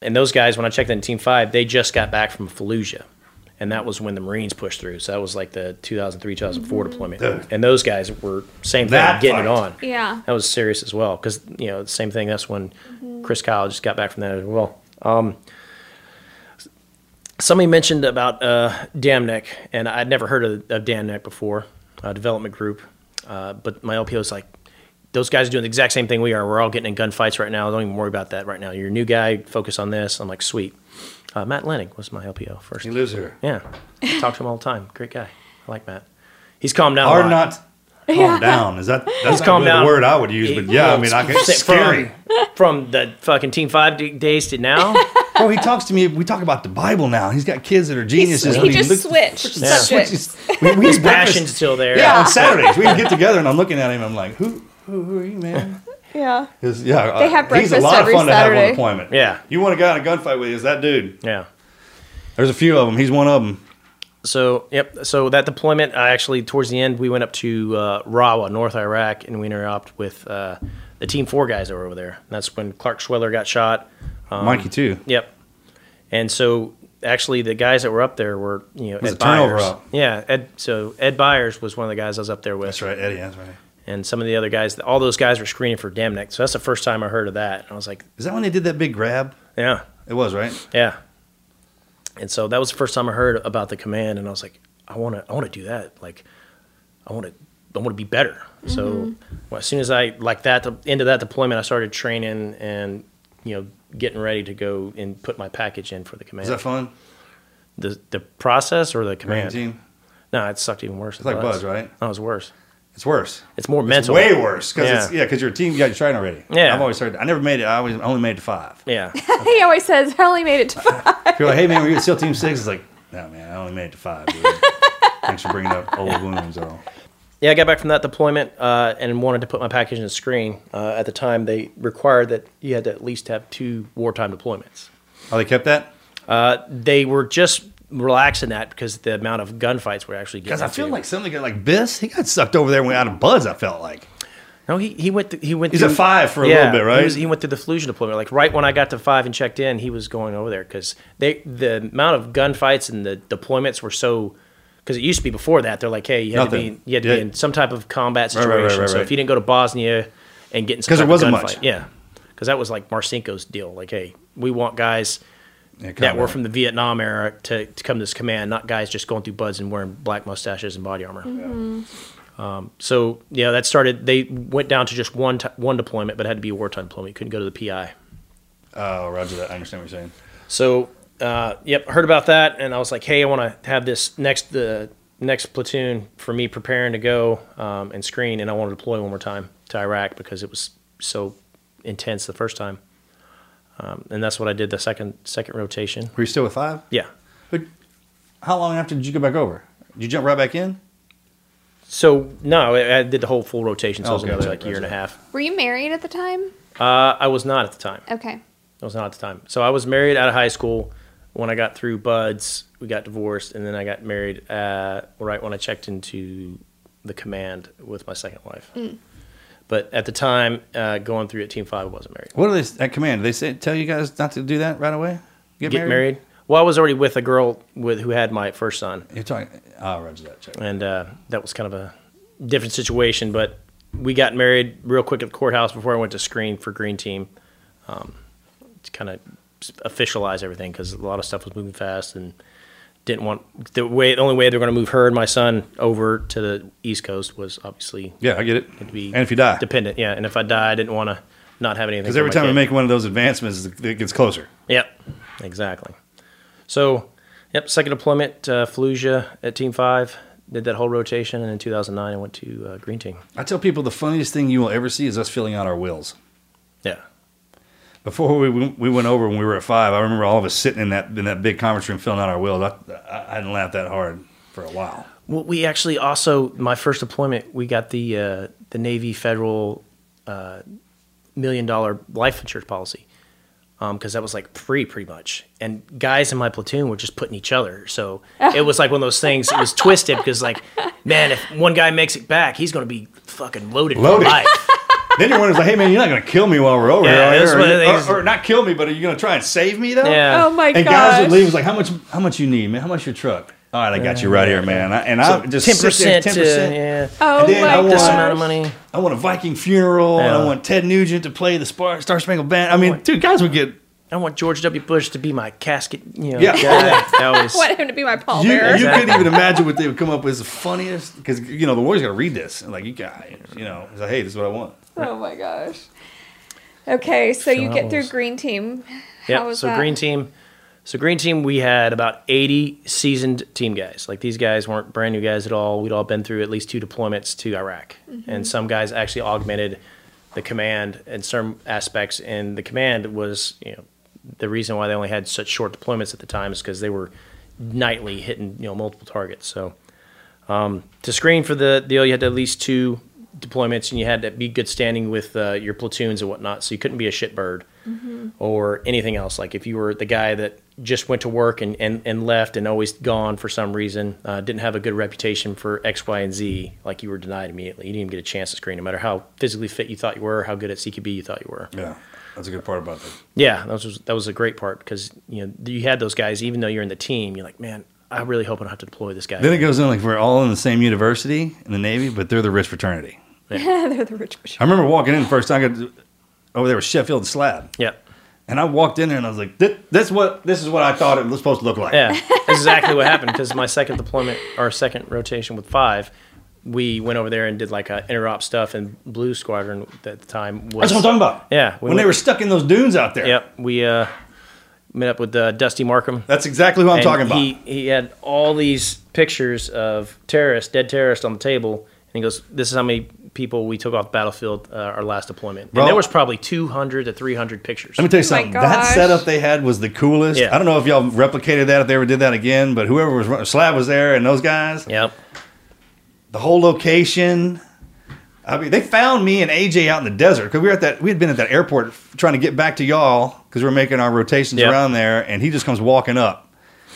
Speaker 2: And those guys, when I checked in Team Five, they just got back from Fallujah and that was when the Marines pushed through. So that was like the 2003, 2004 mm-hmm. deployment, Ugh. and those guys were same thing, that getting fight. it on.
Speaker 4: Yeah,
Speaker 2: that was serious as well because you know same thing. That's when mm-hmm. Chris Kyle just got back from that as well. Um, somebody mentioned about uh, Dam Neck, and I'd never heard of, of Dam Neck before, uh, development group. Uh, but my LPO is like, those guys are doing the exact same thing we are. We're all getting in gunfights right now. Don't even worry about that right now. You're a new guy. Focus on this. I'm like, sweet. Uh, Matt Lennig was my LPO first.
Speaker 3: He lives here.
Speaker 2: Yeah, talk to him all the time. Great guy. I like Matt. He's calmed down. Hard not
Speaker 3: calm yeah. down. Is that that's not really down. the word I would use? But
Speaker 2: yeah, I mean, I can scary from, from the fucking Team Five days to now.
Speaker 3: Bro, he talks to me. We talk about the Bible now. He's got kids that are geniuses. He's, he, he just looked, switched yeah. We, we His passion's still there. Yeah, on Saturdays we get together and I'm looking at him. I'm like, who, who, who are you, man?
Speaker 4: Yeah. His, yeah. They have breakfast He's a lot
Speaker 3: every of fun Saturday. to have on deployment. Yeah. You want a guy in a gunfight with you? Is that dude?
Speaker 2: Yeah.
Speaker 3: There's a few of them. He's one of them.
Speaker 2: So yep. So that deployment, I actually towards the end, we went up to uh, Rawa, North Iraq, and we interacted with uh, the Team Four guys that were over there. And that's when Clark Schwedler got shot.
Speaker 3: Um, Mikey too.
Speaker 2: Yep. And so actually, the guys that were up there were you know Ed Byers. Up. Yeah. Ed. So Ed Byers was one of the guys I was up there with.
Speaker 3: That's right, Eddie. That's right
Speaker 2: and some of the other guys. All those guys were screening for Dam Neck. So that's the first time I heard of that. And I was like,
Speaker 3: Is that when they did that big grab?
Speaker 2: Yeah.
Speaker 3: It was, right?
Speaker 2: Yeah. And so that was the first time I heard about the command. And I was like, I want to, I want to do that. Like, I want to, I want to be better. Mm-hmm. So well, as soon as I, like that, the end of that deployment, I started training and, you know, getting ready to go and put my package in for the command. Is
Speaker 3: that fun?
Speaker 2: The, the process or the command? team? No, it sucked even worse.
Speaker 3: It's like BUD/S, right?
Speaker 2: That was worse.
Speaker 3: It's worse.
Speaker 2: It's more mental.
Speaker 3: It's way worse because yeah. it's yeah because your team got you trying already.
Speaker 2: Yeah,
Speaker 3: I've always heard. I never made it. I always only made it to five.
Speaker 2: Yeah,
Speaker 4: he always says I only made it to five.
Speaker 3: People are like, hey man, we still team six. It's like, no man, I only made it to five. Thanks for bringing
Speaker 2: up old wounds. All. Yeah, I got back from that deployment uh, and wanted to put my package in the screen. Uh, at the time, they required that you had to at least have two wartime deployments.
Speaker 3: Oh, they kept that?
Speaker 2: Uh, they were just relax in that because the amount of gunfights we're actually getting. Because I
Speaker 3: feel like something like Biss, he got sucked over there and went out of BUD/S. I felt like.
Speaker 2: No, he, he went th- he went.
Speaker 3: He's through, a five for a yeah, little bit, right? He, was,
Speaker 2: he, went through the fusion deployment. Like right when I got to five and checked in, he was going over there because they the amount of gunfights and the deployments were so. Because it used to be before that, they're like, hey, you had Nothing. to be you had to yeah. be in some type of combat situation. Right, right, right, so if you didn't go to Bosnia and get in some
Speaker 3: because there wasn't gunfight, much,
Speaker 2: yeah, because that was like Marcinko's deal. Like, hey, we want guys that were from the Vietnam era to, to come to this command, not guys just going through BUD/S and wearing black mustaches and body armor. Mm-hmm. Um, so yeah, that started. They went down to just one t- one deployment, but it had to be a wartime deployment. You couldn't go to the PI.
Speaker 3: Oh, Roger that. I understand what you're saying.
Speaker 2: So uh, yep, heard about that, and I was like, hey, I want to have this next the next platoon for me preparing to go um, and screen, and I want to deploy one more time to Iraq because it was so intense the first time. Um, and that's what I did the second second rotation.
Speaker 3: Were you still with five?
Speaker 2: Yeah.
Speaker 3: But how long after did you go back over? Did you jump right back in?
Speaker 2: So no, I, I did the whole full rotation. So it was another like year and a half.
Speaker 4: Were you married at the time?
Speaker 2: Uh, I was not at the time.
Speaker 4: Okay. I
Speaker 2: was not at the time. So I was married out of high school. When I got through BUD/S, we got divorced, and then I got married right when I checked into the command with my second wife. Mm. But at the time, uh, going through at Team Five wasn't married.
Speaker 3: What are they at command? They say tell you guys not to do that right away.
Speaker 2: Get, Get married? married? Well, I was already with a girl with who had my first son.
Speaker 3: You're talking. Oh,
Speaker 2: Roger
Speaker 3: that.
Speaker 2: Check. And uh, that was kind of a different situation, but we got married real quick at the courthouse before I went to screen for Green Team um, to kind of officialize everything because a lot of stuff was moving fast and didn't want the way the only way they're going to move her and my son over to the East Coast was obviously
Speaker 3: yeah I get it to be and if you die
Speaker 2: dependent yeah and if I die I didn't want to not have anything
Speaker 3: because every time kid. I make one of those advancements it gets closer
Speaker 2: yep exactly so yep second deployment uh, Fallujah at Team Five did that whole rotation and in 2009 I went to uh, Green Team
Speaker 3: I tell people the funniest thing you will ever see is us filling out our wills
Speaker 2: yeah
Speaker 3: before we we went over when we were at five, I remember all of us sitting in that in that big conference room filling out our wills. I, I didn't laugh that hard for a while.
Speaker 2: Well, we actually also my first deployment, we got the uh, the Navy federal uh, million dollar life insurance policy because um, that was like free pretty much. And guys in my platoon were just putting each other, so it was like one of those things. It was twisted because like, man, if one guy makes it back, he's going to be fucking loaded, loaded. for life
Speaker 3: then your wondering, like, hey man, you're not gonna kill me while we're over yeah, here, or, or, or, not kill me, but are you gonna try and save me though?
Speaker 4: Yeah. Oh my god.
Speaker 3: And
Speaker 4: gosh. guys
Speaker 3: would leave was like, how much? How much you need, man? How much your truck? All right, I got you right here, man. I, and so I just ten percent, uh, ten percent, yeah. Oh my I want, this amount of money. I want a Viking funeral, yeah. and I want Ted Nugent to play the Star Spangled Banner. I mean, want, dude, guys would get.
Speaker 2: I want George W. Bush to be my casket,
Speaker 3: you
Speaker 2: know. Yeah, I
Speaker 3: want him to be my pallbearer. You, you couldn't even imagine what they would come up with as the funniest, because you know the war's going to read this, and like you guys, you know, it's like, hey, this is what I want. oh my gosh.
Speaker 4: Okay, so you get through green team.
Speaker 2: Yeah, So that? green team. So green team, we had about 80 seasoned team guys. Like these guys weren't brand new guys at all. We'd all been through at least two deployments to Iraq, mm-hmm. and some guys actually augmented the command in some aspects. And the command was, you know, the reason why they only had such short deployments at the time is because they were nightly hitting, you know, multiple targets. So um, to screen for the deal, you had to at least two deployments and you had to be good standing with uh, your platoons and whatnot, so you couldn't be a shitbird mm-hmm. or anything else. Like if you were the guy that just went to work and, and, and left and always gone for some reason, uh, didn't have a good reputation for X, Y, and Z, like you were denied immediately. You didn't even get a chance to screen, no matter how physically fit you thought you were, how good at CQB you thought you were.
Speaker 3: Yeah. That's a good part about that.
Speaker 2: Yeah, that was that was a great part because you know you had those guys. Even though you're in the team, you're like, man, I really hope I don't have to deploy this guy.
Speaker 3: Then it goes in like we're all in the same university in the Navy, but they're the rich fraternity. Yeah. They're the rich I remember walking in the first time. I got, over there was Sheffield Slab.
Speaker 2: Yep.
Speaker 3: And I walked in there and I was like, this, this, what, this is what I thought it was supposed to look like.
Speaker 2: Yeah, that's exactly what happened because my second deployment or second rotation with five, we went over there and did like a interop stuff and Blue Squadron at the time.
Speaker 3: Was, that's what I'm talking about.
Speaker 2: Yeah.
Speaker 3: We when went, they were stuck in those dunes out there.
Speaker 2: Yep. We uh, met up with uh, Dusty Markham.
Speaker 3: That's exactly who I'm talking about. He,
Speaker 2: he had all these pictures of terrorists, dead terrorists on the table. And he goes, this is how many people we took off battlefield uh, our last deployment. Bro, and there was probably 200 to 300 pictures.
Speaker 3: Let me tell you oh something. Oh that setup they had was the coolest. Yeah. I don't know if y'all replicated that, if they ever did that again, but whoever was, Slab was there and those guys.
Speaker 2: Yep.
Speaker 3: The whole location. I mean, they found me and AJ out in the desert because we were at that. We had been at that airport trying to get back to y'all because we were making our rotations yep. around there, and he just comes walking up.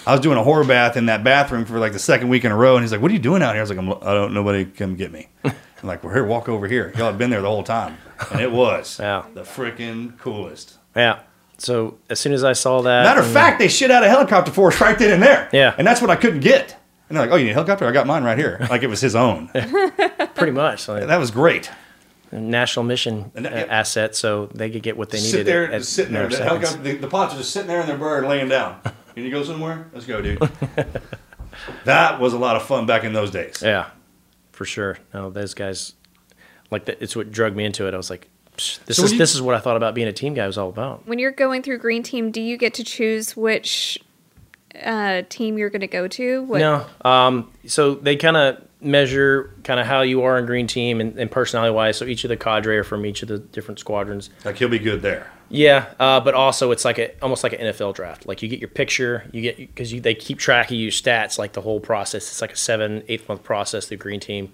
Speaker 3: I was doing a whore bath in that bathroom for like the second week in a row, and he's like, "What are you doing out here?" I was like, I'm, "I do not nobody come get me." like, we're here, walk over here. Y'all had been there the whole time. And it was yeah. the freaking coolest.
Speaker 2: Yeah. So as soon as I saw that.
Speaker 3: Matter of mm. fact, they shit out a helicopter for us right then and there.
Speaker 2: Yeah.
Speaker 3: And that's what I couldn't get. And they're like, oh, you need a helicopter? I got mine right here. Like it was his own.
Speaker 2: Pretty much.
Speaker 3: Like, that was great.
Speaker 2: National mission that, uh, yeah. asset, so they could get what they sit needed.
Speaker 3: There, at, sitting there, the, helicopter, the, the pots are just sitting there in their bird laying down. Can you go somewhere? Let's go, dude. that was a lot of fun back in those days.
Speaker 2: Yeah for sure. No, those guys, like that, it's what drug me into it. I was like, this so is you, this is what I thought about being a team guy was all about.
Speaker 4: When you're going through green team, do you get to choose which uh, team you're going to go to?
Speaker 2: What? No, um, so they kind of measure kind of how you are in green team and, and personality wise. So each of the cadre are from each of the different squadrons.
Speaker 3: Like he'll be good there.
Speaker 2: Yeah, uh, but also it's like a almost like an NFL draft. Like you get your picture, you get because they keep track of your stats, like the whole process. It's like a seven eighth month process. The green team,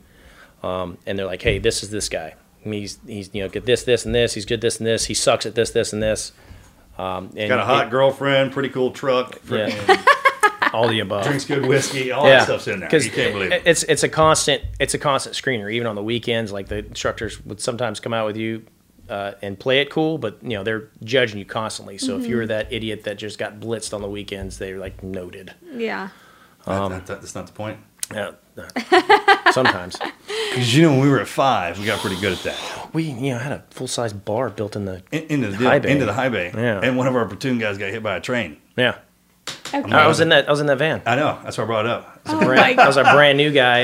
Speaker 2: um, and they're like, hey, this is this guy. He's he's you know good this this and this. He's good this and this. He sucks at this this and this.
Speaker 3: Um, and Got a hot it, girlfriend, pretty cool truck.
Speaker 2: Yeah. all the above.
Speaker 3: Drinks good whiskey. All yeah. that stuff's in there. You can't believe it.
Speaker 2: It's it's a constant it's a constant screener. Even on the weekends, like the instructors would sometimes come out with you uh, and play it cool, but you know they're judging you constantly. So mm-hmm. if you're mm-hmm. that idiot that just got blitzed on the weekends, they're like noted. Yeah.
Speaker 3: Um, that, that, that's not the point.
Speaker 2: Yeah. Uh, sometimes.
Speaker 3: Because you know when we were at five, we got pretty good at that.
Speaker 2: We you know had a full size bar built in the
Speaker 3: in, into
Speaker 2: the
Speaker 3: high bay. into the high bay. Yeah. And one of our platoon guys got hit by a train.
Speaker 2: Yeah. Okay. I was in that. I was in that van.
Speaker 3: I know. That's what I brought it up.
Speaker 2: I was, oh a, brand, I was a brand new guy,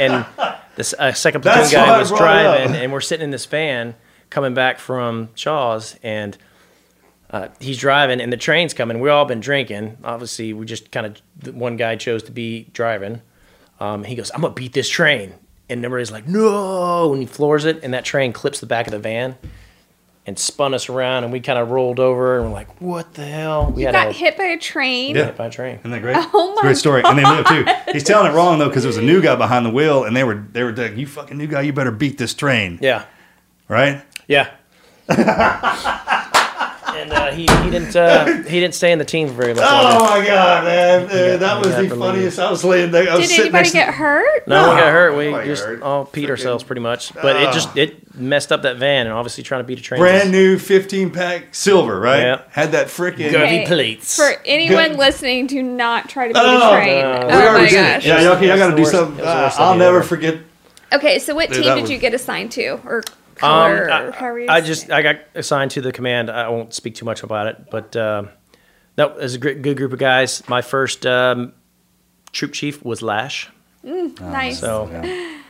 Speaker 2: and, and this uh, second platoon guy was driving, and we're sitting in this van coming back from Shaw's and uh, he's driving and the train's coming. We've all been drinking. Obviously, we just kind of, one guy chose to be driving. Um, he goes, I'm going to beat this train. And everybody's like, no. And he floors it. And that train clips the back of the van and spun us around. And we kind of rolled over and we're like, what the hell? We
Speaker 4: you
Speaker 2: got a,
Speaker 4: hit by a train.
Speaker 2: Yeah. Hit by a train.
Speaker 3: Isn't that great? Oh my Great story. God. And they lived too. He's telling it wrong though because there was a new guy behind the wheel and they were, they were like, you fucking new guy, you better beat this train.
Speaker 2: Yeah.
Speaker 3: Right?
Speaker 2: Yeah. and uh, he, he didn't uh, he didn't stay in the team very much.
Speaker 3: Oh
Speaker 2: my
Speaker 3: god, man! got, that was the funniest. Leave. I was laying there. I was Did
Speaker 4: anybody get hurt?
Speaker 2: No, no, got hurt. We just hurt. all peed Freaking. ourselves pretty much. But uh, it ah. just it messed up that van, and obviously trying to beat a train.
Speaker 3: Brand new 15 pack silver, right? Yeah. Had that freaking
Speaker 2: okay. plates.
Speaker 4: For anyone listening, do not try to beat oh, a train. No. Oh my gosh!
Speaker 3: Yeah, okay, I got to do something. I'll never forget.
Speaker 4: Okay, so what team did you get assigned to, or um,
Speaker 2: I, I just I got assigned to the command. I won't speak too much about it, but uh, um, no, was a great, good group of guys. My first um, troop chief was Lash.
Speaker 4: Mm, oh, nice.
Speaker 2: So, yeah.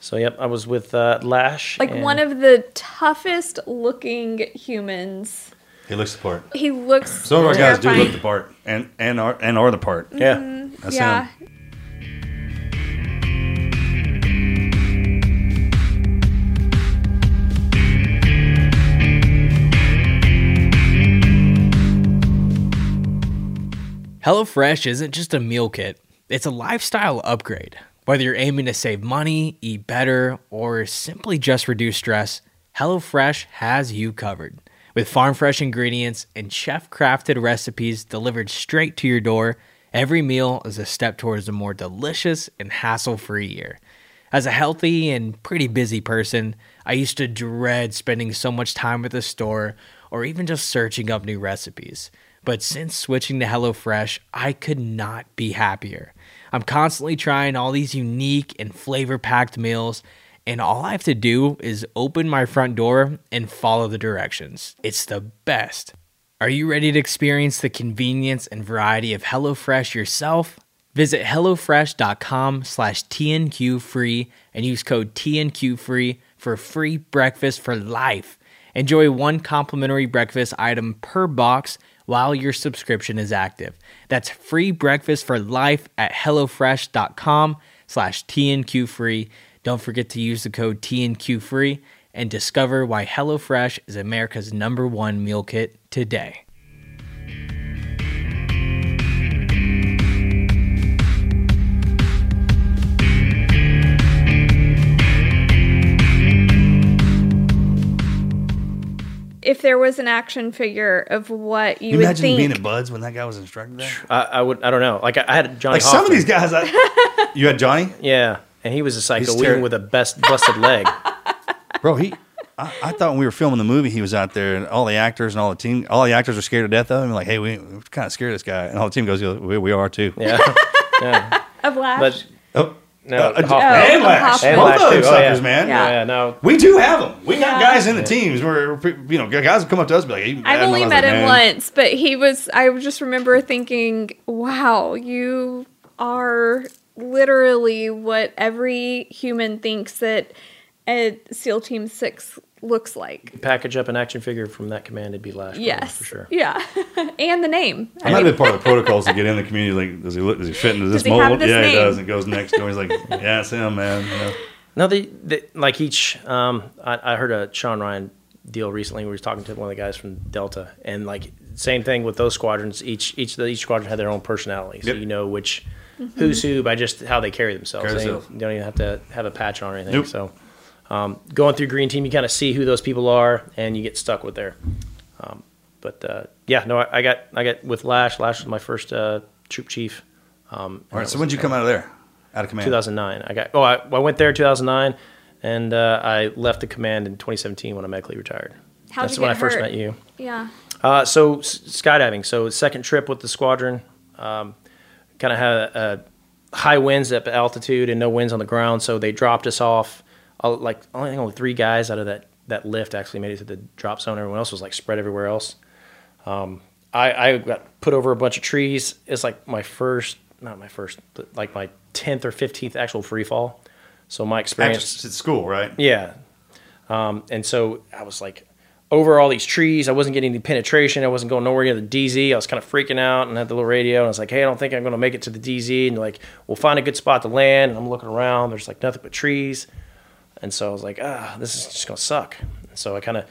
Speaker 2: so yep, I was with uh, Lash.
Speaker 4: Like one of the toughest looking humans.
Speaker 3: He looks the part.
Speaker 4: He looks. Some of our terrifying. guys do look
Speaker 3: the part, and and are and are the part.
Speaker 2: Yeah,
Speaker 4: mm-hmm. yeah. Him.
Speaker 8: HelloFresh isn't just a meal kit, it's a lifestyle upgrade. Whether you're aiming to save money, eat better, or simply just reduce stress, HelloFresh has you covered. With farm fresh ingredients and chef crafted recipes delivered straight to your door, every meal is a step towards a more delicious and hassle free year. As a healthy and pretty busy person, I used to dread spending so much time at the store or even just searching up new recipes. But since switching to HelloFresh, I could not be happier. I'm constantly trying all these unique and flavor packed meals, and all I have to do is open my front door and follow the directions. It's the best. Are you ready to experience the convenience and variety of HelloFresh yourself? Visit HelloFresh.com slash TNQFree and use code TNQFREE for free breakfast for life. Enjoy one complimentary breakfast item per box while your subscription is active. That's free breakfast for life at HelloFresh.com slash TNQFree. Don't forget to use the code TNQFree and discover why HelloFresh is America's number one meal kit today.
Speaker 4: if there was an action figure of what you, you would imagine think.
Speaker 3: being at BUD/S when that guy was instructed that.
Speaker 2: I, I would. I don't know. Like I, I had Johnny.
Speaker 3: Like some of these guys, I, you had Johnny.
Speaker 2: Yeah, and he was a psycho He's with a best busted leg.
Speaker 3: Bro, he. I, thought when we were filming the movie, he was out there, and all the actors and all the team, all the actors were scared to death of him. Like, hey, we, are kind of scared of this guy, and all the team goes, we, we are too.
Speaker 4: Yeah, yeah. Of But,
Speaker 3: oh, no, uh, Hoffman. and Lash. And Both Lash of those oh, yeah. man. Yeah. yeah. no. We do have them. We got guys in the teams where, you know, guys will come up to us be like, hey,
Speaker 4: I've only met him man. once, but he was, I just remember thinking, wow, you are literally what every human thinks that a SEAL Team 6 looks like.
Speaker 2: Package up an action figure from that command, it'd be Lash. Yes, for sure.
Speaker 4: Yeah, and the name.
Speaker 3: I might be part of the protocols to get in the community. Like, does he look? Does he fit into this mold? yeah, name? he does. It goes next door. He's like, yeah, it's him, man.
Speaker 2: No, they, like each. Um, I, I, heard a Sean Ryan deal recently. Where he was talking to one of the guys from Delta, and like same thing with those squadrons. Each each each squadron had their own personality, so yep. you know which. Mm-hmm. Who's who by just how they carry themselves. They, don't even have to have a patch on or anything. Nope. So um, going through green team, you kind of see who those people are, and you get stuck with there. Um, but uh, yeah, no, I, I, got I got with Lash. Lash was my first uh, troop chief.
Speaker 3: Um, All right. So when did you come out of there? Out
Speaker 2: of command. 2009. I got. Oh, I, I went there in 2009, and uh, I left the command in 2017 when I medically retired.
Speaker 4: How'd That's
Speaker 2: when I hurt? first
Speaker 4: met
Speaker 2: you.
Speaker 4: Yeah. Uh,
Speaker 2: so skydiving. So second trip with the squadron. Um, kind of had a, a high winds at altitude and no winds on the ground, so they dropped us off i like only, only three guys out of that that lift actually made it to the drop zone. Everyone else was like spread everywhere else. Um, I, I got put over a bunch of trees. It's like my first, not my first, but like my tenth or fifteenth actual free fall. So my experience
Speaker 3: at school, right?
Speaker 2: Yeah. Um, and so I was like over all these trees. I wasn't getting any penetration. I wasn't going nowhere near the DZ. I was kind of freaking out and had the little radio. And I was like, hey, I don't think I'm going to make it to the DZ. And like, we'll find a good spot to land. And I'm looking around. There's like nothing but trees. And so I was like, ah, this is just going to suck. And so I kind of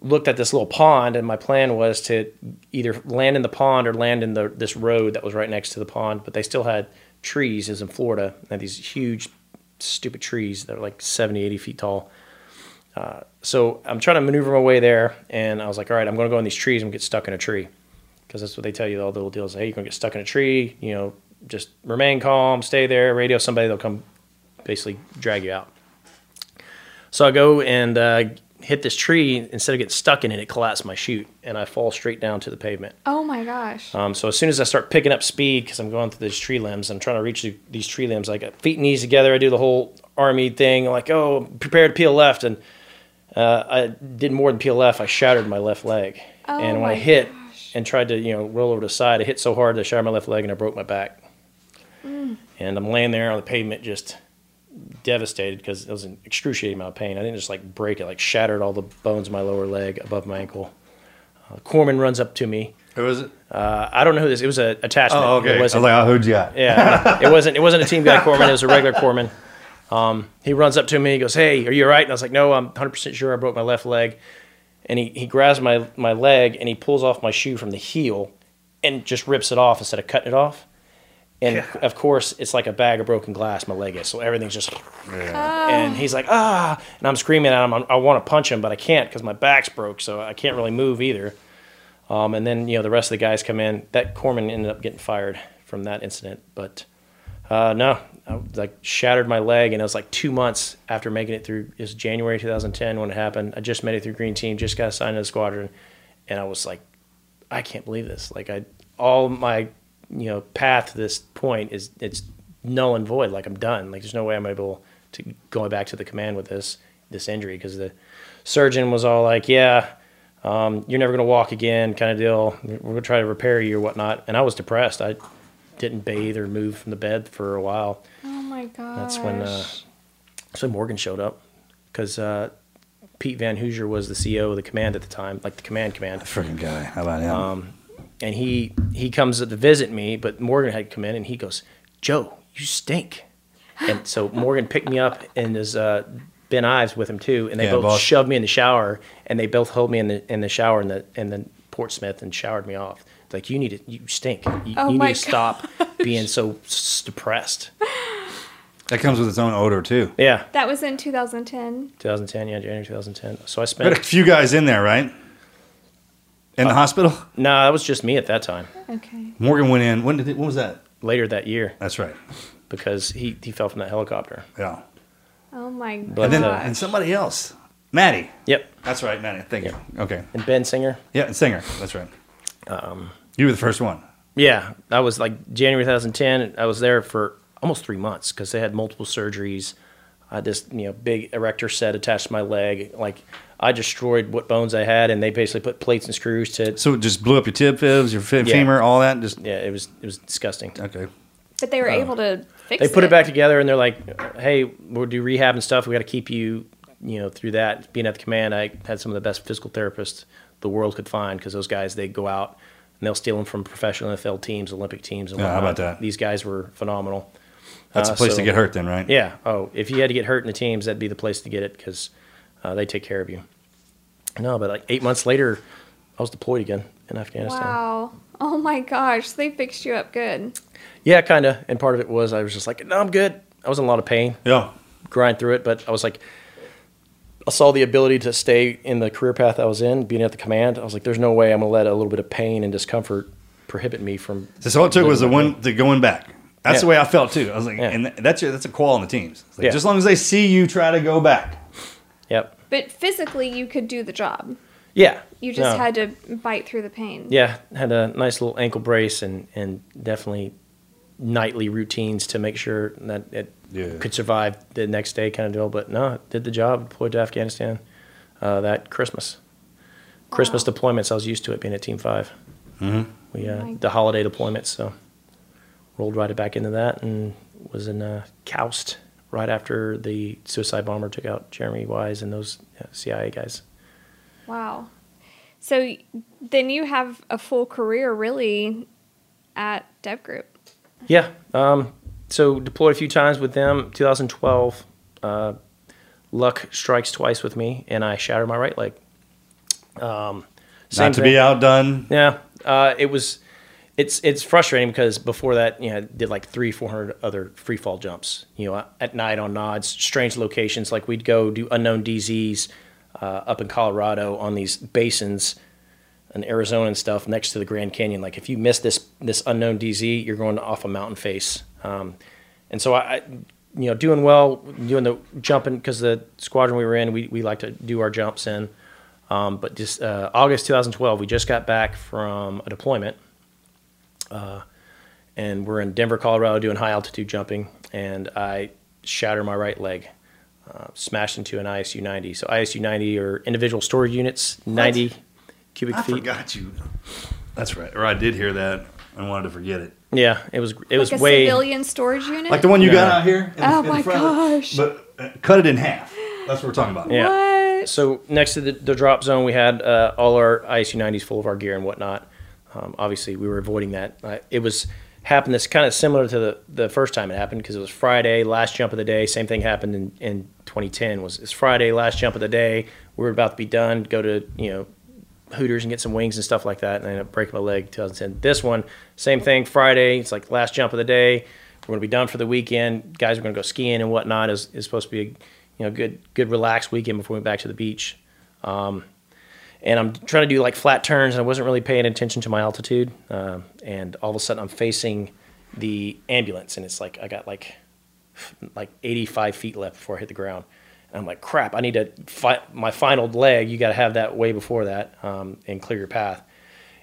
Speaker 2: looked at this little pond, and my plan was to either land in the pond or land in the, this road that was right next to the pond. But they still had trees, as in Florida, they had these huge, stupid trees that are like 70, 80 feet tall. Uh, so I'm trying to maneuver my way there, and I was like, all right, I'm going to go in these trees and get stuck in a tree. Because that's what they tell you, all the little deals. Hey, you're going to get stuck in a tree, you know, just remain calm, stay there, radio somebody, they'll come basically drag you out. So I go and uh, hit this tree. Instead of getting stuck in it, it collapsed my chute, and I fall straight down to the pavement.
Speaker 4: Oh my gosh!
Speaker 2: Um, so as soon as I start picking up speed, because I'm going through these tree limbs, I'm trying to reach these tree limbs. I got uh, feet and knees together. I do the whole army thing, like oh, prepare to peel left, and uh, I did more than peel left. I shattered my left leg, oh and when I hit gosh. and tried to you know roll over to the side, I hit so hard that I shattered my left leg and I broke my back. Mm. And I'm laying there on the pavement, just devastated because it was an excruciating amount of pain. I didn't just like break it, like shattered all the bones in my lower leg above my ankle. Uh, Corpsman runs up to me.
Speaker 3: Who was it?
Speaker 2: Uh, I don't know who this. It was a attachment.
Speaker 3: Oh, okay. It wasn't, I was like, oh, who'd
Speaker 2: you got? Yeah, it wasn't. It wasn't a team guy Corpsman. It was a regular Corpsman. Um, he runs up to me. He goes, "Hey, are you all right?" And I was like, "No, I'm 100 percent sure I broke my left leg." And he, he grabs my my leg and he pulls off my shoe from the heel, and just rips it off instead of cutting it off. And yeah. of course, it's like a bag of broken glass. My leg is so everything's just. Yeah. And he's like, ah, and I'm screaming at him. I'm, i want to punch him, but I can't because my back's broke, so I can't really move either. Um, and then you know the rest of the guys come in. That Corpsman ended up getting fired from that incident, but uh, no, I like shattered my leg, and it was like two months after making it through. It was January 2010 when it happened. I just made it through Green Team, just got assigned to the squadron, and I was like, I can't believe this. Like I, all my you know path to this point is it's null and void. Like I'm done. Like there's no way I'm able to go back to the command with this this injury because the surgeon was all like, yeah. Um, you're never gonna walk again, kind of deal. We're gonna try to repair you or whatnot. And I was depressed. I didn't bathe or move from the bed for a while.
Speaker 4: Oh my god. That's when
Speaker 2: uh, Morgan showed up because uh, Pete Van Hooser was the CEO of the command at the time, like the command command.
Speaker 3: Freaking guy, how about him? Um,
Speaker 2: and he he comes to visit me, but Morgan had come in and he goes, Joe, you stink. And so Morgan picked me up and his uh, Ben Ives with him too, and they yeah, both boss. shoved me in the shower and they both held me in the in the shower in the in the Portsmouth and showered me off. Like you need to, you stink. You, oh you need to stop being so depressed.
Speaker 3: That comes with its own odor too.
Speaker 2: Yeah.
Speaker 4: That was in 2010. 2010,
Speaker 2: yeah, January 2010. So I spent. But
Speaker 3: a few guys in there, right? in the uh, hospital?
Speaker 2: No, that was just me at that time.
Speaker 4: Okay.
Speaker 3: Morgan went in. When did when was that?
Speaker 2: Later that year,
Speaker 3: That's right.
Speaker 2: because he, he fell from that helicopter.
Speaker 3: Yeah.
Speaker 4: Oh my god. And
Speaker 3: then uh, and somebody else, Maddie.
Speaker 2: Yep.
Speaker 3: That's right, Maddie. Thank you. Okay.
Speaker 2: And Ben Singer.
Speaker 3: Yeah, and singer. That's right. Um, you were the first one.
Speaker 2: Yeah, I was like January 2010. I was there for almost three months because they had multiple surgeries. I had this you know big erector set attached to my leg. Like I destroyed what bones I had, and they basically put plates and screws
Speaker 3: to. So it just blew up your tib fibs, your yeah. femur, all that. Just
Speaker 2: yeah, it was it was disgusting.
Speaker 3: Okay.
Speaker 4: But they were uh, able to
Speaker 2: fix. They put it. it. back together, and they're like, "Hey, we'll do rehab and stuff. We got to keep you, you know, through that." Being at the command, I had some of the best physical therapists the world could find because those guys they go out and they'll steal them from professional NFL teams, Olympic teams, and whatnot. Yeah, how about that? These guys were phenomenal.
Speaker 3: That's uh, a place so, to get hurt, then, right?
Speaker 2: Yeah. Oh, if you had to get hurt in the teams, that'd be the place to get it because uh, they take care of you. No, but like eight months later, I was deployed again in Afghanistan.
Speaker 4: Wow. Oh my gosh, they fixed you up good.
Speaker 2: Yeah, kind of. And part of it was I was just like, no, I'm good. I was in a lot of pain.
Speaker 3: Yeah.
Speaker 2: Grind through it, but I was like, I saw the ability to stay in the career path I was in, being at the command. I was like, there's no way I'm going to let a little bit of pain and discomfort prohibit me from.
Speaker 3: So all it took was the one the going back. That's yeah. the way I felt too. I was like, yeah. and that's your, that's a call on the teams. Like, yeah. Just as long as they see you try to go back,
Speaker 2: Yep.
Speaker 4: But physically, you could do the job.
Speaker 2: Yeah.
Speaker 4: You just no. had to bite through the pain.
Speaker 2: Yeah, had a nice little ankle brace and and definitely nightly routines to make sure that it yeah. could survive the next day kind of deal. But no, did the job, deployed to Afghanistan uh, that Christmas. Wow. Christmas deployments, I was used to it being at Team 5 mm-hmm. We uh, the holiday deployments, so rolled right back into that and was in uh, Khost right after the suicide bomber took out Jeremy Wise and those uh, CIA guys.
Speaker 4: Wow. So then you have a full career really at Dev Group.
Speaker 2: Yeah. Um, so deployed a few times with them. 2012, uh, luck strikes twice with me, and I shatter my right leg. Um,
Speaker 3: Not to thing. be outdone.
Speaker 2: Yeah. Uh, it was it's it's frustrating because before that, you know, I did like three, four hundred other free fall jumps. You know, at night on nods, strange locations. Like we'd go do unknown DZs uh, up in Colorado on these basins and Arizona and stuff next to the Grand Canyon. Like if you miss this this unknown DZ, you're going off a mountain face. Um, and so I, I, you know, doing well, doing the jumping because the squadron we were in, we we like to do our jumps in. Um, but just uh, August 2012, we just got back from a deployment uh, and we're in Denver, Colorado, doing high altitude jumping, and I shatter my right leg, uh, smashed into an ISU 90. So ISU 90 are individual storage units, 90 what? cubic I feet. I
Speaker 3: forgot you. That's right. Or I did hear that and wanted to forget it.
Speaker 2: Yeah, it was it like was a way
Speaker 4: civilian storage unit,
Speaker 3: like the one you got out here. In, oh in my gosh! But uh, cut it in half. That's what we're talking about.
Speaker 2: Yeah. What? So next to the, the drop zone, we had uh, all our ISU 90s full of our gear and whatnot. Um, obviously, we were avoiding that. Uh, it was happened. This kind of similar to the, the first time it happened because it was Friday, last jump of the day. Same thing happened in, in 2010. Was it's Friday, last jump of the day. We were about to be done. Go to you know Hooters and get some wings and stuff like that, and I break my leg 2010. This one, same thing. Friday, it's like last jump of the day. We're gonna be done for the weekend. Guys are gonna go skiing and whatnot. Is is supposed to be a you know good good relaxed weekend before we back to the beach. Um, and I'm trying to do like flat turns, and I wasn't really paying attention to my altitude. Um, and all of a sudden, I'm facing the ambulance, and it's like I got like like 85 feet left before I hit the ground. And I'm like, crap, I need to fight my final leg. You got to have that way before that um, and clear your path.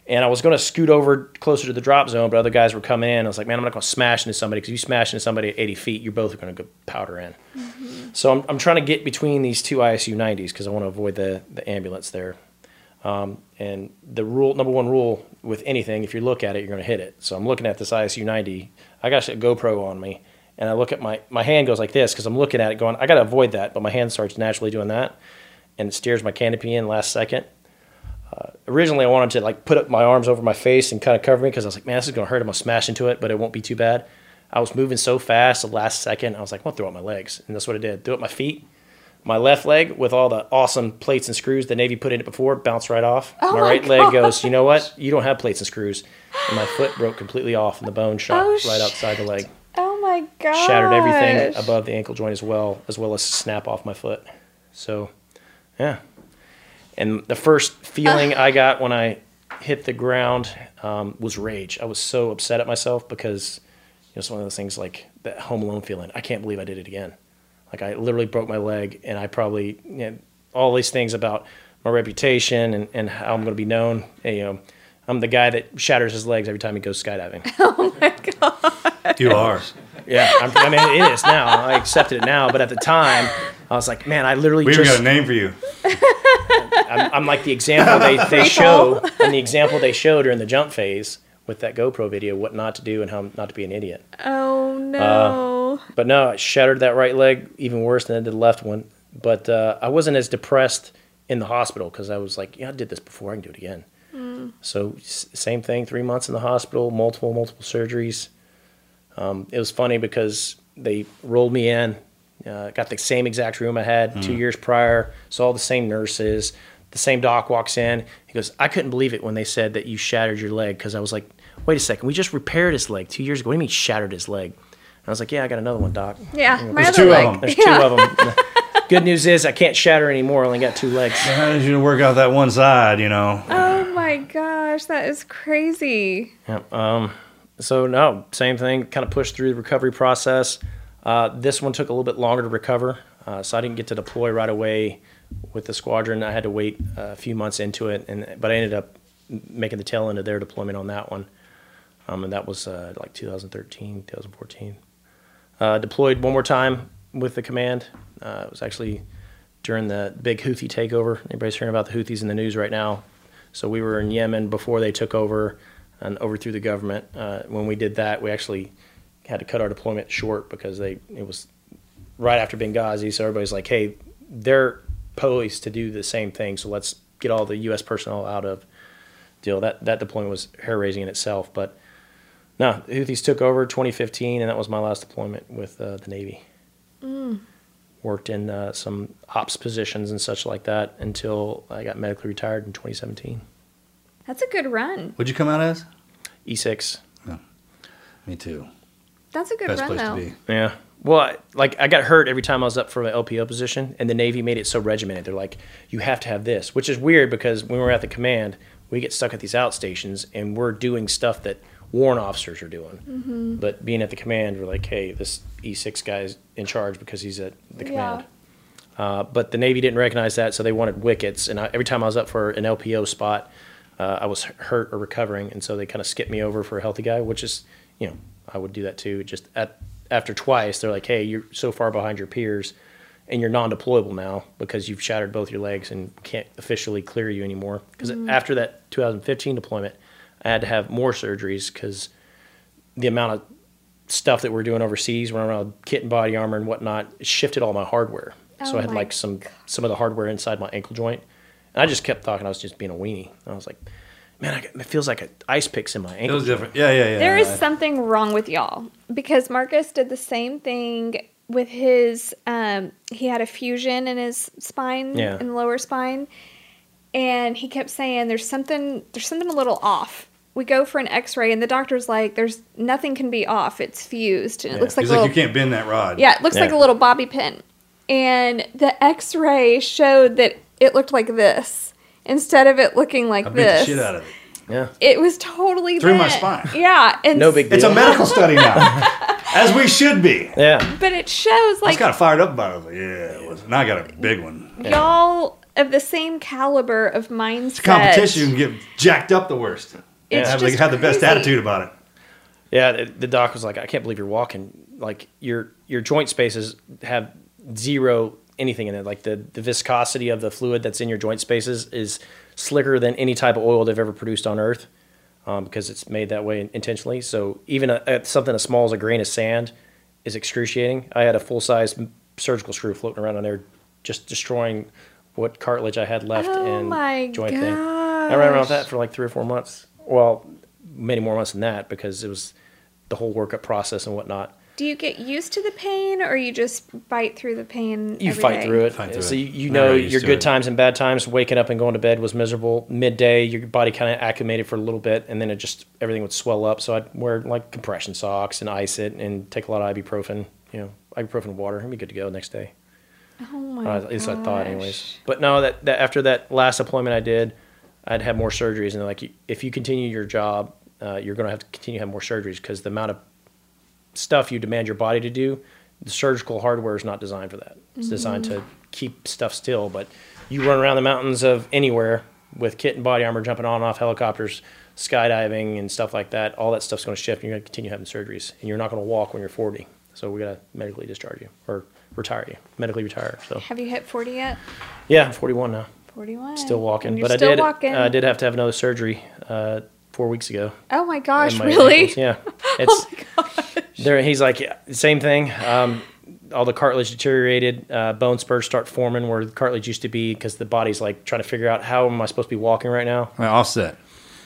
Speaker 2: And I was going to scoot over closer to the drop zone, but other guys were coming in. I was like, man, I'm not going to smash into somebody because if you smash into somebody at 80 feet, you're both going to go powder in. Mm-hmm. So I'm, I'm trying to get between these two ISU 90s because I want to avoid the, the ambulance there. Um, and the rule, number one rule with anything, if you look at it, you're going to hit it. So I'm looking at this ISU 90. I got a GoPro on me, and I look at my my hand goes like this because I'm looking at it going, I got to avoid that, but my hand starts naturally doing that, and it steers my canopy in last second. Uh, originally, I wanted to like put up my arms over my face and kind of cover me because I was like, man, this is going to hurt. I'm going to smash into it, but it won't be too bad. I was moving so fast the last second, I was like, I'm going to throw out my legs. And that's what I did. Threw up my feet my left leg, with all the awesome plates and screws the Navy put in it before, bounced right off. Oh my, my, right gosh. leg goes, you know what? You don't have plates and screws. And my foot broke completely off, and the bone shot oh, right outside the leg.
Speaker 4: Oh my god!
Speaker 2: Shattered everything above the ankle joint as well, as well as snap off my foot. So, yeah. And the first feeling I got when I hit the ground um, was rage. I was so upset at myself because you know, it's one of those things like that home alone feeling. I can't believe I did it again. Like I literally broke my leg, and I probably you know, all these things about my reputation and, and how I'm going to be known. And, you know, I'm the guy that shatters his legs every time he goes skydiving. Oh my
Speaker 3: god! You are.
Speaker 2: Yeah, I'm, i mean it is now. I accepted it now, but at the time, I was like, man, I literally.
Speaker 3: We
Speaker 2: just,
Speaker 3: got a name for you.
Speaker 2: I'm, I'm like the example they, they show, and the example they showed during the jump phase with that GoPro video what not to do and how not to be an idiot.
Speaker 4: Oh uh,
Speaker 2: no! Uh, but no, I shattered that right leg even worse than I did the left one. But uh, I wasn't as depressed in the hospital because I was like, yeah, I did this before. I can do it again. Mm. So same thing. Three months in the hospital, multiple multiple surgeries. Um, it was funny because they rolled me in, uh, got the same exact room I had mm. two years prior, saw the same nurses. The same doc walks in. He goes, I couldn't believe it when they said that you shattered your leg because I was like, wait a second, we just repaired his leg two years ago. What do you mean shattered his leg? And I was like, yeah, I got another one, doc.
Speaker 4: Yeah,
Speaker 3: there's two
Speaker 2: leg. of
Speaker 3: them.
Speaker 2: There's yeah. two of them. Good news is I can't shatter anymore. I only got two legs.
Speaker 3: how did you work out that one side? You know.
Speaker 4: Oh my gosh, that is crazy.
Speaker 2: Yeah. Um. So no, same thing. Kind of pushed through the recovery process. Uh, this one took a little bit longer to recover, uh, so I didn't get to deploy right away with the squadron. I had to wait a few months into it, and but I ended up making the tail end of their deployment on that one um, and that was uh, like 2013, 2014. Uh, deployed one more time with the command. Uh, it was actually during the big Houthi takeover. Anybody's hearing about the Houthis in the news right now. So we were in Yemen before they took over and overthrew the government. Uh, when we did that, we actually had to cut our deployment short because they it was right after Benghazi. So everybody's like, hey, they're poised to do the same thing. So let's get all the U.S. personnel out of deal. That that deployment was hair raising in itself, but no, Houthis took over 2015, and that was my last deployment with uh, the Navy. Mm. Worked in uh, some ops positions and such like that until I got medically retired in 2017.
Speaker 4: That's a good run.
Speaker 3: What'd you come out as?
Speaker 2: E6.
Speaker 3: me too.
Speaker 4: That's a good Best run, though.
Speaker 2: Yeah. Well, I, like I got hurt every time I was up for an LPO position, and the Navy made it so regimented. They're like, you have to have this, which is weird because when we're at the command, we get stuck at these outstations, and we're doing stuff that – warrant officers are doing. Mm-hmm. But being at the command, we're like, hey, this E6 guy's in charge because he's at the command. Yeah. Uh, but the Navy didn't recognize that, so they wanted wickets. And I, every time I was up for an LPO spot, uh, I was hurt or recovering, and so they kind of skipped me over for a healthy guy, which is, you know, I would do that too. Just at after twice, they're like, hey, you're so far behind your peers, and you're non-deployable now because you've shattered both your legs and can't officially clear you anymore. Because mm-hmm. after that 2015 deployment, I had to have more surgeries because the amount of stuff that we're doing overseas, running around with kit and body armor and whatnot, shifted all my hardware. Oh so I had like some God. some of the hardware inside my ankle joint, and I just kept talking. I was just being a weenie. I was like, man, I, it feels like ice picks in my ankle.
Speaker 3: It was different. Yeah, yeah, yeah.
Speaker 4: There yeah, is I, something wrong with y'all because Marcus did the same thing with his. Um, he had a fusion in his spine, yeah. in the lower spine, and he kept saying there's something there's something a little off we go for an x-ray and the doctor's like there's nothing can be off it's fused and yeah. it looks like, He's a like you
Speaker 3: can't bend that rod
Speaker 4: yeah it looks yeah. like a little bobby pin and the x-ray showed that it looked like this instead of it looking like I this shit out
Speaker 2: of it
Speaker 4: yeah. It was totally
Speaker 3: through my spine.
Speaker 4: Yeah,
Speaker 2: and no big deal.
Speaker 3: It's a medical study now, as we should be.
Speaker 2: Yeah.
Speaker 4: But it shows like I
Speaker 3: got fired up about it. yeah, it was, and I got a big one.
Speaker 4: Y'all of the same caliber of mindset. It's
Speaker 3: competition you can get jacked up the worst. It's and have, have the best attitude about it.
Speaker 2: Yeah, the, the doc was like, "I can't believe you're walking. Like your your joint spaces have zero anything in it. Like the the viscosity of the fluid that's in your joint spaces is slicker than any type of oil they've ever produced on Earth, um, because it's made that way intentionally. So even a, a, something as small as a grain of sand is excruciating. I had a full size surgical screw floating around on there, just destroying what cartilage I had left oh and my joint gosh. thing. I ran around with that for like three or four months. Well, many more months than that because it was the whole workup process and whatnot.
Speaker 4: Do you get used to the pain, or you just fight through the pain?
Speaker 2: You fight
Speaker 4: day?
Speaker 2: through it. Fight through so it. you, you know your good it. times and bad times. Waking up and going to bed was miserable. Midday, your body kind of acclimated for a little bit, and then it just everything would swell up. So I'd wear like compression socks and ice it, and take a lot of ibuprofen. You know, ibuprofen water, and be good to go next day.
Speaker 4: Oh my! at least I thought, anyways.
Speaker 2: But no, that, that after that last deployment I did, I'd have more surgeries, and like if you continue your job, uh, you're going to have to continue to have more surgeries because the amount of stuff you demand your body to do, the surgical hardware is not designed for that. It's designed mm-hmm. to keep stuff still. But you run around the mountains of anywhere with kit and body armor, jumping on and off helicopters, skydiving, and stuff like that. All that stuff's going to shift, and you're going to continue having surgeries, and you're not going to walk when you're 40. So we got to medically discharge you or Retire medically retired. So
Speaker 4: have you hit 40 yet?
Speaker 2: Yeah, I'm 41 now.
Speaker 4: 41.
Speaker 2: Still walking, but still I did. Walking. I did have to have another surgery uh, four weeks ago.
Speaker 4: Oh my gosh! My really? Ankles.
Speaker 2: Yeah. Oh it's, oh my gosh. There, he's like yeah, same thing. Um, all the cartilage deteriorated, uh, bone spurs start forming where the cartilage used to be because the body's like trying to figure out how am I supposed to be walking right now.
Speaker 3: Well, offset.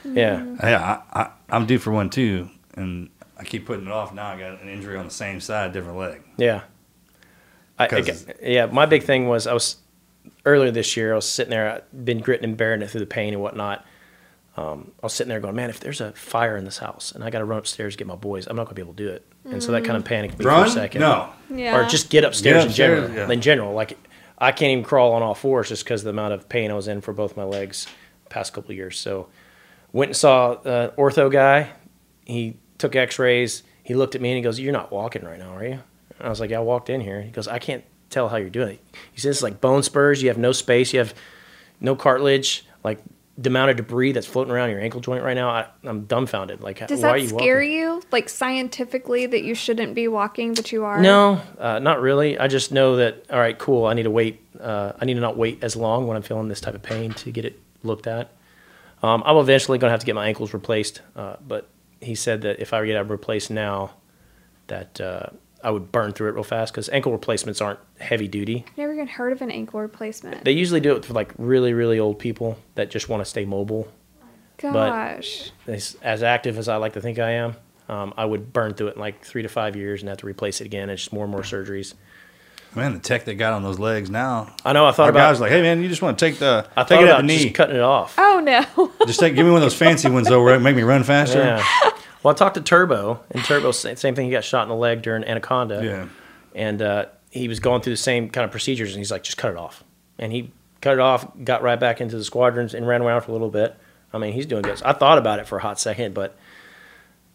Speaker 3: Yeah. Mm-hmm. Yeah, I, I, am due for one too, and I keep putting it off. Now I got an injury on the same side, different leg.
Speaker 2: Yeah. I, yeah, my big thing was I was earlier this year. I was sitting there, I'd been gritting and bearing it through the pain and whatnot. Um, I was sitting there going, man, if there's a fire in this house and I got to run upstairs get my boys, I'm not going to be able to do it. And so that kind of mm. panicked me Run? for a second. No. Yeah. Or just get upstairs, Get in general. yeah. In general, like I can't even crawl on all fours just because of the amount of pain I was in for both my legs past couple of years. So went and saw the uh, ortho guy. He took X-rays. He looked at me and he goes, "You're not walking right now, are you?" And I was like, I walked in here. He goes, I can't tell how you're doing it. He says, it's like bone spurs. You have no space. You have no cartilage. Like the amount of debris that's floating around your ankle joint right now, I, am dumbfounded. Like, does that
Speaker 4: you scare walking? you? Like scientifically, that you shouldn't be walking, but you are.
Speaker 2: No, uh, not really. I just know that. All right, cool. I need to wait. Uh, I need to not wait as long when I'm feeling this type of pain to get it looked at. Um, I'm eventually going to have to get my ankles replaced, uh, but he said that if I get it replaced now, that uh, I would burn through it real fast because ankle replacements aren't heavy duty.
Speaker 4: Never even heard of an ankle replacement.
Speaker 2: They usually do it for like really really old people that just want to stay mobile.
Speaker 4: Gosh.
Speaker 2: But as, active as I like to think I am, um, I would burn through it in like three to five years and have to replace it again. It's just more and more surgeries.
Speaker 3: Man, the tech they got on those legs now.
Speaker 2: I know. I thought Our about.
Speaker 3: Guys like, hey man, you just want to take the. I take it out the knee,
Speaker 2: cutting it off.
Speaker 4: Oh no.
Speaker 3: just take, give me one of those fancy ones though, where it make me run faster. Yeah.
Speaker 2: Well, I talked to Turbo, and Turbo same thing. He got shot in the leg during Anaconda. Yeah. And uh, he was going through the same kind of procedures, and he's like, just cut it off. And he cut it off, got right back into the squadrons, and ran around for a little bit. I mean, he's doing good. I thought about it for a hot second, but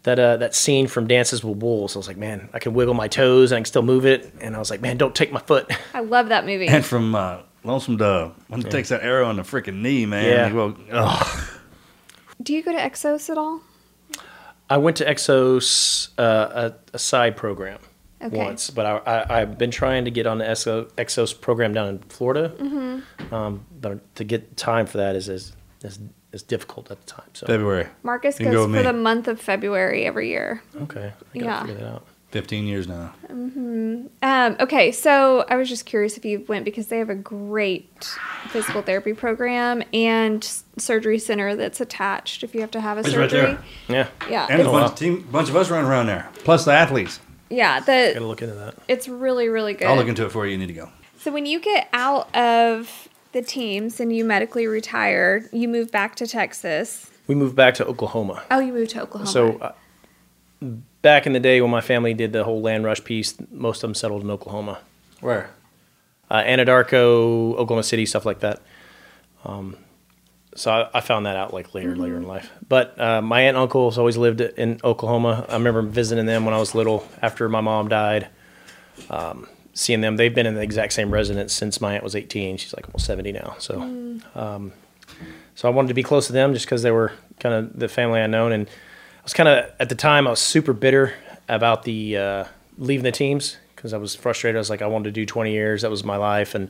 Speaker 2: that uh, that scene from Dances with Wolves, I was like, man, I can wiggle my toes and I can still move it. And I was like, man, don't take my foot.
Speaker 4: I love that movie.
Speaker 3: And from uh, Lonesome Dove, when he yeah. takes that arrow in the freaking knee, man. Yeah. Will, oh.
Speaker 4: Do you go to Exos at all?
Speaker 2: I went to Exos uh, a, a, side program okay. once, but I, have been trying to get on the Exos program down in Florida, mm-hmm. um, but to get time for that is is, is is difficult at the time. So
Speaker 3: February.
Speaker 4: Marcus goes go for me. the month of February every year. Okay, I gotta
Speaker 3: yeah. figure that out. 15 years now. Mm-hmm.
Speaker 4: Um, okay, so I was just curious if you went because they have a great physical therapy program and surgery center that's attached if you have to have a it's surgery. Right
Speaker 3: yeah. Yeah. And a bunch, of team, bunch of us running around there, plus the athletes.
Speaker 4: Yeah. The,
Speaker 2: Gotta look into that.
Speaker 4: It's really, really good.
Speaker 3: I'll look into it for you. You need to go.
Speaker 4: So when you get out of the teams and you medically retire, you move back to Texas.
Speaker 2: We
Speaker 4: moved
Speaker 2: back to Oklahoma.
Speaker 4: Oh, you moved to Oklahoma. So. Uh,
Speaker 2: back in the day when my family did the whole land rush piece, most of them settled in Oklahoma.
Speaker 3: Where?
Speaker 2: Uh, Anadarko, Oklahoma City, stuff like that. Um, so I, I, found that out like later, mm-hmm. later in life. But uh, my aunt and uncle has always lived in Oklahoma. I remember visiting them when I was little after my mom died. Um, seeing them, they've been in the exact same residence since my aunt was 18. She's like almost 70 now. So, mm. um, so I wanted to be close to them just because they were kind of the family I known and was kind of at the time I was super bitter about the uh, leaving the teams because I was frustrated. I was like, I wanted to do 20 years. That was my life, and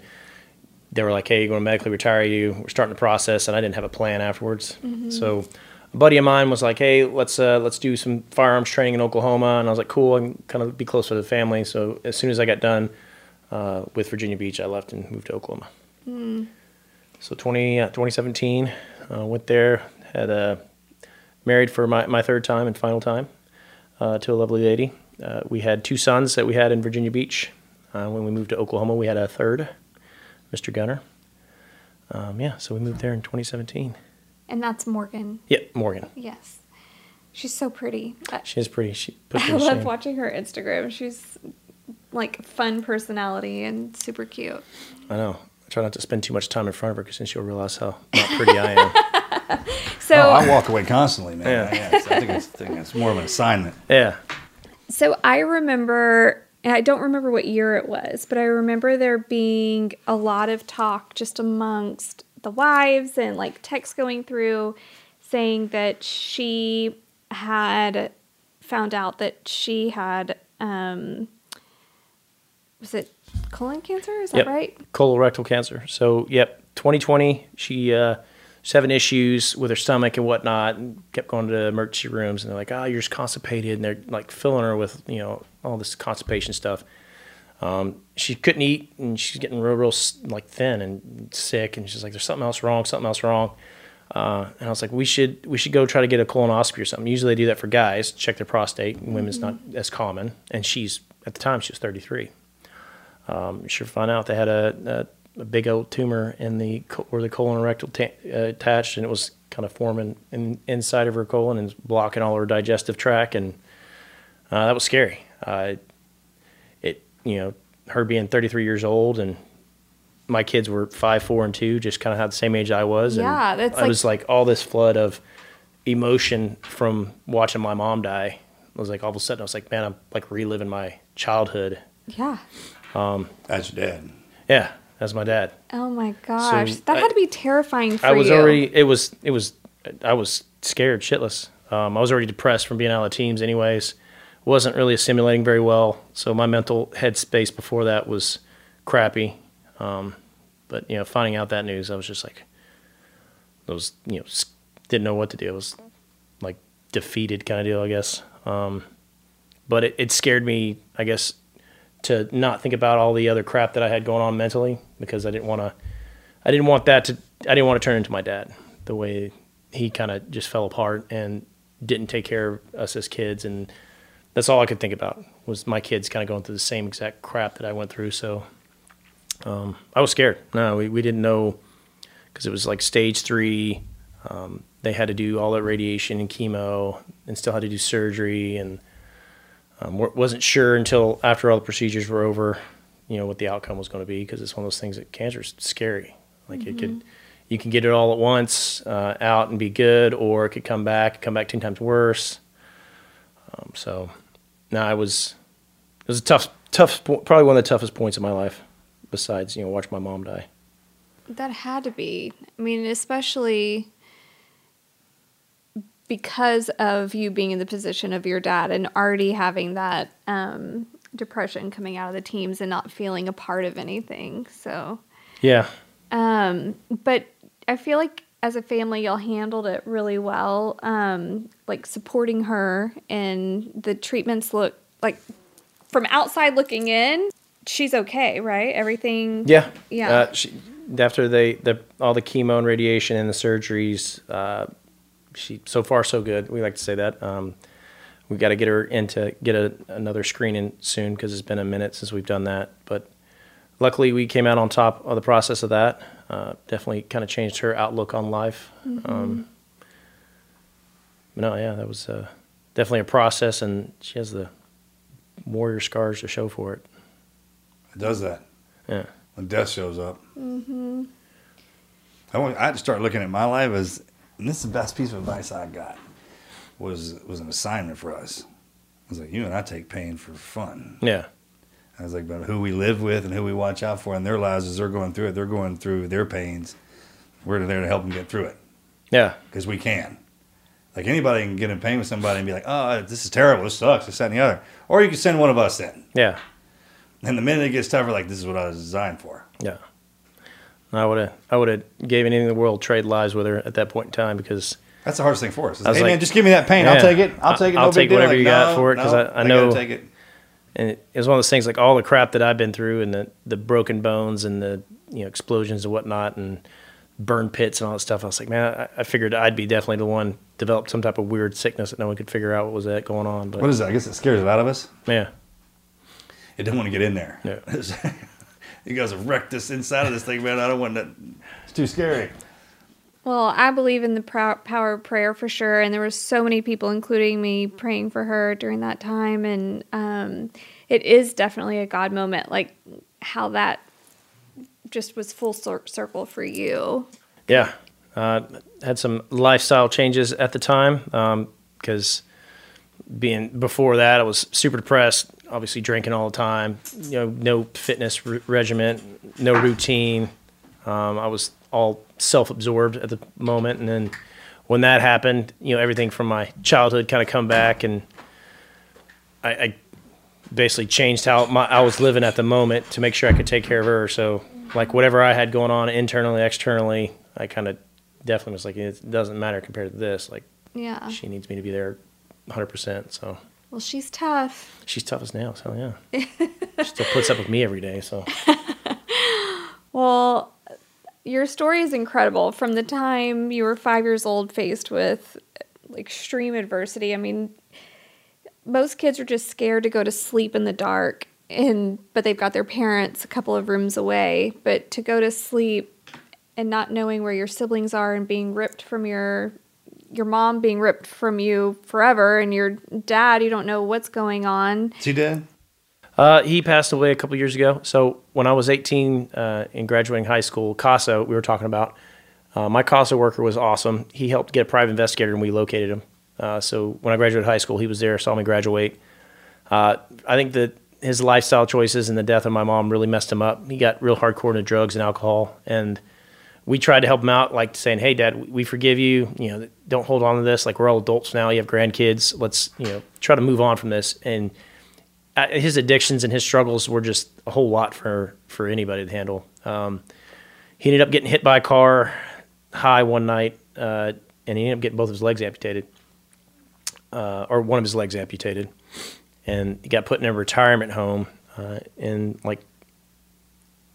Speaker 2: they were like, Hey, you're going to medically retire. You. We're starting the process, and I didn't have a plan afterwards. Mm-hmm. So a buddy of mine was like, Hey, let's uh, let's do some firearms training in Oklahoma, and I was like, Cool. I can kind of be close to the family. So as soon as I got done uh, with Virginia Beach, I left and moved to Oklahoma. Mm. So 20, uh, 2017, uh, went there, had a married for my, my third time and final time uh, to a lovely lady. Uh, we had two sons that we had in Virginia Beach. Uh, when we moved to Oklahoma, we had a third, Mr. Gunner. Um, yeah, so we moved there in 2017.
Speaker 4: And that's Morgan.
Speaker 2: Yep, Morgan.
Speaker 4: Yes. She's so pretty.
Speaker 2: She is pretty. She I
Speaker 4: love watching her Instagram. She's like fun personality and super cute.
Speaker 2: I know. I try not to spend too much time in front of her because then she'll realize how not pretty I am.
Speaker 3: so oh, I walk away constantly, man. Yeah. yeah I, think I, think it's, more of an assignment. Yeah.
Speaker 4: So I remember, I don't remember what year it was, but I remember there being a lot of talk just amongst the wives and like texts going through saying that she had found out that she had, um, was it colon cancer? Is that
Speaker 2: yep.
Speaker 4: right?
Speaker 2: Colorectal cancer. So, yep, 2020, she, uh, having issues with her stomach and whatnot, and kept going to emergency rooms. And they're like, "Oh, you're just constipated," and they're like filling her with you know all this constipation stuff. Um, she couldn't eat, and she's getting real, real like thin and sick. And she's like, "There's something else wrong. Something else wrong." Uh, and I was like, "We should, we should go try to get a colonoscopy or something." Usually, they do that for guys, check their prostate. Mm-hmm. Women's not mm-hmm. as common. And she's at the time she was 33. Um, sure, find out they had a, a a big old tumor in the where the colon and rectal t- uh, attached, and it was kind of forming in, inside of her colon and blocking all her digestive tract, and uh, that was scary. Uh, it you know her being 33 years old and my kids were five, four, and two, just kind of had the same age I was. Yeah, and that's like, was like all this flood of emotion from watching my mom die. I was like all of a sudden I was like, man, I'm like reliving my childhood. Yeah.
Speaker 3: Um,
Speaker 2: As
Speaker 3: your dad.
Speaker 2: Yeah, that's my dad.
Speaker 4: Oh my gosh, so that I, had to be terrifying
Speaker 2: for
Speaker 4: you.
Speaker 2: I was you. already. It was. It was. I was scared shitless. Um, I was already depressed from being out of teams, anyways. wasn't really assimilating very well, so my mental headspace before that was crappy. Um, but you know, finding out that news, I was just like, I was you know, didn't know what to do. I was like defeated kind of deal, I guess. Um, but it, it scared me, I guess, to not think about all the other crap that I had going on mentally because I didn't want to. I didn't want that to. I didn't want to turn into my dad the way he kind of just fell apart and didn't take care of us as kids and that's all I could think about was my kids kind of going through the same exact crap that I went through. So um, I was scared. No, we, we didn't know because it was like stage three. Um, they had to do all that radiation and chemo and still had to do surgery. And um, wasn't sure until after all the procedures were over, you know, what the outcome was going to be because it's one of those things that cancer is scary. Like mm-hmm. it could, mm-hmm. you can get it all at once uh, out and be good, or it could come back, come back ten times worse. Um, so, now I was, it was a tough, tough, probably one of the toughest points in my life, besides you know, watch my mom die.
Speaker 4: That had to be. I mean, especially because of you being in the position of your dad and already having that um, depression coming out of the teams and not feeling a part of anything. So, yeah. Um, but I feel like as a family, y'all handled it really well. Um, like supporting her and the treatments look like from outside looking in, she's okay, right? Everything. Yeah. Yeah.
Speaker 2: Uh, she, after they the all the chemo and radiation and the surgeries, uh, she so far so good. We like to say that. Um, we got to get her into get a, another screening soon because it's been a minute since we've done that. But luckily, we came out on top of the process of that. Uh, definitely kind of changed her outlook on life. Mm-hmm. Um, no, yeah, that was uh, definitely a process, and she has the warrior scars to show for it.
Speaker 3: It does that. Yeah. When death shows up. Mm-hmm. I want. I had to start looking at my life as and this is the best piece of advice I got was was an assignment for us. I was like, you and I take pain for fun. Yeah. I was like, but who we live with and who we watch out for in their lives as they're going through it, they're going through their pains. We're there to help them get through it. Yeah. Because we can. Like anybody can get in pain with somebody and be like, oh, this is terrible. This sucks. This, that, and the other. Or you can send one of us in. Yeah. And the minute it gets tougher, like, this is what I was designed for. Yeah.
Speaker 2: I would have I would have gave anything in the world trade lives with her at that point in time because
Speaker 3: that's the hardest thing for us. I hey like, man, just give me that pain. Yeah, I'll take it. I'll take it. I'll take whatever you got for it because no, I,
Speaker 2: I, I, know. Take it. And it, it, was one of those things like all the crap that I've been through and the the broken bones and the you know explosions and whatnot and burn pits and all that stuff. I was like, man, I, I figured I'd be definitely the one developed some type of weird sickness that no one could figure out what was that going on.
Speaker 3: But what is that? I guess it scares it out of us. Yeah. It didn't want to get in there. Yeah. you guys have wrecked this inside of this thing, man. I don't want that. It's too scary.
Speaker 4: Well, I believe in the power of prayer for sure, and there were so many people, including me, praying for her during that time, and um, it is definitely a God moment, like how that just was full circle for you.
Speaker 2: Yeah, uh, had some lifestyle changes at the time because um, being before that, I was super depressed, obviously drinking all the time, you know, no fitness r- regimen, no routine. Um, I was all self-absorbed at the moment. And then when that happened, you know, everything from my childhood kind of come back and I, I basically changed how my, I was living at the moment to make sure I could take care of her. So like whatever I had going on internally, externally, I kind of definitely was like, it doesn't matter compared to this. Like, yeah, she needs me to be there 100%. So.
Speaker 4: Well, she's tough.
Speaker 2: She's tough as nails. Hell yeah. she still puts up with me every day. So.
Speaker 4: well, your story is incredible. From the time you were five years old, faced with extreme adversity. I mean, most kids are just scared to go to sleep in the dark, and but they've got their parents a couple of rooms away. But to go to sleep and not knowing where your siblings are and being ripped from your your mom being ripped from you forever and your dad, you don't know what's going on.
Speaker 3: Is he dead? Uh,
Speaker 2: he passed away a couple years ago. So when I was 18 uh, and graduating high school, CASA, we were talking about, uh, my CASA worker was awesome. He helped get a private investigator and we located him. Uh, so when I graduated high school, he was there, saw me graduate. Uh, I think that his lifestyle choices and the death of my mom really messed him up. He got real hardcore into drugs and alcohol, and we tried to help him out, like saying, "Hey, Dad, we forgive you. You know, don't hold on to this. Like we're all adults now. You have grandkids. Let's you know try to move on from this." And uh, his addictions and his struggles were just a whole lot for for anybody to handle. Um, he ended up getting hit by a car high one night, uh, and he ended up getting both of his legs amputated, uh, or one of his legs amputated, and he got put in a retirement home. Uh, and like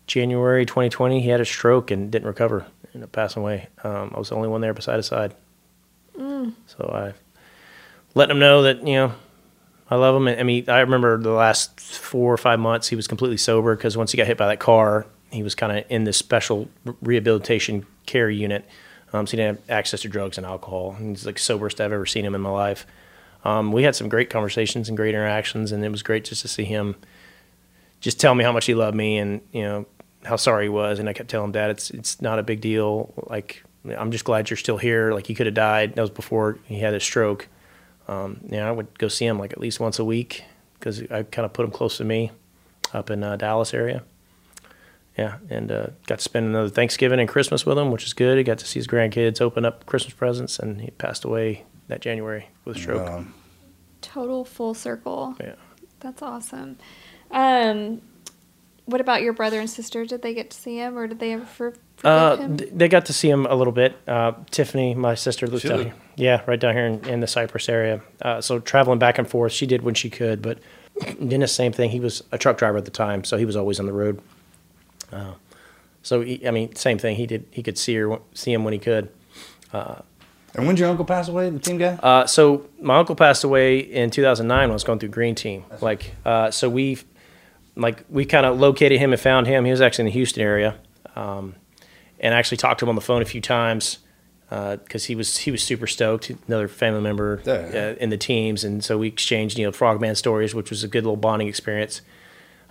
Speaker 2: January 2020, he had a stroke and didn't recover, and passed passing away. Um, I was the only one there beside his side. Mm. So I let him know that, you know, I love him. I mean, I remember the last four or five months, he was completely sober because once he got hit by that car, he was kind of in this special rehabilitation care unit. Um, so he didn't have access to drugs and alcohol. And he's like soberest I've ever seen him in my life. Um, we had some great conversations and great interactions, and it was great just to see him – just tell me how much he loved me and you know how sorry he was. And I kept telling him, Dad, it's it's not a big deal. Like I'm just glad you're still here. Like he could have died. That was before he had his stroke. Um, you know, I would go see him like at least once a week because I kind of put him close to me up in uh, Dallas area. Yeah, and uh, got to spend another Thanksgiving and Christmas with him, which is good. He got to see his grandkids open up Christmas presents, and he passed away that January with stroke. Um,
Speaker 4: Total full circle. Yeah, that's awesome. Um, what about your brother and sister? Did they get to see him, or did they ever for, uh,
Speaker 2: him? They got to see him a little bit. Uh, Tiffany, my sister, lives down here. Yeah, right down here in, in the Cypress area. Uh, so traveling back and forth, she did when she could. But Dennis, same thing. He was a truck driver at the time, so he was always on the road. Uh, so he, I mean, same thing. He did. He could see her, see him when he could.
Speaker 3: Uh, and when did your uncle pass away, the team guy?
Speaker 2: Uh, so my uncle passed away in 2009 when I was going through green team. like, uh, so we like we kind of located him and found him. He was actually in the Houston area, um, and I actually talked to him on the phone a few times because uh, he was he was super stoked. Another family member uh, in the teams, and so we exchanged you know frogman stories, which was a good little bonding experience.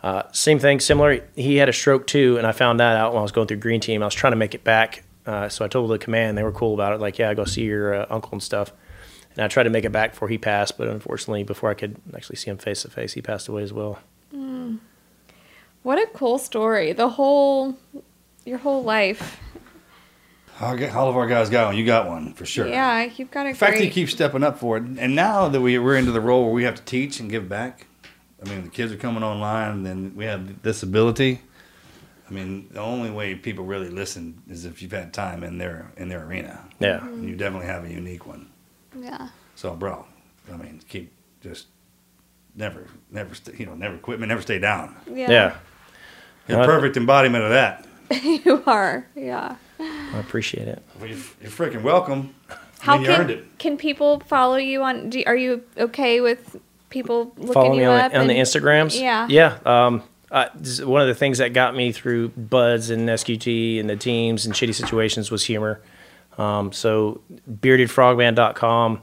Speaker 2: Uh, same thing, similar. He had a stroke too, and I found that out when I was going through green team. I was trying to make it back, uh, so I told the command. They were cool about it, like yeah, go see your uh, uncle and stuff. And I tried to make it back before he passed, but unfortunately, before I could actually see him face to face, he passed away as well. Mm.
Speaker 4: What a cool story. The whole, your whole life.
Speaker 3: Get, all of our guys got one. You got one for sure.
Speaker 4: Yeah, you've got a. fact,
Speaker 3: you keep stepping up for it, and now that we, we're into the role where we have to teach and give back. I mean, the kids are coming online, and then we have this ability. I mean, the only way people really listen is if you've had time in their in their arena. Yeah, mm-hmm. you definitely have a unique one. Yeah. So, bro, I mean, keep just never, never, you know, never quit, never stay down. Yeah. yeah. You're a perfect embodiment of that.
Speaker 4: you are, yeah. I
Speaker 2: appreciate it.
Speaker 3: Well, you're, you're freaking welcome. How I
Speaker 4: mean, can, can people follow you on? Do, are you okay with people looking follow
Speaker 2: me you on, up the, on and, the Instagrams? Yeah, yeah. Um, uh, one of the things that got me through BUD/S and SQT and the teams and shitty situations was humor. Um, so beardedfrogman.com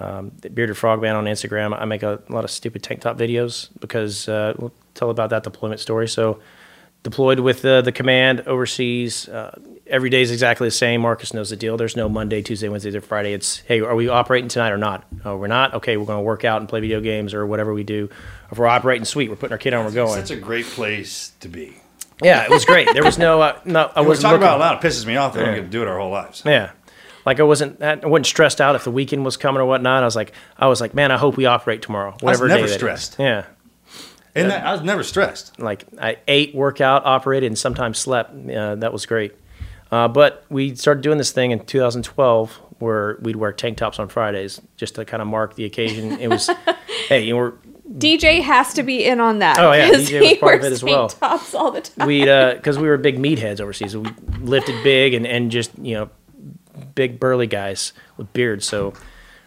Speaker 2: um, Bearded Frogman on Instagram. I make a, a, lot of stupid tank top videos because uh, we'll tell about that deployment story. So deployed with the, the command overseas. Uh, every day is exactly the same. Marcus knows the deal. There's no Monday, Tuesday, Wednesday, or Friday. It's hey, are we operating tonight or not? Oh, we're not. Okay, we're going to work out and play video games or whatever we do. If we're operating, sweet, we're putting our kid on. We're going.
Speaker 3: That's a great place to be.
Speaker 2: Yeah, it was great. There was no, uh, no. I was talking
Speaker 3: about a lot. It pisses me off. that we yeah. to do it our whole lives.
Speaker 2: Yeah, like I wasn't I wasn't stressed out if the weekend was coming or whatnot. I was like I was like, man, I hope we operate tomorrow. Whatever I was never stressed.
Speaker 3: Yeah. And that, I was never stressed.
Speaker 2: Like I ate, workout, operated, and sometimes slept. Uh, that was great. Uh, but we started doing this thing in 2012 where we'd wear tank tops on Fridays just to kind of mark the occasion. It was, hey, you were
Speaker 4: DJ has to be in on that. Oh yeah, DJ was part of it
Speaker 2: as well. Tops all the time. We because uh, we were big meatheads overseas. We lifted big and, and just you know big burly guys with beards. So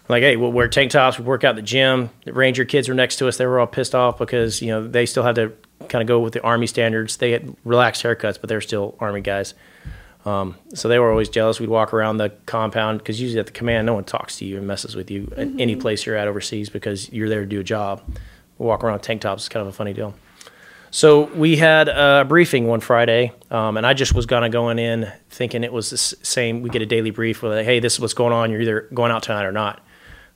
Speaker 2: like, hey, we'll wear tank tops. We work out the gym. The Ranger kids were next to us. They were all pissed off because you know they still had to kind of go with the Army standards. They had relaxed haircuts, but they're still Army guys. Um, so they were always jealous. We'd walk around the compound because usually at the command, no one talks to you and messes with you mm-hmm. at any mm-hmm. place you're at overseas because you're there to do a job. We'll walk around tank tops is kind of a funny deal. So we had a briefing one Friday, um, and I just was kind of going in thinking it was the same. We get a daily brief with, like, hey, this is what's going on. You're either going out tonight or not.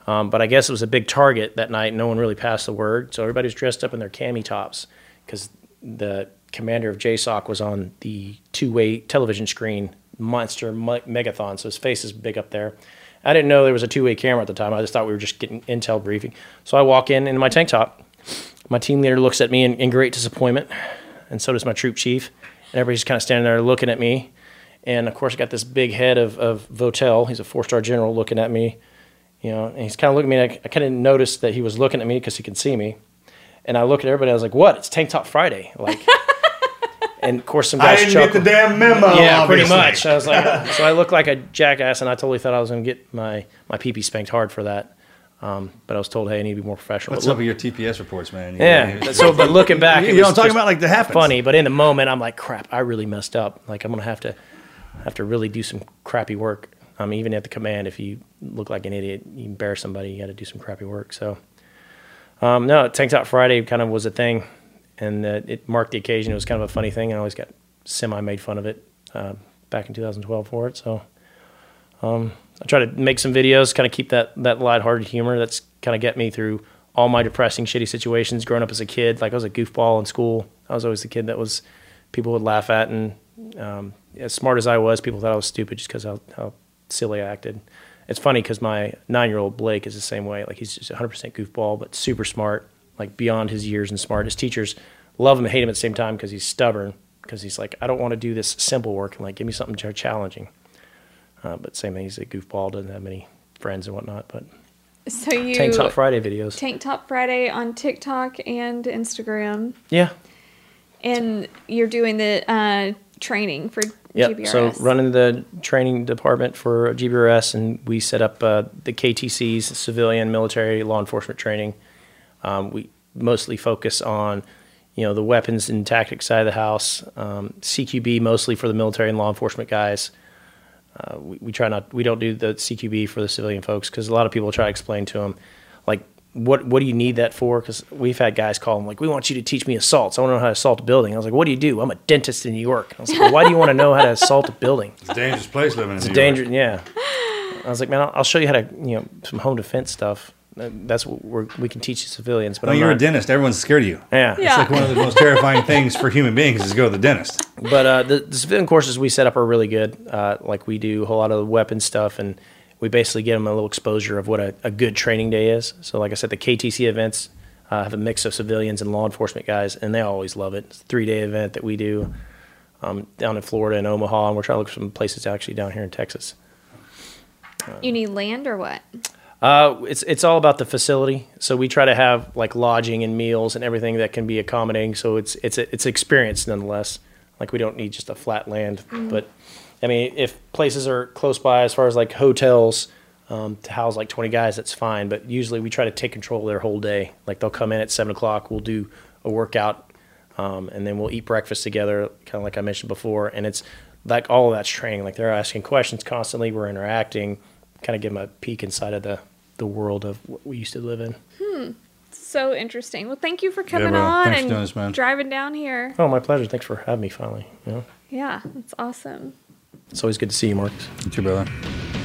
Speaker 2: Um, but I guess it was a big target that night. No one really passed the word, so everybody was dressed up in their cami tops because the commander of JSOC was on the two-way television screen monster me- megathon, so his face is big up there. I didn't know there was a two-way camera at the time. I just thought we were just getting intel briefing. So I walk in in my tank top my team leader looks at me in, in great disappointment, and so does my troop chief. And everybody's kind of standing there looking at me. And of course, I got this big head of, of Votel. He's a four star general looking at me. You know, and he's kind of looking at me. I, I kind of noticed that he was looking at me because he could see me. And I look at everybody. I was like, "What? It's Tank Top Friday!" Like, and of course, some
Speaker 3: guys. I didn't get the damn memo. Yeah, obviously. pretty much.
Speaker 2: I was like, so I looked like a jackass, and I totally thought I was going to get my my pee pee spanked hard for that. Um, but I was told, hey, I need to be more professional.
Speaker 3: What's up with your TPS reports, man?
Speaker 2: You yeah. Know, so, but looking back, you know, I'm talking about like the Funny, but in the moment, I'm like, crap, I really messed up. Like, I'm gonna have to have to really do some crappy work. Um, even at the command, if you look like an idiot, you embarrass somebody, you got to do some crappy work. So, um, no, tanks Top Friday kind of was a thing, and uh, it marked the occasion. It was kind of a funny thing, I always got semi made fun of it uh, back in 2012 for it. So, um, I try to make some videos, kind of keep that that lighthearted humor that's kind of get me through all my depressing, shitty situations. Growing up as a kid, like I was a goofball in school. I was always the kid that was people would laugh at, and um, as smart as I was, people thought I was stupid just because how, how silly I acted. It's funny because my nine-year-old Blake is the same way. Like he's just 100% goofball, but super smart, like beyond his years and smart. His teachers love him and hate him at the same time because he's stubborn. Because he's like, I don't want to do this simple work and like give me something challenging. Uh, but same thing, he's a goofball, doesn't have many friends and whatnot. But
Speaker 4: so you
Speaker 2: tank top Friday videos,
Speaker 4: tank top Friday on TikTok and Instagram. Yeah, and you're doing the uh, training for
Speaker 2: yeah. GBRS. So running the training department for GBRS, and we set up uh, the KTCs, civilian, military, law enforcement training. Um, we mostly focus on you know the weapons and tactics side of the house. Um, CQB mostly for the military and law enforcement guys. Uh, we, we, try not we don't do the CQB for the civilian folks because a lot of people try to explain to them like what what do you need that for? Because we've had guys call them like we want you to teach me assaults. I want to know how to assault a building. I was like, what do you do? I'm a dentist in New York. I was like, well, why do you want to know how to assault a building?
Speaker 3: It's a dangerous place living. It's in New a dangerous yeah.
Speaker 2: I was like, man, I'll, I'll show you how to you know some home defense stuff that's what we can teach the civilians.
Speaker 3: But you're not. a dentist. Everyone's scared of you. Yeah. yeah. It's like one of the most terrifying things for human beings is to go to the dentist.
Speaker 2: But uh, the, the, civilian courses we set up are really good. Uh, like we do a whole lot of weapon stuff, and we basically give them a little exposure of what a, a good training day is. So, like I said, the KTC events uh, have a mix of civilians and law enforcement guys, and they always love it. It's a three day event that we do um, down in Florida and Omaha, and we're trying to look for some places actually down here in Texas.
Speaker 4: you need land or what?
Speaker 2: Uh, it's it's all about the facility. So we try to have like lodging and meals and everything that can be accommodating. So it's it's it's experience nonetheless. Like we don't need just a flat land, mm-hmm. but I mean, if places are close by as far as like hotels um, to house like twenty guys, that's fine. But usually we try to take control of their whole day. Like they'll come in at seven o'clock, we'll do a workout, um, and then we'll eat breakfast together, kind of like I mentioned before. And it's like all of that's training. Like they're asking questions constantly, we're interacting kind of give them a peek inside of the the world of what we used to live in. Hmm.
Speaker 4: So interesting. Well, thank you for coming yeah, on Thanks and this, man. driving down here.
Speaker 2: Oh, my pleasure. Thanks for having me finally.
Speaker 4: Yeah. Yeah, it's awesome.
Speaker 2: It's always good to see you, Marcus.
Speaker 3: You too, brother.